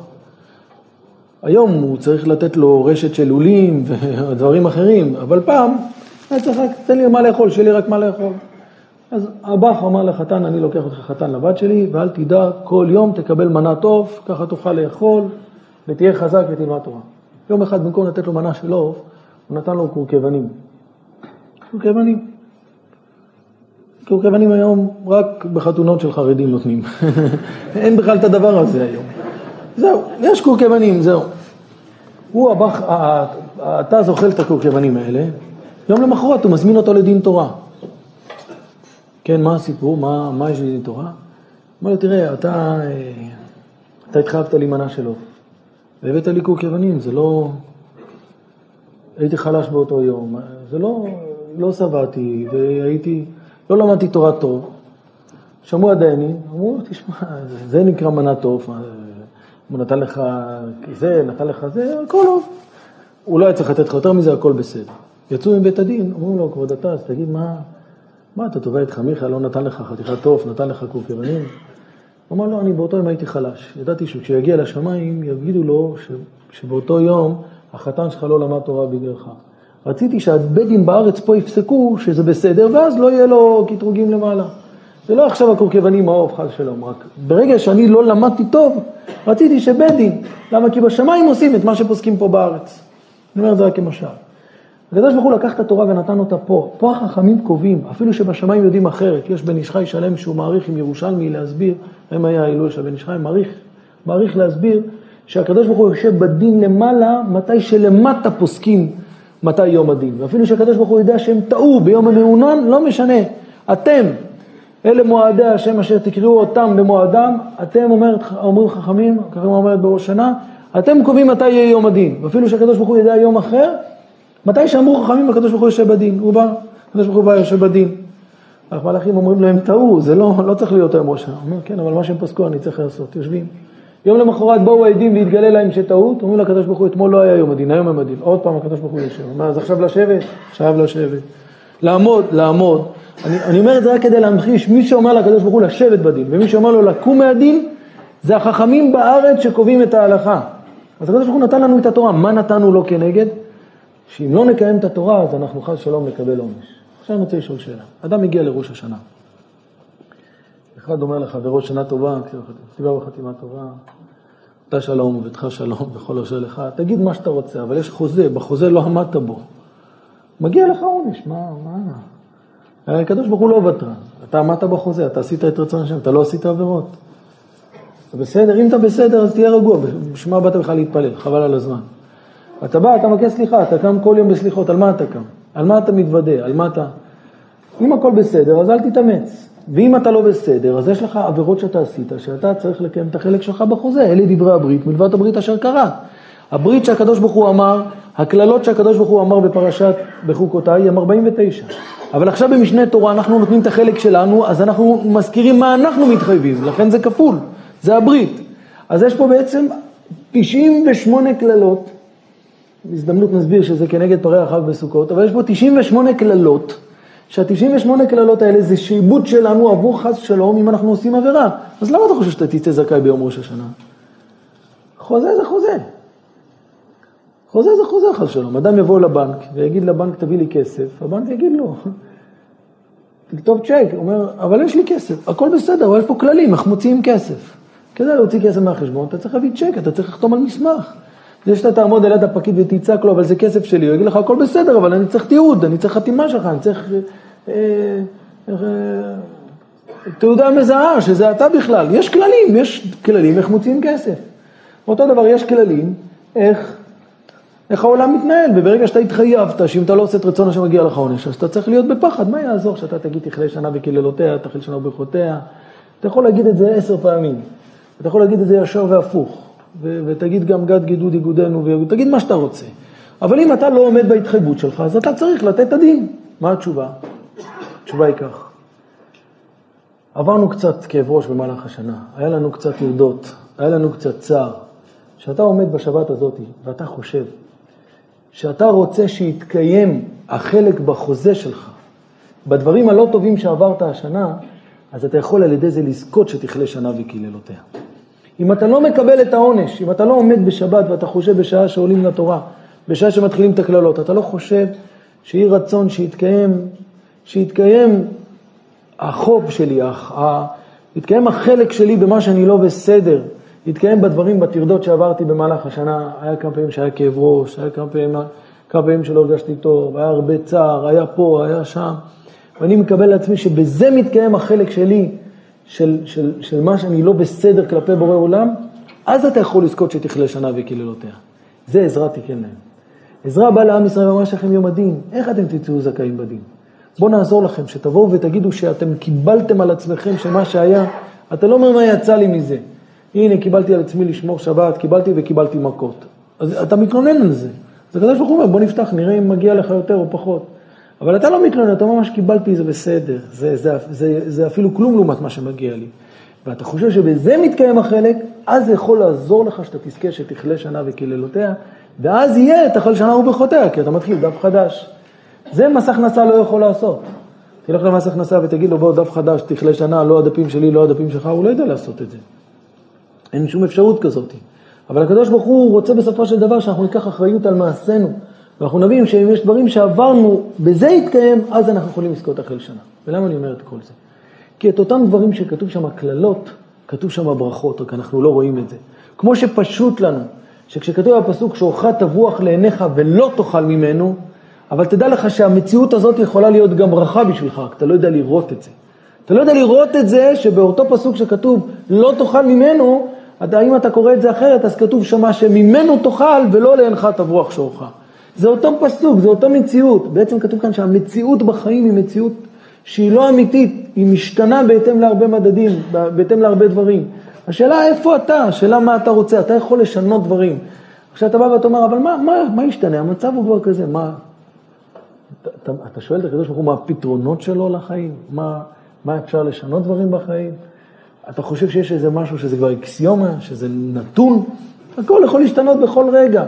היום הוא צריך לתת לו רשת של לולים ודברים אחרים, אבל פעם היה צריך רק, תן לי מה לאכול, שיהיה לי רק מה לאכול. אז הבח אמר לחתן, אני לוקח אותך חתן לבת שלי, ואל תדע, כל יום תקבל מנת עוף, ככה תוכל לאכול, ותהיה חזק ותלמד תורה. יום אחד במקום לתת לו מנה של עוף, הוא נתן לו קורקבנים. קורקבנים. קורקבנים היום רק בחתונות של חרדים נותנים. אין בכלל את הדבר הזה היום. זהו, יש קורקבנים, זהו. הוא הבח, אתה זוכל את הקורקבנים האלה, יום למחרת הוא מזמין אותו לדין תורה. כן, מה הסיפור? מה, מה יש לדין תורה? אומר לו, תראה, אתה, אתה התחייבת לי מנה של עוף, והבאת לי קורקבנים, זה לא... הייתי חלש באותו יום, זה לא, לא שבעתי, והייתי, לא למדתי תורה טוב. שמעו הדיינים, אמרו, תשמע, זה נקרא מנת עוף, הוא נתן לך זה, נתן לך זה, הכל טוב. הוא לא היה צריך לתת לך יותר מזה, הכל בסדר. יצאו מבית הדין, אומרים לו, כבוד אתה, אז תגיד מה, מה אתה תובע את חמיך, לא נתן לך חתיכת עוף, נתן לך קורקרנים? הוא אמר לו, לא, אני באותו יום הייתי חלש. ידעתי שכשהוא יגיע לשמיים, יגידו לו ש, שבאותו יום החתן שלך לא למד תורה בגללך. רציתי שהבית דין בארץ פה יפסקו שזה בסדר, ואז לא יהיה לו קטרוגים למעלה. זה לא עכשיו הקורקבנים העוף, חס ושלום, רק ברגע שאני לא למדתי טוב, רציתי שבית דין. למה? כי בשמיים עושים את מה שפוסקים פה בארץ. אני אומר את זה רק כמשל. הקדוש ברוך הוא לקח את התורה ונתן אותה פה. פה החכמים קובעים, אפילו שבשמיים יודעים אחרת. יש בן איש חי שלם שהוא מעריך עם ירושלמי להסביר, הם היה ההילול של בן איש חי, מעריך, מעריך להסביר שהקדוש ברוך הוא יושב בדין למעלה, מתי שלמטה פוסקים מתי יום הדין. ואפילו שהקדוש ברוך הוא יודע שהם טעו ביום המעונן, לא משנה. אתם, אלה מועדי השם אשר תקראו אותם במועדם, אתם אומרת, אומרים חכמים, ככה אומרת בראש שנה, אתם קובעים מתי יהיה יום הדין. ואפילו שהקדוש ברוך הוא יודע יום אחר, מתי שאמרו חכמים הקדוש ברוך הוא יושב בדין, הוא בא, הקדוש ברוך הוא בא יושב בדין. המלאכים אומרים להם טעו, זה לא, לא צריך להיות היום ראש שנה. אומר כן, אבל מה שהם פסקו אני צריך לעשות, יושבים. יום למחרת באו העדים והתגלה להם שטעות, אומרים לקדוש ברוך הוא אתמול לא היה יום הדין, היום יום הדין. עוד פעם הקדוש ברוך הוא יושב. אומר אז עכשיו לשבת? עכשיו לשבת. לעמוד, לעמוד. אני, אני אומר את זה רק כדי להמחיש, מי שאומר לקדוש ברוך הוא לשבת בדין, ומי שאומר לו לקום מהדין, זה החכמים בארץ שקובעים את ההלכה. אז הקדוש ברוך הוא נתן לנו את התורה, מה נתנו לו כנגד? שאם לא נקיים את התורה, אז אנחנו חס שלום נקבל עונש. עכשיו אני רוצה לשאול שאלה. אדם מגיע לראש השנה. אחד אומר לחברו שנה טובה, כתיבה בחתימה טובה, אתה שלום וביתך שלום וכל אשר לך, תגיד מה שאתה רוצה, אבל יש חוזה, בחוזה לא עמדת בו. מגיע לך עונש, מה, מה? הקדוש ברוך הוא לא ותרן, אתה עמדת בחוזה, אתה עשית את רצון השם, אתה לא עשית עבירות. אתה בסדר? אם אתה בסדר אז תהיה רגוע, בשביל מה באת בכלל להתפלל? חבל על הזמן. אתה בא, אתה מבקש סליחה, אתה קם כל יום בסליחות, על מה אתה קם? על מה אתה מתוודה? על מה אתה... אם הכל בסדר, אז אל תתאמץ. ואם אתה לא בסדר, אז יש לך עבירות שאתה עשית, שאתה צריך לקיים את החלק שלך בחוזה. אלה דברי הברית, מלבד הברית אשר קרה. הברית שהקדוש ברוך הוא אמר, הקללות שהקדוש ברוך הוא אמר בפרשת בחוקותיי הם 49. אבל עכשיו במשנה תורה אנחנו נותנים את החלק שלנו, אז אנחנו מזכירים מה אנחנו מתחייבים, לכן זה כפול, זה הברית. אז יש פה בעצם 98 קללות, בהזדמנות נסביר שזה כנגד פרי החג בסוכות, אבל יש פה 98 קללות, שה-98 קללות האלה זה שעבוד שלנו עבור חס שלום אם אנחנו עושים עבירה. אז למה אתה חושב שאתה תצא זכאי ביום ראש השנה? חוזה זה חוזה. חוזה זה חוזה חס שלום. אדם יבוא לבנק ויגיד לבנק תביא לי כסף, הבנק יגיד לו, תכתוב צ'ק, הוא אומר, אבל יש לי כסף, הכל בסדר, אבל יש פה כללים, איך מוציאים כסף. כדי להוציא כסף מהחשבון, אתה צריך להביא צ'ק, אתה צריך לחתום על מסמך. זה שאתה תעמוד על יד הפקיד ותצעק לו, אבל זה כסף שלי, הוא יגיד לך, הכל בסדר, אבל אני צריך תיעוד, אני צריך חתימה שלך, אני צריך אה, אה, תעודה מזהה, שזה אתה בכלל. יש כללים, יש כללים איך מוציאים כסף. אותו דבר, יש כללים איך, איך העולם מתנהל, וברגע שאתה התחייבת שאם אתה לא עושה את רצון השם מגיע לך עונש, אז אתה צריך להיות בפחד, מה יעזור שאתה תגיד תכלה שנה וקללותיה, תכלה שנה וברכותיה, אתה יכול להגיד את זה עשר פעמים, אתה יכול להגיד את זה ישר והפוך. ותגיד גם גד גידוד איגודנו, ותגיד מה שאתה רוצה. אבל אם אתה לא עומד בהתחייבות שלך, אז אתה צריך לתת את הדין. מה התשובה? התשובה היא כך. עברנו קצת כאב ראש במהלך השנה, היה לנו קצת ירדות, היה לנו קצת צער. כשאתה עומד בשבת הזאת ואתה חושב שאתה רוצה שיתקיים החלק בחוזה שלך, בדברים הלא טובים שעברת השנה, אז אתה יכול על ידי זה לזכות שתכלה שנה וקללותיה. אם אתה לא מקבל את העונש, אם אתה לא עומד בשבת ואתה חושב בשעה שעולים לתורה, בשעה שמתחילים את הקללות, אתה לא חושב שיהי רצון שיתקיים, שיתקיים החוב שלי, יתקיים החלק שלי במה שאני לא בסדר, יתקיים בדברים, בטרדות שעברתי במהלך השנה, היה כמה פעמים שהיה כאב ראש, היה כמה פעמים, כמה פעמים שלא הרגשתי טוב, היה הרבה צער, היה פה, היה שם, ואני מקבל לעצמי שבזה מתקיים החלק שלי, של, של, של מה שאני לא בסדר כלפי בורא עולם, אז אתה יכול לזכות שתכלה שנה וקללותיה. זה עזרה תיקן להם. עזרה באה לעם ישראל ואמרה לכם יום הדין, איך אתם תצאו זכאים בדין? בואו נעזור לכם, שתבואו ותגידו שאתם קיבלתם על עצמכם שמה שהיה, אתה לא אומר מה יצא לי מזה. הנה, קיבלתי על עצמי לשמור שבת, קיבלתי וקיבלתי מכות. אז אתה מתלונן על זה. אז הקדוש ברוך הוא אומר, בוא נפתח, נראה אם מגיע לך יותר או פחות. אבל אתה לא מתלונן, אתה אומר, מה שקיבלתי זה בסדר, זה, זה, זה, זה אפילו כלום לעומת מה שמגיע לי. ואתה חושב שבזה מתקיים החלק, אז זה יכול לעזור לך שאתה תזכה שתכלה שנה וקללותיה, ואז יהיה תחל שנה וברכותיה, כי אתה מתחיל דף חדש. זה מס הכנסה לא יכול לעשות. תלך למס הכנסה ותגיד לו, בוא, דף חדש, תכלה שנה, לא הדפים שלי, לא הדפים שלך, הוא לא יודע לעשות את זה. אין שום אפשרות כזאת. אבל הקדוש ברוך הוא רוצה בסופו של דבר שאנחנו ניקח אחריות על מעשינו. ואנחנו נבין שאם יש דברים שעברנו, בזה יתקיים, אז אנחנו יכולים לזכות אחרי שנה. ולמה אני אומר את כל זה? כי את אותם דברים שכתוב שם קללות, כתוב שם ברכות, רק אנחנו לא רואים את זה. כמו שפשוט לנו, שכשכתוב בפסוק שאורך תבוח לעיניך ולא תאכל ממנו, אבל תדע לך שהמציאות הזאת יכולה להיות גם ברכה בשבילך, רק אתה לא יודע לראות את זה. אתה לא יודע לראות את זה שבאותו פסוק שכתוב לא תאכל ממנו, אם אתה קורא את זה אחרת, אז כתוב שמה שממנו תאכל ולא לעינך תבוח שורך. זה אותו פסוק, זה אותה מציאות. בעצם כתוב כאן שהמציאות בחיים היא מציאות שהיא לא אמיתית, היא משתנה בהתאם להרבה מדדים, בהתאם להרבה דברים. השאלה איפה אתה, השאלה מה אתה רוצה, אתה יכול לשנות דברים. עכשיו אתה בא ואתה אומר, אבל מה, מה, מה ישתנה? המצב הוא כבר כזה, מה... אתה, אתה, אתה שואל את הקדוש ברוך הוא מה הפתרונות שלו לחיים? מה, מה אפשר לשנות דברים בחיים? אתה חושב שיש איזה משהו שזה כבר אקסיומה, שזה נתון? הכל יכול להשתנות בכל רגע.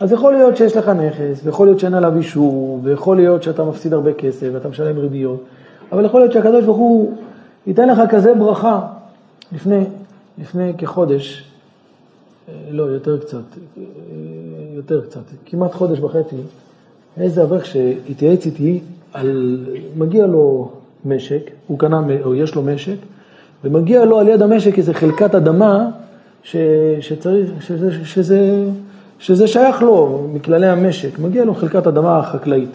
אז יכול להיות שיש לך נכס, ויכול להיות שאין עליו אישור, ויכול להיות שאתה מפסיד הרבה כסף ואתה משלם ריביות, אבל יכול להיות שהקדוש ברוך הוא ייתן לך כזה ברכה. לפני, לפני כחודש, אה, לא, יותר קצת, אה, יותר קצת, כמעט חודש וחצי, איזה אברך שהתייעץ איתי על, מגיע לו משק, הוא קנה, או יש לו משק, ומגיע לו על יד המשק איזה חלקת אדמה ש, שצריך, שזה, שזה שזה שייך לו, מכללי המשק, מגיע לו חלקת אדמה חקלאית.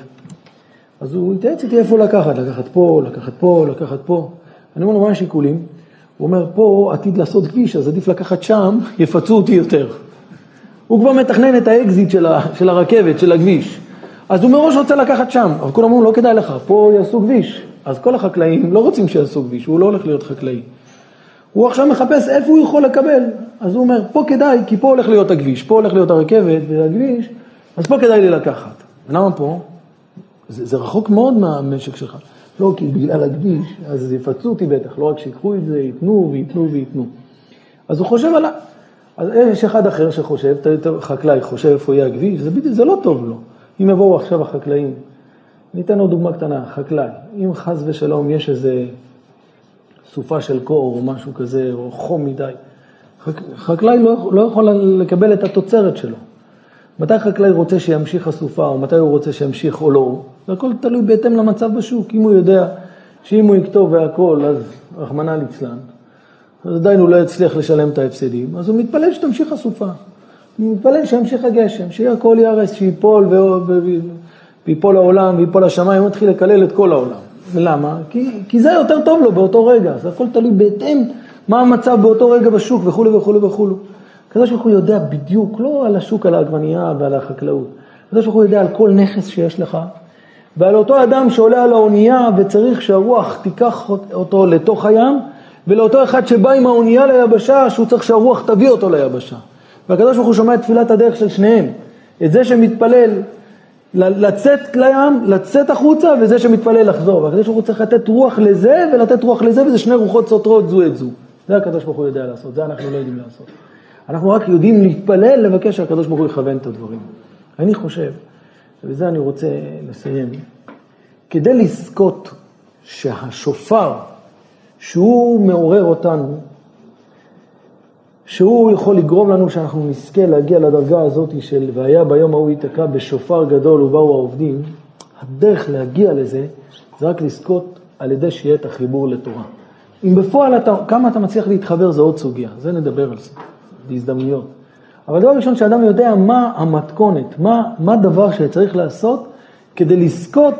אז הוא התייעץ איתי איפה לקחת, לקחת פה, לקחת פה, לקחת פה. אני אומר לו, מה השיקולים? הוא אומר, פה עתיד לעשות כביש, אז עדיף לקחת שם, יפצו אותי יותר. הוא כבר מתכנן את האקזיט של, ה, של הרכבת, של הכביש. אז הוא מראש רוצה לקחת שם, אבל כולם אומרים, לא כדאי לך, פה יעשו כביש. אז כל החקלאים לא רוצים שיעשו כביש, הוא לא הולך להיות חקלאי. הוא עכשיו מחפש איפה הוא יכול לקבל. אז הוא אומר, פה כדאי, כי פה הולך להיות הכביש, פה הולך להיות הרכבת והכביש, אז פה כדאי לי לקחת. למה פה? זה, זה רחוק מאוד מהמשק שלך. לא, כי בגלל הכביש, אז יפצו אותי בטח, לא רק שיקחו את זה, ייתנו וייתנו וייתנו. אז הוא חושב עליו. אז יש אחד אחר שחושב, חקלאי חושב איפה יהיה הכביש, זה, זה לא טוב לו. אם יבואו עכשיו החקלאים, ניתן עוד דוגמה קטנה, חקלאי, אם חס ושלום יש איזה סופה של קור או משהו כזה, או חום מדי. חקלאי לא, לא יכול לקבל את התוצרת שלו. מתי חקלאי רוצה שימשיך הסופה, או מתי הוא רוצה שימשיך או לא, זה הכל תלוי בהתאם למצב בשוק. אם הוא יודע שאם הוא יכתוב והכל, אז רחמנא ליצלן, אז עדיין הוא לא יצליח לשלם את ההפסדים, אז הוא מתפלל שתמשיך הסופה. הוא מתפלל שימשיך הגשם, שהכל ייהרס, שייפול ויפול העולם ויפול השמיים, הוא מתחיל לקלל את כל העולם. למה? כי, כי זה יותר טוב לו באותו רגע, זה הכל תלוי בהתאם מה המצב באותו רגע בשוק וכולי וכולי וכולי. הקדוש ברוך הוא יודע בדיוק, לא על השוק, על העגבנייה ועל החקלאות. הקדוש ברוך הוא יודע על כל נכס שיש לך, ועל אותו אדם שעולה על האונייה וצריך שהרוח תיקח אותו לתוך הים, ולאותו אחד שבא עם האונייה ליבשה, שהוא צריך שהרוח תביא אותו ליבשה. והקדוש ברוך הוא שומע את תפילת הדרך של שניהם. את זה שמתפלל לצאת לים, לצאת החוצה, וזה שמתפלל לחזור. והקדוש ברוך הוא צריך לתת רוח לזה ולתת רוח לזה, וזה שני רוחות סותרות זו את זו. זה הקדוש ברוך הוא יודע לעשות, זה אנחנו לא יודעים לעשות. אנחנו רק יודעים להתפלל, לבקש שהקדוש ברוך הוא יכוון את הדברים. אני חושב ובזה אני רוצה לסיים. כדי לזכות שהשופר, שהוא מעורר אותנו, שהוא יכול לגרום לנו שאנחנו נזכה להגיע לדרגה הזאת של והיה ביום ההוא ייתקע בשופר גדול ובאו העובדים, הדרך להגיע לזה זה רק לזכות על ידי שיהיה את החיבור לתורה. אם בפועל אתה, כמה אתה מצליח להתחבר זה עוד סוגיה, זה נדבר על זה, בהזדמנויות. אבל דבר ראשון, שאדם יודע מה המתכונת, מה, מה דבר שצריך לעשות כדי לזכות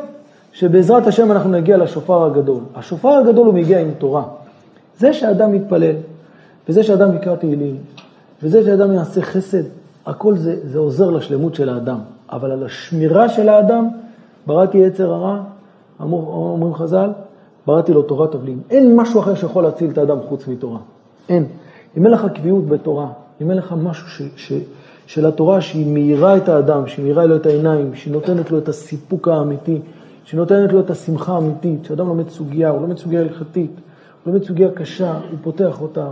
שבעזרת השם אנחנו נגיע לשופר הגדול. השופר הגדול הוא מגיע עם תורה. זה שאדם מתפלל, וזה שאדם יקרא תהילים, וזה שאדם יעשה חסד, הכל זה, זה עוזר לשלמות של האדם. אבל על השמירה של האדם, בראתי יצר הרע, אומרים חז"ל, בראתי לו תורת תבלין. אין משהו אחר שיכול להציל את האדם חוץ מתורה. אין. אם אין לך קביעות בתורה, אם אין לך משהו ש, ש, של התורה שהיא מאירה את האדם, שהיא מאירה לו את העיניים, שהיא נותנת לו את הסיפוק האמיתי, שהיא נותנת לו את השמחה האמיתית, שאדם לומד סוגיה, הוא לומד סוגיה הלכתית, הוא לומד סוגיה קשה, הוא פותח אותה.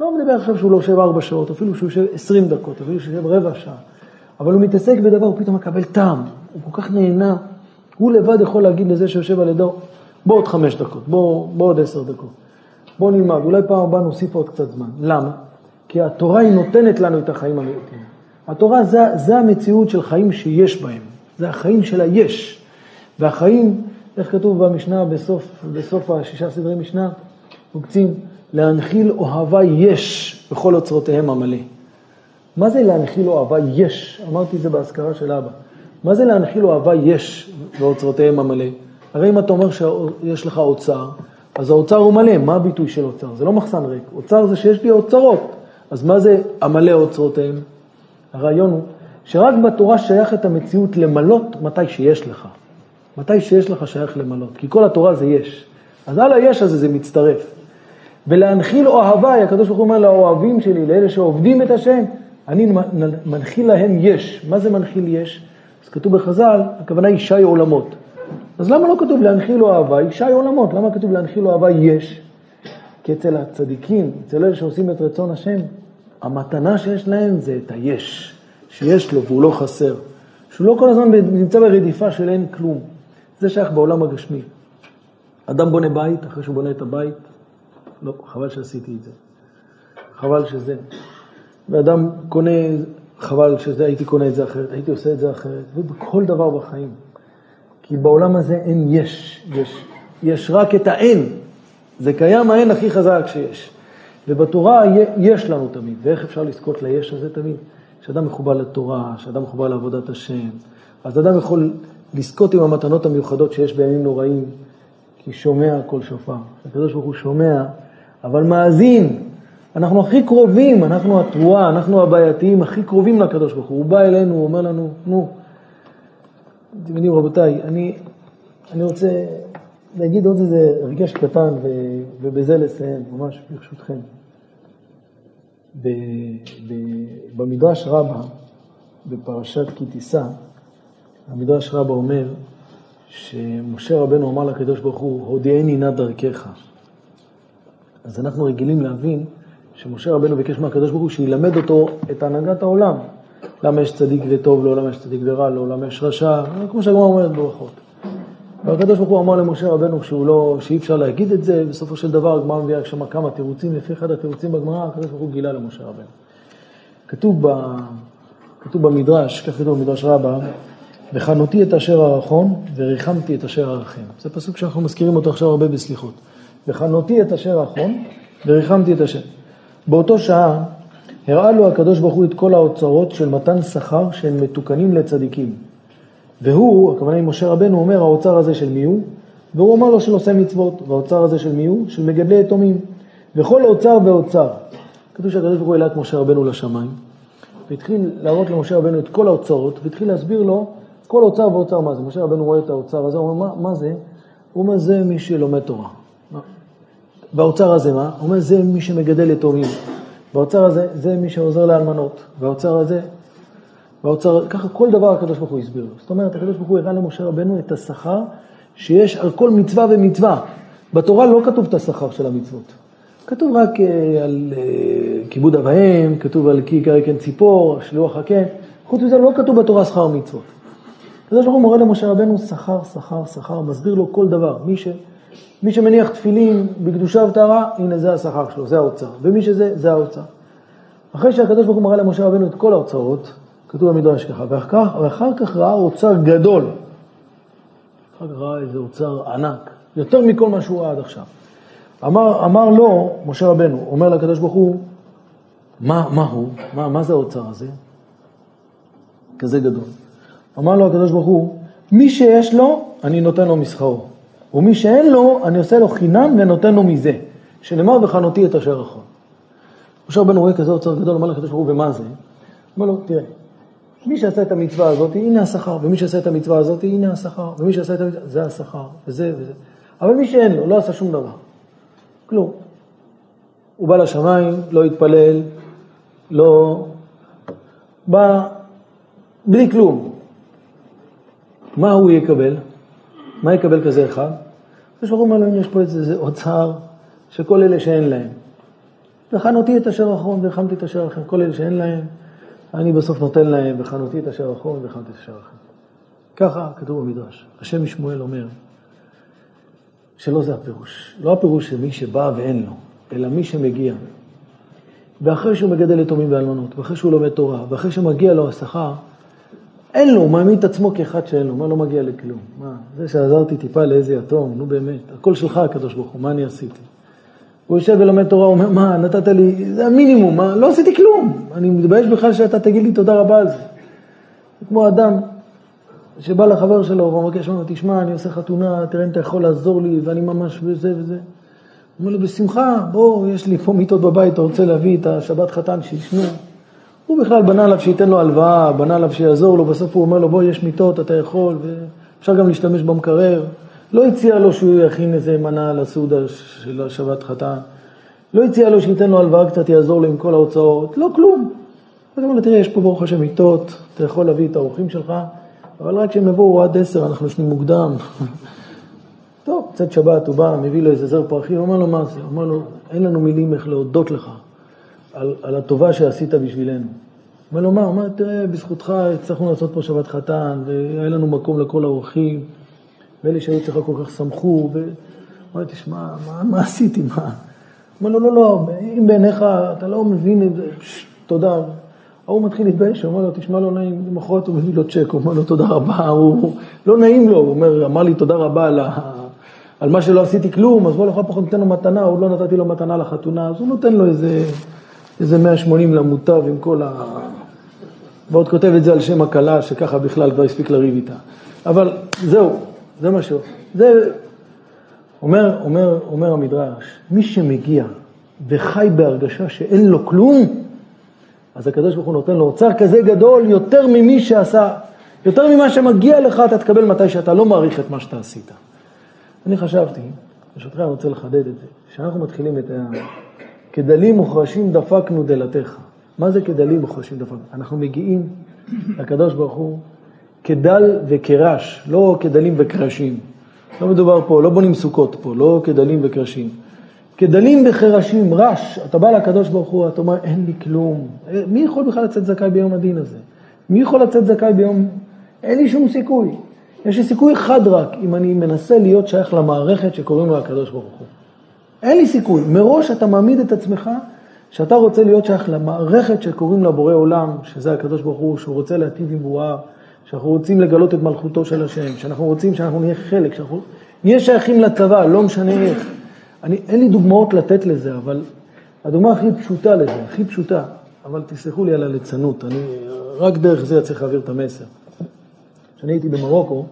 לא מדבר עכשיו שהוא לא יושב ארבע שעות, אפילו שהוא יושב עשרים דקות, אפילו שהוא יושב רבע שעה, אבל הוא מתעסק בדבר, הוא פתאום מקבל טעם, הוא כל כך נהנה, הוא לבד יכול להגיד לזה שיושב על ידו, בוא עוד חמש דקות, בוא, בוא עוד עשר דקות, בוא נלמד, אולי פעם הבאה נוסיף עוד קצת זמן. למה? כי התורה היא נותנת לנו את החיים האמיתיים. התורה זה, זה המציאות של חיים שיש בהם, זה החיים של היש. והחיים, איך כתוב במשנה בסוף, בסוף השישה סדרי משנה, מוקצים, להנחיל אוהבה יש בכל אוצרותיהם המלא. מה זה להנחיל אוהבה יש? אמרתי את זה בהזכרה של אבא. מה זה להנחיל אוהבה יש באוצרותיהם המלא? הרי אם אתה אומר שיש לך אוצר, אז האוצר הוא מלא. מה הביטוי של אוצר? זה לא מחסן ריק. אוצר זה שיש לי אוצרות. אז מה זה המלא אוצרותיהם? הרעיון הוא שרק בתורה שייך את המציאות למלות מתי שיש לך. מתי שיש לך שייך למלות. כי כל התורה זה יש. אז על היש הזה זה מצטרף. ולהנחיל אוהביי, הקדוש ברוך הוא אומר לאוהבים שלי, לאלה שעובדים את השם, אני מנחיל להם יש. מה זה מנחיל יש? אז כתוב בחז"ל, הכוונה היא שי עולמות. אז למה לא כתוב להנחיל אוהביי שי עולמות? למה כתוב להנחיל אוהביי יש? כי אצל הצדיקים, אצל אלה שעושים את רצון השם, המתנה שיש להם זה את היש, שיש לו והוא לא חסר. שהוא לא כל הזמן נמצא ברדיפה של אין כלום. זה שייך בעולם הגשמי. אדם בונה בית, אחרי שהוא בונה את הבית, לא, חבל שעשיתי את זה. חבל שזה. ואדם קונה, חבל שזה, הייתי קונה את זה אחרת, הייתי עושה את זה אחרת, ובכל דבר בחיים. כי בעולם הזה אין יש, יש, יש רק את האין. זה קיים האין הכי חזק שיש. ובתורה יש לנו תמיד, ואיך אפשר לזכות ליש הזה תמיד? כשאדם מחובר לתורה, כשאדם מחובר לעבודת השם, אז אדם יכול לזכות עם המתנות המיוחדות שיש בימים נוראים, כי שומע כל שופר. הקדוש ברוך הוא שומע, אבל מאזין. אנחנו הכי קרובים, אנחנו התרועה, אנחנו הבעייתיים, הכי קרובים לקדוש ברוך הוא. הוא בא אלינו, הוא אומר לנו, נו, אתם יודעים רבותיי, אני, אני רוצה להגיד עוד איזה רגש קטן ו, ובזה לסיים, ממש ברשותכם. ב, ב, במדרש רבה, בפרשת כי תישא, המדרש רבה אומר שמשה רבנו אמר לקדוש ברוך הוא, הודיעני נא דרכך. אז אנחנו רגילים להבין שמשה רבנו ביקש מהקדוש ברוך הוא שילמד אותו את הנהגת העולם. למה יש צדיק וטוב לו, למה יש צדיק ורע לו, למה יש רשע, כמו שהגמרא אומרת ברכות. והקדוש ברוך הוא אמר למשה רבנו שהוא לא, שאי אפשר להגיד את זה, בסופו של דבר הגמרא מביאה שם כמה תירוצים, לפי אחד התירוצים בגמרא, הקדוש ברוך הוא גילה למשה רבנו. כתוב, ב, כתוב במדרש, כך כתוב במדרש רבה, וחנותי את אשר הרחום וריחמתי את אשר הרחם. זה פסוק שאנחנו מזכירים אותו עכשיו הרבה בסליחות. וחנותי את אשר הרחום וריחמתי את אשר. באותו שעה הראה לו הקדוש ברוך הוא את כל האוצרות של מתן שכר שהם מתוקנים לצדיקים. והוא, הכוונה עם משה רבנו, אומר האוצר הזה של מי הוא? והוא אמר לו של עושה מצוות, והאוצר הזה של מי הוא? של מגדלי יתומים. וכל אוצר ואוצר. כתוב שהקדוש ברוך הוא העלה את משה רבנו לשמיים, והתחיל להראות למשה רבנו את כל האוצרות, והתחיל להסביר לו כל אוצר ואוצר מה זה. משה רבנו רואה את האוצר הזה, הוא אומר, מה, מה זה? הוא אומר, זה מי שלומד תורה. והאוצר הזה מה? הוא אומר, זה מי שמגדל יתומים. והאוצר הזה, זה מי שעוזר לאלמנות. והאוצר הזה, והאוצר, ככה כל דבר הקדוש ברוך הוא הסביר לו. זאת אומרת, הקדוש ברוך הוא הראה למשה רבנו את השכר שיש על כל מצווה ומצווה. בתורה לא כתוב את השכר של המצוות. כתוב רק uh, על uh, כיבוד אב ואם, כתוב על כי יקרא כן ציפור, שלוח הקן. חוץ מזה לא כתוב בתורה שכר מצוות. הקדוש ברוך הוא מורה למשה רבנו שכר, שכר, שכר, מסביר לו כל דבר. מי, ש, מי שמניח תפילין בקדושה וטהרה, הנה זה השכר שלו, זה האוצר. ומי שזה, זה האוצר. אחרי שהקדוש ברוך הוא מראה למשה רבנו את כל האוצרות, כתוב במדרש ככה, ואחר, ואחר כך ראה אוצר גדול. אחר כך ראה איזה אוצר ענק, יותר מכל מה שהוא ראה עד עכשיו. אמר, אמר לו, משה רבנו, אומר לקדוש ברוך הוא, מה, מה הוא? מה, מה זה האוצר הזה? כזה גדול. אמר לו הקדוש ברוך הוא, מי שיש לו, אני נותן לו מסחרו. ומי שאין לו, אני עושה לו חינם ונותן לו מזה. שנאמר וחנותי את אשר יכול. משה רבנו רואה כזה אוצר גדול, אומר לקדוש ברוך הוא, ומה זה? אומר לו, תראה, מי שעשה את המצווה הזאת, הנה השכר, ומי שעשה את המצווה הזאת, הנה השכר, ומי שעשה את המצווה, זה השכר, וזה וזה. אבל מי שאין לו, לא עשה שום דבר. כלום. הוא בא לשמיים, לא התפלל, לא... בא בלי כלום. מה הוא יקבל? מה יקבל כזה אחד? הקדוש ברוך הוא אומר לו, יש פה איזה אוצר שכל אלה שאין להם. וחנותי את אשר אחרון והחמתי את אשר אחר. כל אלה שאין להם, אני בסוף נותן להם, וחנותי את אשר אחרון והחמתי את אשר אחר. ככה כתוב במדרש. השם משמואל אומר שלא זה הפירוש. לא הפירוש של מי שבא ואין לו, אלא מי שמגיע. ואחרי שהוא מגדל יתומים ואלמנות, ואחרי שהוא לומד תורה, ואחרי שמגיע לו השכר, אין לו, הוא מעמיד את עצמו כאחד שאין לו, מה לא מגיע לכלום? מה, זה שעזרתי טיפה לאיזה יתום, נו באמת, הכל שלך הקדוש ברוך הוא, מה אני עשיתי? הוא יושב ולומד תורה, הוא אומר, מה, נתת לי, זה המינימום, מה, לא עשיתי כלום, אני מתבייש בכלל שאתה תגיד לי תודה רבה על זה. זה כמו אדם שבא לחבר שלו ומבקש ממנו, תשמע, אני עושה חתונה, תראה אם אתה יכול לעזור לי, ואני ממש וזה וזה. הוא אומר לו, בשמחה, בוא, יש לי פה מיטות בבית, אתה רוצה להביא את השבת חתן שישנו? הוא בכלל בנה עליו שייתן לו הלוואה, בנה עליו שיעזור לו, בסוף הוא אומר לו, בוא, יש מיטות, אתה יכול, ואפשר גם להשתמש במקרר. לא הציע לו שהוא יכין איזה מנה לסעודה של השבת חתן. לא הציע לו שייתן לו הלוואה קצת, יעזור לו עם כל ההוצאות. לא כלום. הוא אומר לו, תראה, יש פה ברוך השם מיטות, אתה יכול להביא את האורחים שלך, אבל רק כשהם יבואו עד עשר, אנחנו ישנים מוקדם. טוב, קצת שבת, הוא בא, מביא לו איזה זר פרחים, הוא אומר לו, מה זה? הוא אומר לו, אין לנו מילים איך להודות לך. על, על הטובה שעשית בשבילנו. אומר לו, מה? הוא אומר, תראה, בזכותך הצלחנו לעשות פה שבת חתן, והיה לנו מקום לכל האורחים, ואלה שהיו אצלך כל כך שמחו, ו... אמר, תשמע, מה, מה עשיתי? מה? אומר לו, לא, לא, אם בעיניך אתה לא מבין את זה, תודה. ההוא מתחיל להתבייש, הוא אומר לו, תשמע, לא נעים, למחרת הוא מביא לו צ'ק, הוא אומר לו, תודה רבה, הוא לא נעים לו, הוא אומר, אמר לי תודה רבה על, ה... על מה שלא עשיתי כלום, אז בוא לכל פחות ניתן לו מתנה, הוא לא נתתי לו מתנה לחתונה, אז הוא נותן לו איזה... איזה 180 למוטב עם כל ה... ועוד כותב את זה על שם הכלה, שככה בכלל כבר הספיק לריב איתה. אבל זהו, זה משהו. זה, אומר, אומר, אומר המדרש, מי שמגיע וחי בהרגשה שאין לו כלום, אז הקדוש ברוך הוא נותן לו אוצר כזה גדול יותר ממי שעשה, יותר ממה שמגיע לך אתה תקבל מתי שאתה לא מעריך את מה שאתה עשית. אני חשבתי, ברשותך אני רוצה לחדד את זה, כשאנחנו מתחילים את ה... כדלים מוחרשים דפקנו דלתך. מה זה כדלים מוחרשים דפקנו? אנחנו מגיעים לקדוש ברוך הוא כדל וקרש, לא כדלים וקרשים. לא מדובר פה, לא בונים סוכות פה, לא כדלים וקרשים. כדלים וחרשים, רש, אתה בא לקדוש ברוך הוא, אתה אומר, אין לי כלום. מי יכול בכלל לצאת זכאי ביום הדין הזה? מי יכול לצאת זכאי ביום... אין לי שום סיכוי. יש לי סיכוי אחד רק, אם אני מנסה להיות שייך למערכת שקוראים לו הקדוש ברוך הוא. אין לי סיכוי. מראש אתה מעמיד את עצמך שאתה רוצה להיות שייך למערכת שקוראים לה בורא עולם, שזה הקדוש ברוך הוא, שהוא רוצה להטיב עם ברואיו, שאנחנו רוצים לגלות את מלכותו של השם, שאנחנו רוצים שאנחנו נהיה חלק, שאנחנו נהיה שייכים לצבא, לא משנה איך. אני, אין לי דוגמאות לתת לזה, אבל הדוגמה הכי פשוטה לזה, הכי פשוטה, אבל תסלחו לי על הליצנות, אני רק דרך זה צריך להעביר את המסר. כשאני הייתי במרוקו,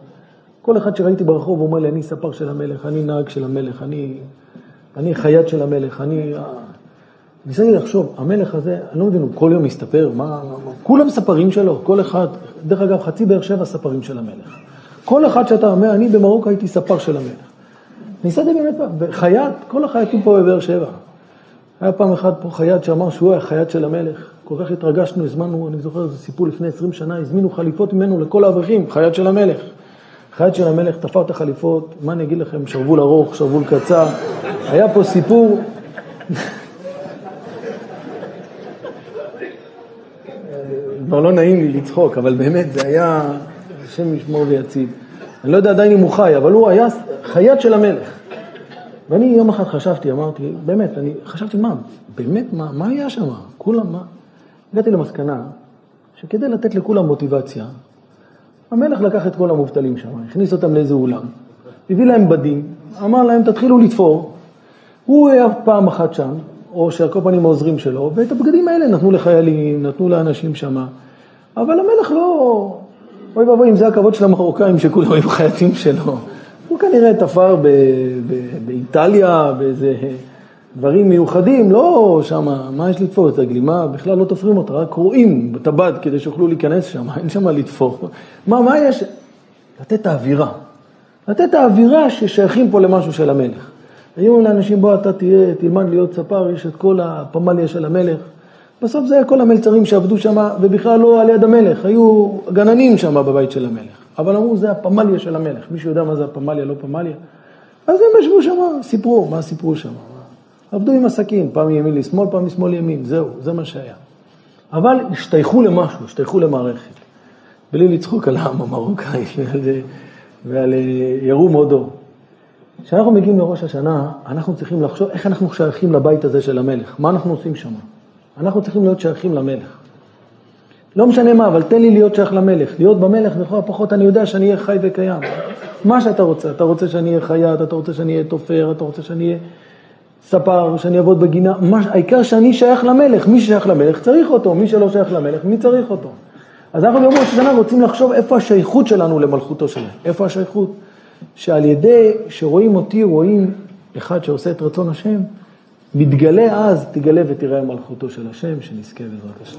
כל אחד שראיתי ברחוב אומר לי, אני ספר של המלך, אני נהג של המלך, אני אני חייט של המלך, אני... ניסיתי לחשוב, המלך הזה, אני לא מבין, הוא כל יום מסתפר, מה, מה, כולם ספרים שלו, כל אחד, דרך אגב, חצי באר שבע ספרים של המלך. כל אחד שאתה אומר, אני במרוקו הייתי ספר של המלך. ניסיתי באמת פעם, וחייט, כל החייטים פה בבאר שבע. היה פעם אחד פה חייט שאמר שהוא היה חייט של המלך. כל כך התרגשנו, הזמנו, אני זוכר, זה סיפור לפני 20 שנה, הזמינו חליפות ממנו לכל האברכים, חייט של המלך. חייט של המלך תפר את החליפות, מה אני אגיד לכם, שרוול ארוך, שרוול קצר. היה פה סיפור... כבר לא נעים לי לצחוק, אבל באמת זה היה השם ישמור ויציב. אני לא יודע עדיין אם הוא חי, אבל הוא היה חייט של המלך. ואני יום אחד חשבתי, אמרתי, באמת, אני חשבתי, מה, באמת, מה, מה היה שם? כולם, מה? הגעתי למסקנה שכדי לתת לכולם מוטיבציה, המלך לקח את כל המובטלים שם, הכניס אותם לאיזה אולם, הביא להם בדים, אמר להם, תתחילו לתפור. הוא היה פעם אחת שם, או שהכל פנים העוזרים שלו, ואת הבגדים האלה נתנו לחיילים, נתנו לאנשים שם. אבל המלך לא... אוי ואבוי, אם זה הכבוד של המרוקאים שכולם היו חייטים שלו. הוא כנראה תפר באיטליה, באיזה דברים מיוחדים, לא שמה, מה יש לתפור? את הגלימה בכלל לא תופרים אותה, רק רואים בטבעת כדי שיוכלו להיכנס שם, אין שם מה לתפור. מה, מה יש? לתת את האווירה. לתת את האווירה ששייכים פה למשהו של המלך. היו לאנשים, בוא אתה תהיה, תלמד להיות ספר, יש את כל הפמליה של המלך. בסוף זה היה כל המלצרים שעבדו שם, ובכלל לא על יד המלך, היו גננים שם בבית של המלך. אבל אמרו, זה הפמליה של המלך. מישהו יודע מה זה הפמליה, לא פמליה? אז הם ישבו שם, סיפרו, מה סיפרו שם? עבדו עם עסקים, פעם מימין לשמאל, פעם משמאל לימין, זהו, זה מה שהיה. אבל השתייכו למשהו, השתייכו למערכת. בלי לצחוק על העם המרוקאי ועל, ועל אה, ירום הודו. כשאנחנו מגיעים לראש השנה, אנחנו צריכים לחשוב איך אנחנו שייכים לבית הזה של המלך, מה אנחנו עושים שם. אנחנו צריכים להיות שייכים למלך. לא משנה מה, אבל תן לי להיות שייך למלך. להיות במלך, לכל הפחות אני יודע שאני אהיה חי וקיים. מה שאתה רוצה, אתה רוצה שאני אהיה חייט, אתה רוצה שאני אהיה תופר, אתה רוצה שאני אהיה ספר, שאני אעבוד בגינה, מה, העיקר שאני שייך למלך, מי ששייך למלך צריך אותו, מי שלא שייך למלך, מי צריך אותו? אז אנחנו ביום ראש השנה רוצים לחשוב איפה השייכות שלנו למלכותו שלנו, איפה השייכות? שעל ידי שרואים אותי, רואים אחד שעושה את רצון השם, מתגלה אז, תגלה ותראה מלכותו של השם, שנזכה בעזרת השם.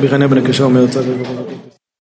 ביחנה בן הקשר אומר צד